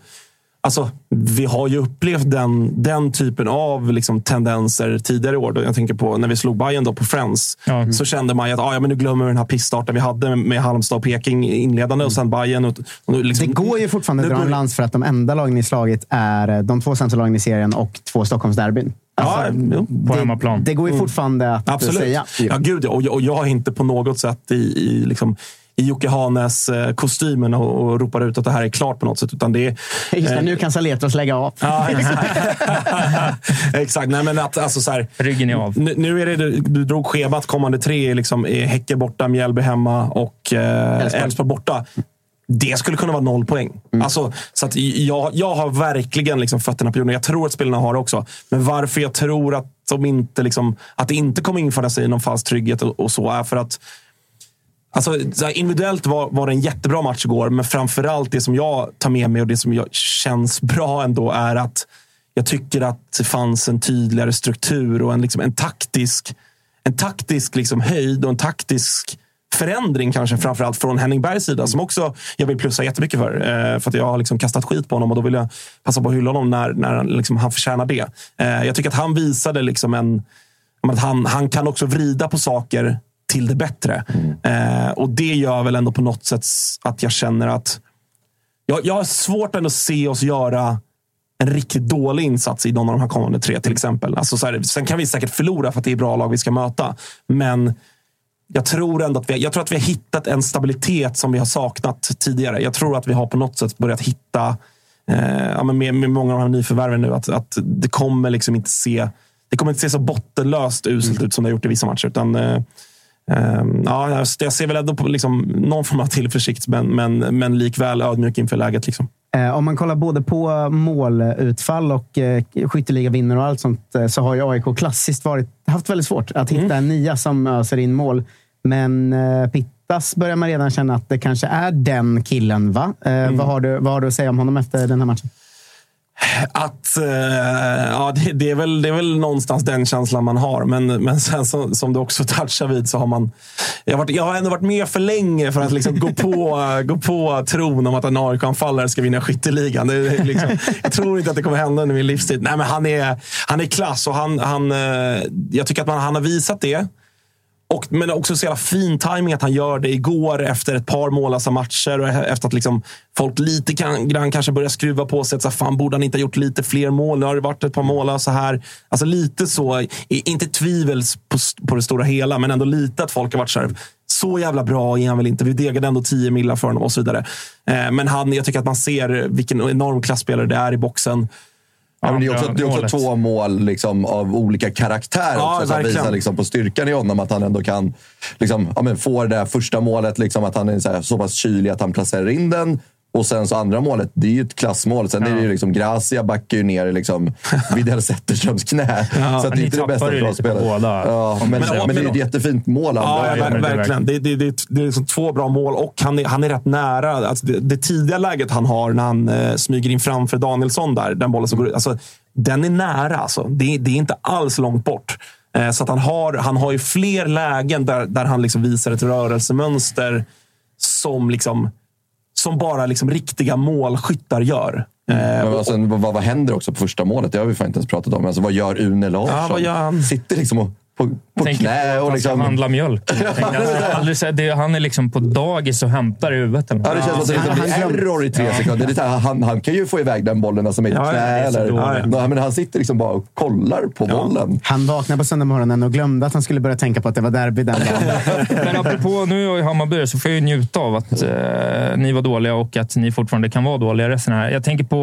alltså, vi har ju upplevt den, den typen av liksom, tendenser tidigare i år. Då jag tänker på när vi slog Bayern då på Friends. Så kände man ju att ah, ja, men nu glömmer vi den här pissstarten vi hade med, Halmstad och Peking inledande och sen Bayern. Och, och nu, liksom, Det går ju fortfarande att dra en lans för att de enda lagen ni slagit är eh, de två sämsta lagen i serien och två Stockholmsderbyn. Alltså, Ja, På det, hemmaplan. det går ju Mm. fortfarande att Absolut. säga. Ja, gud ja. Och jag, och jag är inte på något sätt i, i, liksom, i Jocke Hanes eh, kostymen och, och ropar ut att det här är klart på något sätt. Utan det är, Just det, eh, nu kan Saletros lägga av. Ja, [laughs] exakt. Nej, men att, alltså, så här, Ryggen är av. nu, nu är det, du drog schemat kommande tre. Liksom, är Häcke borta, Mjällby hemma och eh, Elfsborg. Elfsborg borta. Det skulle kunna vara noll poäng. Alltså, så att jag, jag har verkligen liksom fötterna på jorden. Jag tror att spelarna har det också. Men varför jag tror att, de inte, liksom, att det inte kommer införa sig någon falsk trygghet och, och så är för att Alltså, individuellt var, var det en jättebra match igår, men framförallt det som jag tar med mig och det som jag, känns bra ändå är att jag tycker att det fanns en tydligare struktur och en, liksom, en taktisk, en taktisk liksom, höjd och en taktisk förändring kanske framförallt från Henning Bergs sida som också jag vill plussa jättemycket för. Eh, för att jag har liksom kastat skit på honom och då vill jag passa på att hylla honom när, när liksom, han förtjänar det. Eh, jag tycker att han visade liksom en, att han, han kan också vrida på saker till det bättre. Mm. och det gör väl ändå på något sätt att jag känner att jag, jag har svårt ändå att se oss göra en riktigt dålig insats i någon av de här kommande tre till exempel. Alltså så här, sen kan vi säkert förlora för att det är bra lag vi ska möta. Men jag tror ändå att vi, jag tror att vi har hittat en stabilitet som vi har saknat tidigare. Jag tror att vi har på något sätt börjat hitta, eh, ja, men med, med många av de här nyförvärven nu, att, att det kommer liksom inte se det kommer inte se så bottenlöst uselt ut som det har gjort i vissa matcher. Utan, eh, eh, ja, jag- jag ser väl ändå på liksom, någon form av tillförsikt, men, men, men likväl ödmjuk inför läget. Liksom. Eh, Om man kollar både på målutfall och eh, skytteligavinner och allt sånt eh, så har ju AIK klassiskt varit, haft väldigt svårt att hitta en nia som öser in mål. Men Pittas börjar man redan känna att det kanske är den killen. va? Eh, vad, har du, vad har du att säga om honom efter den här matchen? Att, eh, ja, det, det, är väl, det är väl någonstans den känslan man har. Men, men sen så, som du också touchar vid så har man... Jag har, varit, jag har ändå varit med för länge för att liksom gå, på, [laughs] gå på tron om att en AIK-anfallare ska vinna skytteligan. Det, är liksom, jag tror inte att det kommer hända under min livstid. Nej, men han, är, han är klass och han, han, eh, jag tycker att man, han har visat det. Och, men också så jävla fin timing att han gör det igår efter ett par mållösa matcher och efter att liksom folk lite kan, grann kanske börjar skruva på sig. att Så här, fan, borde han inte ha gjort lite fler mål? Nu har det varit ett par mållösa här. Alltså lite så, inte tvivel på, på det stora hela, men ändå lite att folk har varit så här, så jävla bra är han väl inte. Vi degade ändå 10 millar för honom och så vidare. Eh, men han, jag tycker att man ser vilken enorm klasspelare det är i boxen. Ja, men det är också, det är också två mål liksom, av olika karaktär Ja, också, som visar liksom, på styrkan i honom. Att han ändå kan liksom, ja, men få det där första målet, liksom, att han är så, här, så pass kylig att han placerar in den. Och sen så andra målet, det är ju ett klassmål. Sen är det ju liksom, Gracia backar ju ner i liksom, [laughs] Widell Zetterströms knä. Ja, så att det är inte det bästa försvarsspelet. Ja, men, men, Men- det är ett jättefint mål. Ja, ja, ver- verkligen. Det, det, det, det är liksom två bra mål och han är, han är rätt nära. Alltså det, det tidiga läget han har när han eh, smyger in framför Danielsson, där, den bollen som går ut. Alltså, den är nära. Alltså. Det, det är inte alls långt bort. Eh, så att han, har, han har ju fler lägen där, där han liksom visar ett rörelsemönster som, liksom, som bara liksom riktiga målskyttar gör. Eh, Men vad, sen, vad, vad händer också på första målet? Det har vi fan inte ens pratat om. Alltså, vad gör Une Larsson? Ja, vad gör han? Sitter liksom och, på, på Tänker knä och liksom... handla mjölk. [laughs] Tänker, han, det, han är liksom på dagis och hämtar i huvudet. Eller Ja, det känns som att det liksom Han- blir han error i tre sekunder. Det här, han, han kan ju få iväg den bollen alltså med Ja, ja, knä. eller. Nej, men han sitter liksom bara och kollar på bollen. Han vaknade på söndag morgonen och glömde att han skulle börja tänka på att det var derby den dagen. [laughs] Men apropå nu i Hammarby så får jag ju njuta av att eh, ni var dåliga och att ni fortfarande kan vara dåliga resten här. Jag tänker på,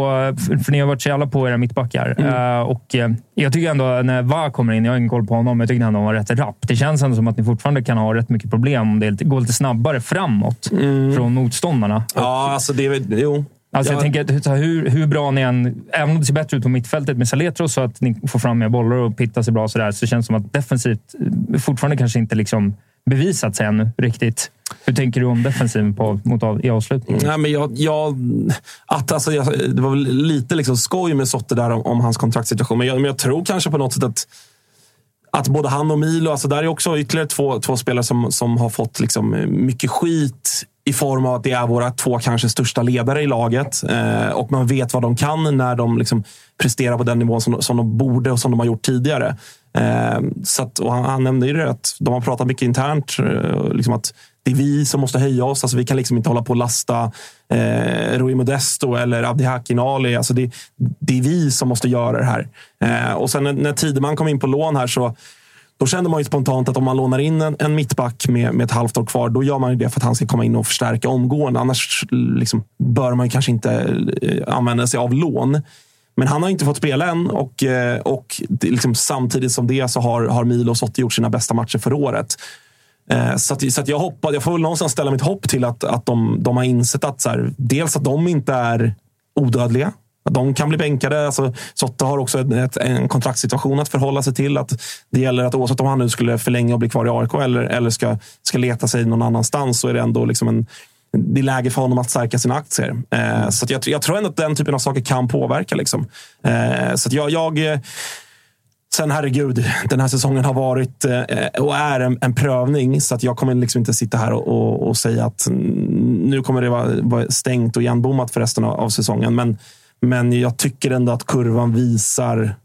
för, för ni har varit så jävla på era mittbackar. Mm. Eh, och eh, jag tycker ändå när Va kommer in, jag har ingen koll på honom, men jag tycker ändå han var rätt rapp. Det känns ändå som att ni fortfarande kan ha rätt mycket problem om det går lite snabbare framåt från motståndarna. Ja, alltså det är. Jo. Alltså Ja. jag tänker, hur, hur bra ni än... Även om det ser bättre ut på mittfältet med Saletros så att ni får fram mer bollar och Pitta ser bra sådär, så känns det som att defensivt eh, fortfarande kanske inte liksom bevisat sig ännu riktigt. Hur tänker du om defensiven på, mot av, i avslutningen? Nej, men jag, jag, att, alltså, jag, det var väl lite liksom skoj med Sotte där om, om hans kontraktssituation. Men jag, men jag tror kanske på något sätt att, att både han och Milo, alltså där är också ytterligare två, två spelare som, som har fått liksom eh, mycket skit i form av att det är våra två kanske största ledare i laget. Eh, och man vet vad de kan när de liksom presterar på den nivån som, som de borde och som de har gjort tidigare. Eh, så att, och han, han nämnde ju det att de har pratat mycket internt. Eh, liksom att det är vi som måste höja oss. Alltså vi kan liksom inte hålla på och lasta eh, Rui Modesto eller Abdihakin Ali. Alltså det, det är vi som måste göra det här. Eh, och sen när, när Tideman kom in på lån här så då kände man ju spontant att om man lånar in en, en mittback med, med ett halvt år kvar, då gör man ju det för att han ska komma in och förstärka omgående. Annars liksom, bör man ju kanske inte eh, använda sig av lån. Men han har inte fått spela än och, eh, och liksom, samtidigt som det så har, har Milos 80 gjort sina bästa matcher för året. Eh, så, att, så att jag, hoppas, jag får väl någonstans ställa mitt hopp till att, att de, de har insett att så här, dels att de inte är odödliga. Att de kan bli bänkade. Alltså, Sotte har också ett, en kontraktssituation att förhålla sig till. Att det gäller att oavsett om han nu skulle förlänga och bli kvar i AIK eller, eller ska, ska leta sig någon annanstans så är det ändå liksom en, det är läge för honom att stärka sina aktier. Eh, så att jag, jag tror ändå att den typen av saker kan påverka. Liksom. Eh, så att jag, jag eh, Sen herregud, den här säsongen har varit eh, och är en, en prövning. Så att jag kommer liksom inte sitta här och, och, och säga att nu kommer det vara, vara stängt och igenbommat för resten av, av säsongen. Men, men jag tycker ändå att kurvan visar...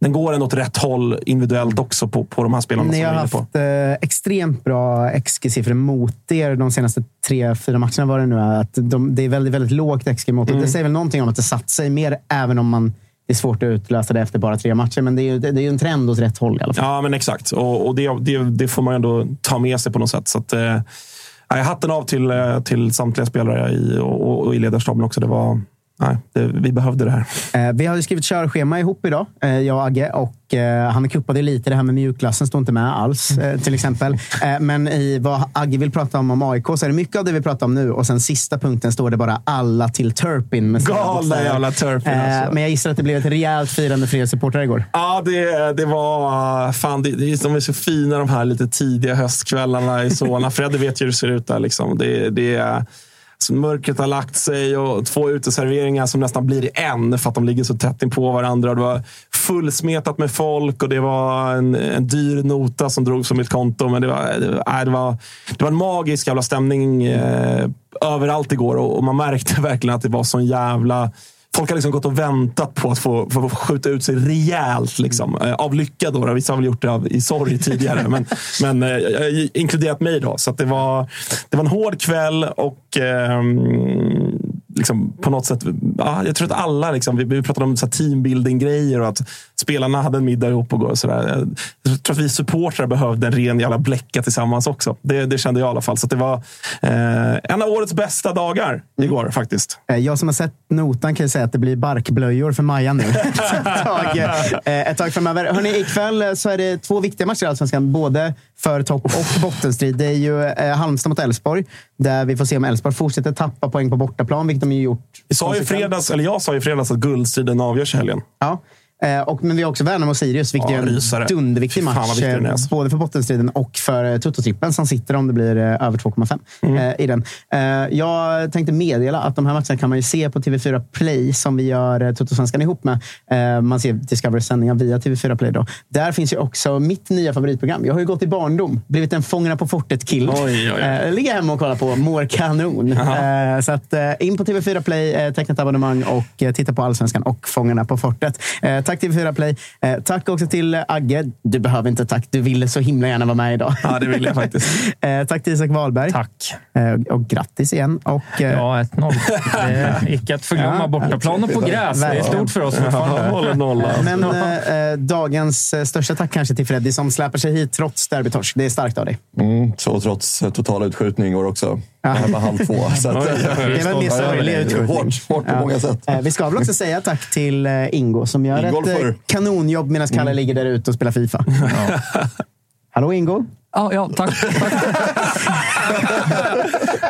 Den går ändå åt rätt håll individuellt också på, på de här spelarna Ni har haft eh, extremt bra XG-siffror mot er de senaste tre, fyra matcherna. Var det, nu är. Att de, det är väldigt, väldigt lågt XG mot. Mm. Det säger väl någonting om att det satt sig mer, även om man, det är svårt att utlösa det efter bara tre matcher. Men det är ju, det, är ju en trend åt rätt håll i alla fall. Ja, men exakt. Och, och det, det, det får man ändå ta med sig på något sätt. Så att, eh, hatten av till, eh, till samtliga spelare i, och, och i ledarstaben också. Det var, nej, det, vi behövde det här. Eh, vi har ju skrivit körschema ihop idag, eh, jag och Agge. Och, eh, han kuppade lite. Det här med mjukglassen står inte med alls, eh, till exempel. Eh, men i vad Agge vill prata om om AIK så är det mycket av det vi pratar om nu. Och sen sista punkten står det bara alla till Turpin. Med Galna jävla Turpin, Eh, alltså. Men jag gissar att det blev ett rejält firande för er supportrar igår. Ja, det, det var... Fan, det, det, de är så fina de här lite tidiga höstkvällarna i Solna. [laughs] Fredde vet ju hur det ser ut där. Liksom. Det, det, så mörkret har lagt sig och två uteserveringar som nästan blir en för att de ligger så tätt in på varandra. Det var fullsmetat med folk och det var en, en dyr nota som drogs från mitt konto. Men det var, det var, det var, det var en magisk jävla stämning eh, överallt igår och, och man märkte [laughs] verkligen att det var sån jävla Folk har liksom gått och väntat på att få, få skjuta ut sig rejält. Liksom. Eh, Av lycka då. då. Vissa har väl gjort det av, i sorg tidigare. men [laughs] men eh, inkluderat mig då. Så det, var, det var en hård kväll och ehm, liksom, på något sätt... Ja, jag tror att alla... Liksom, vi, vi pratade om så teambuilding-grejer och att spelarna hade en middag ihop och och sådär. Jag tror att vi supportrar behövde en ren jävla bläcka tillsammans också. Det, det kände jag i alla fall. Så det var eh, en av årets bästa dagar igår faktiskt. Eh, Jag som har sett notan kan ju säga att det blir barkblöjor för Maja nu. [laughs] ett, tag, eh, ett tag framöver. Hörrni, ikväll så är det två viktiga matcher i Allsvenskan. Både för topp och bottenstrid. Det är ju eh, Halmstad mot Elfsborg. Där vi får se om Elfsborg fortsätter tappa poäng på bortaplan, vilket de ju gjort. Vi sa ju fredags, eller jag sa i fredags att guldstriden avgörs i helgen. Ja. Eh, och, men vi har också Värnamo och Sirius, vilket Ja, är en rysare. dunderviktig match. eh. Både för bottenstriden och för eh, Toto-trippen som sitter om det blir eh, över 2,5 Mm. eh, i den. Eh, jag tänkte meddela att de här matcherna kan man ju se på TV4 Play som vi gör eh, Toto-svenskan ihop med. Eh, man ser Discovery sändningar via TV4 Play. Då. Där finns ju också mitt nya favoritprogram. Jag har ju gått i barndom, blivit en Fångarna på fortet-kill. Oj, oj, oj. Eh, ligger hemma och kollar på, mår kanon. Eh, så att, eh, in på TV4 Play, eh, teckna ett abonnemang och eh, titta på Allsvenskan och Fångarna på fortet. Tack TV4 Play. Eh, tack också till eh, Agge. Du behöver inte tack, du ville så himla gärna vara med idag. Ja, det vill jag faktiskt. [laughs] eh, tack till Isak Wahlberg. Tack. Eh, och grattis igen. Och, eh, Ja, 1-0. Det är [laughs] icke att förglömma. Ja, Bortaplanen på gräs. Det är stort för oss Ja, fortfarande. håller nolla. Men eh, eh, dagens största tack kanske till Freddy som släpar sig hit trots derbytorsk. Det är starkt av dig. Mm, så trots total utskjutning igår också. Det här var halv två. Så att. [laughs] Det mer sorglig [laughs] utskjutning. Hårt, hårt på Ja. många sätt. Vi ska väl också säga tack till Ingo som gör Ingolfer. ett kanonjobb medan Kalle ligger där ute och spelar Fifa. Hallå Ingo! Ja, ja tack. [laughs]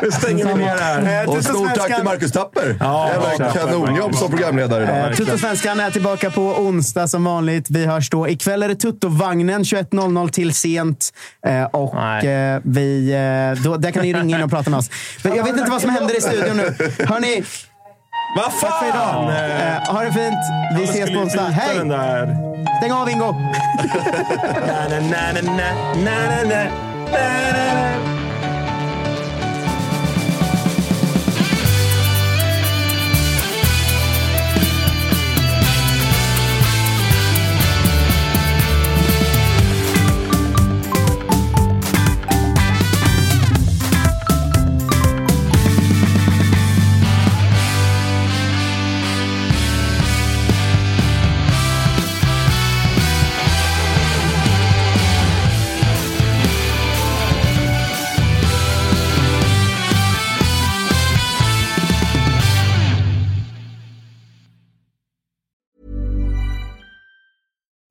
Nu stänger vi ner här. Eh, Och stort tack till Marcus Tapper. Ja, Jävla Tapper, kanonjobb som programledare idag. Tuttosvenskan är tillbaka på onsdag som vanligt. Vi hörs då. Ikväll är det Tuttovagnen 21.00 till sent. Eh, och eh, vi, då, där kan ni ringa in och prata med oss. Men Jag vet inte vad som händer i studion nu. Hörni, Vad tack för idag. fan! Eh, ha det fint. Vi Jag ses på onsdag. Hej! Stäng av Ingo! [laughs] [laughs] Na, na, na, na, na, na, na, na, na,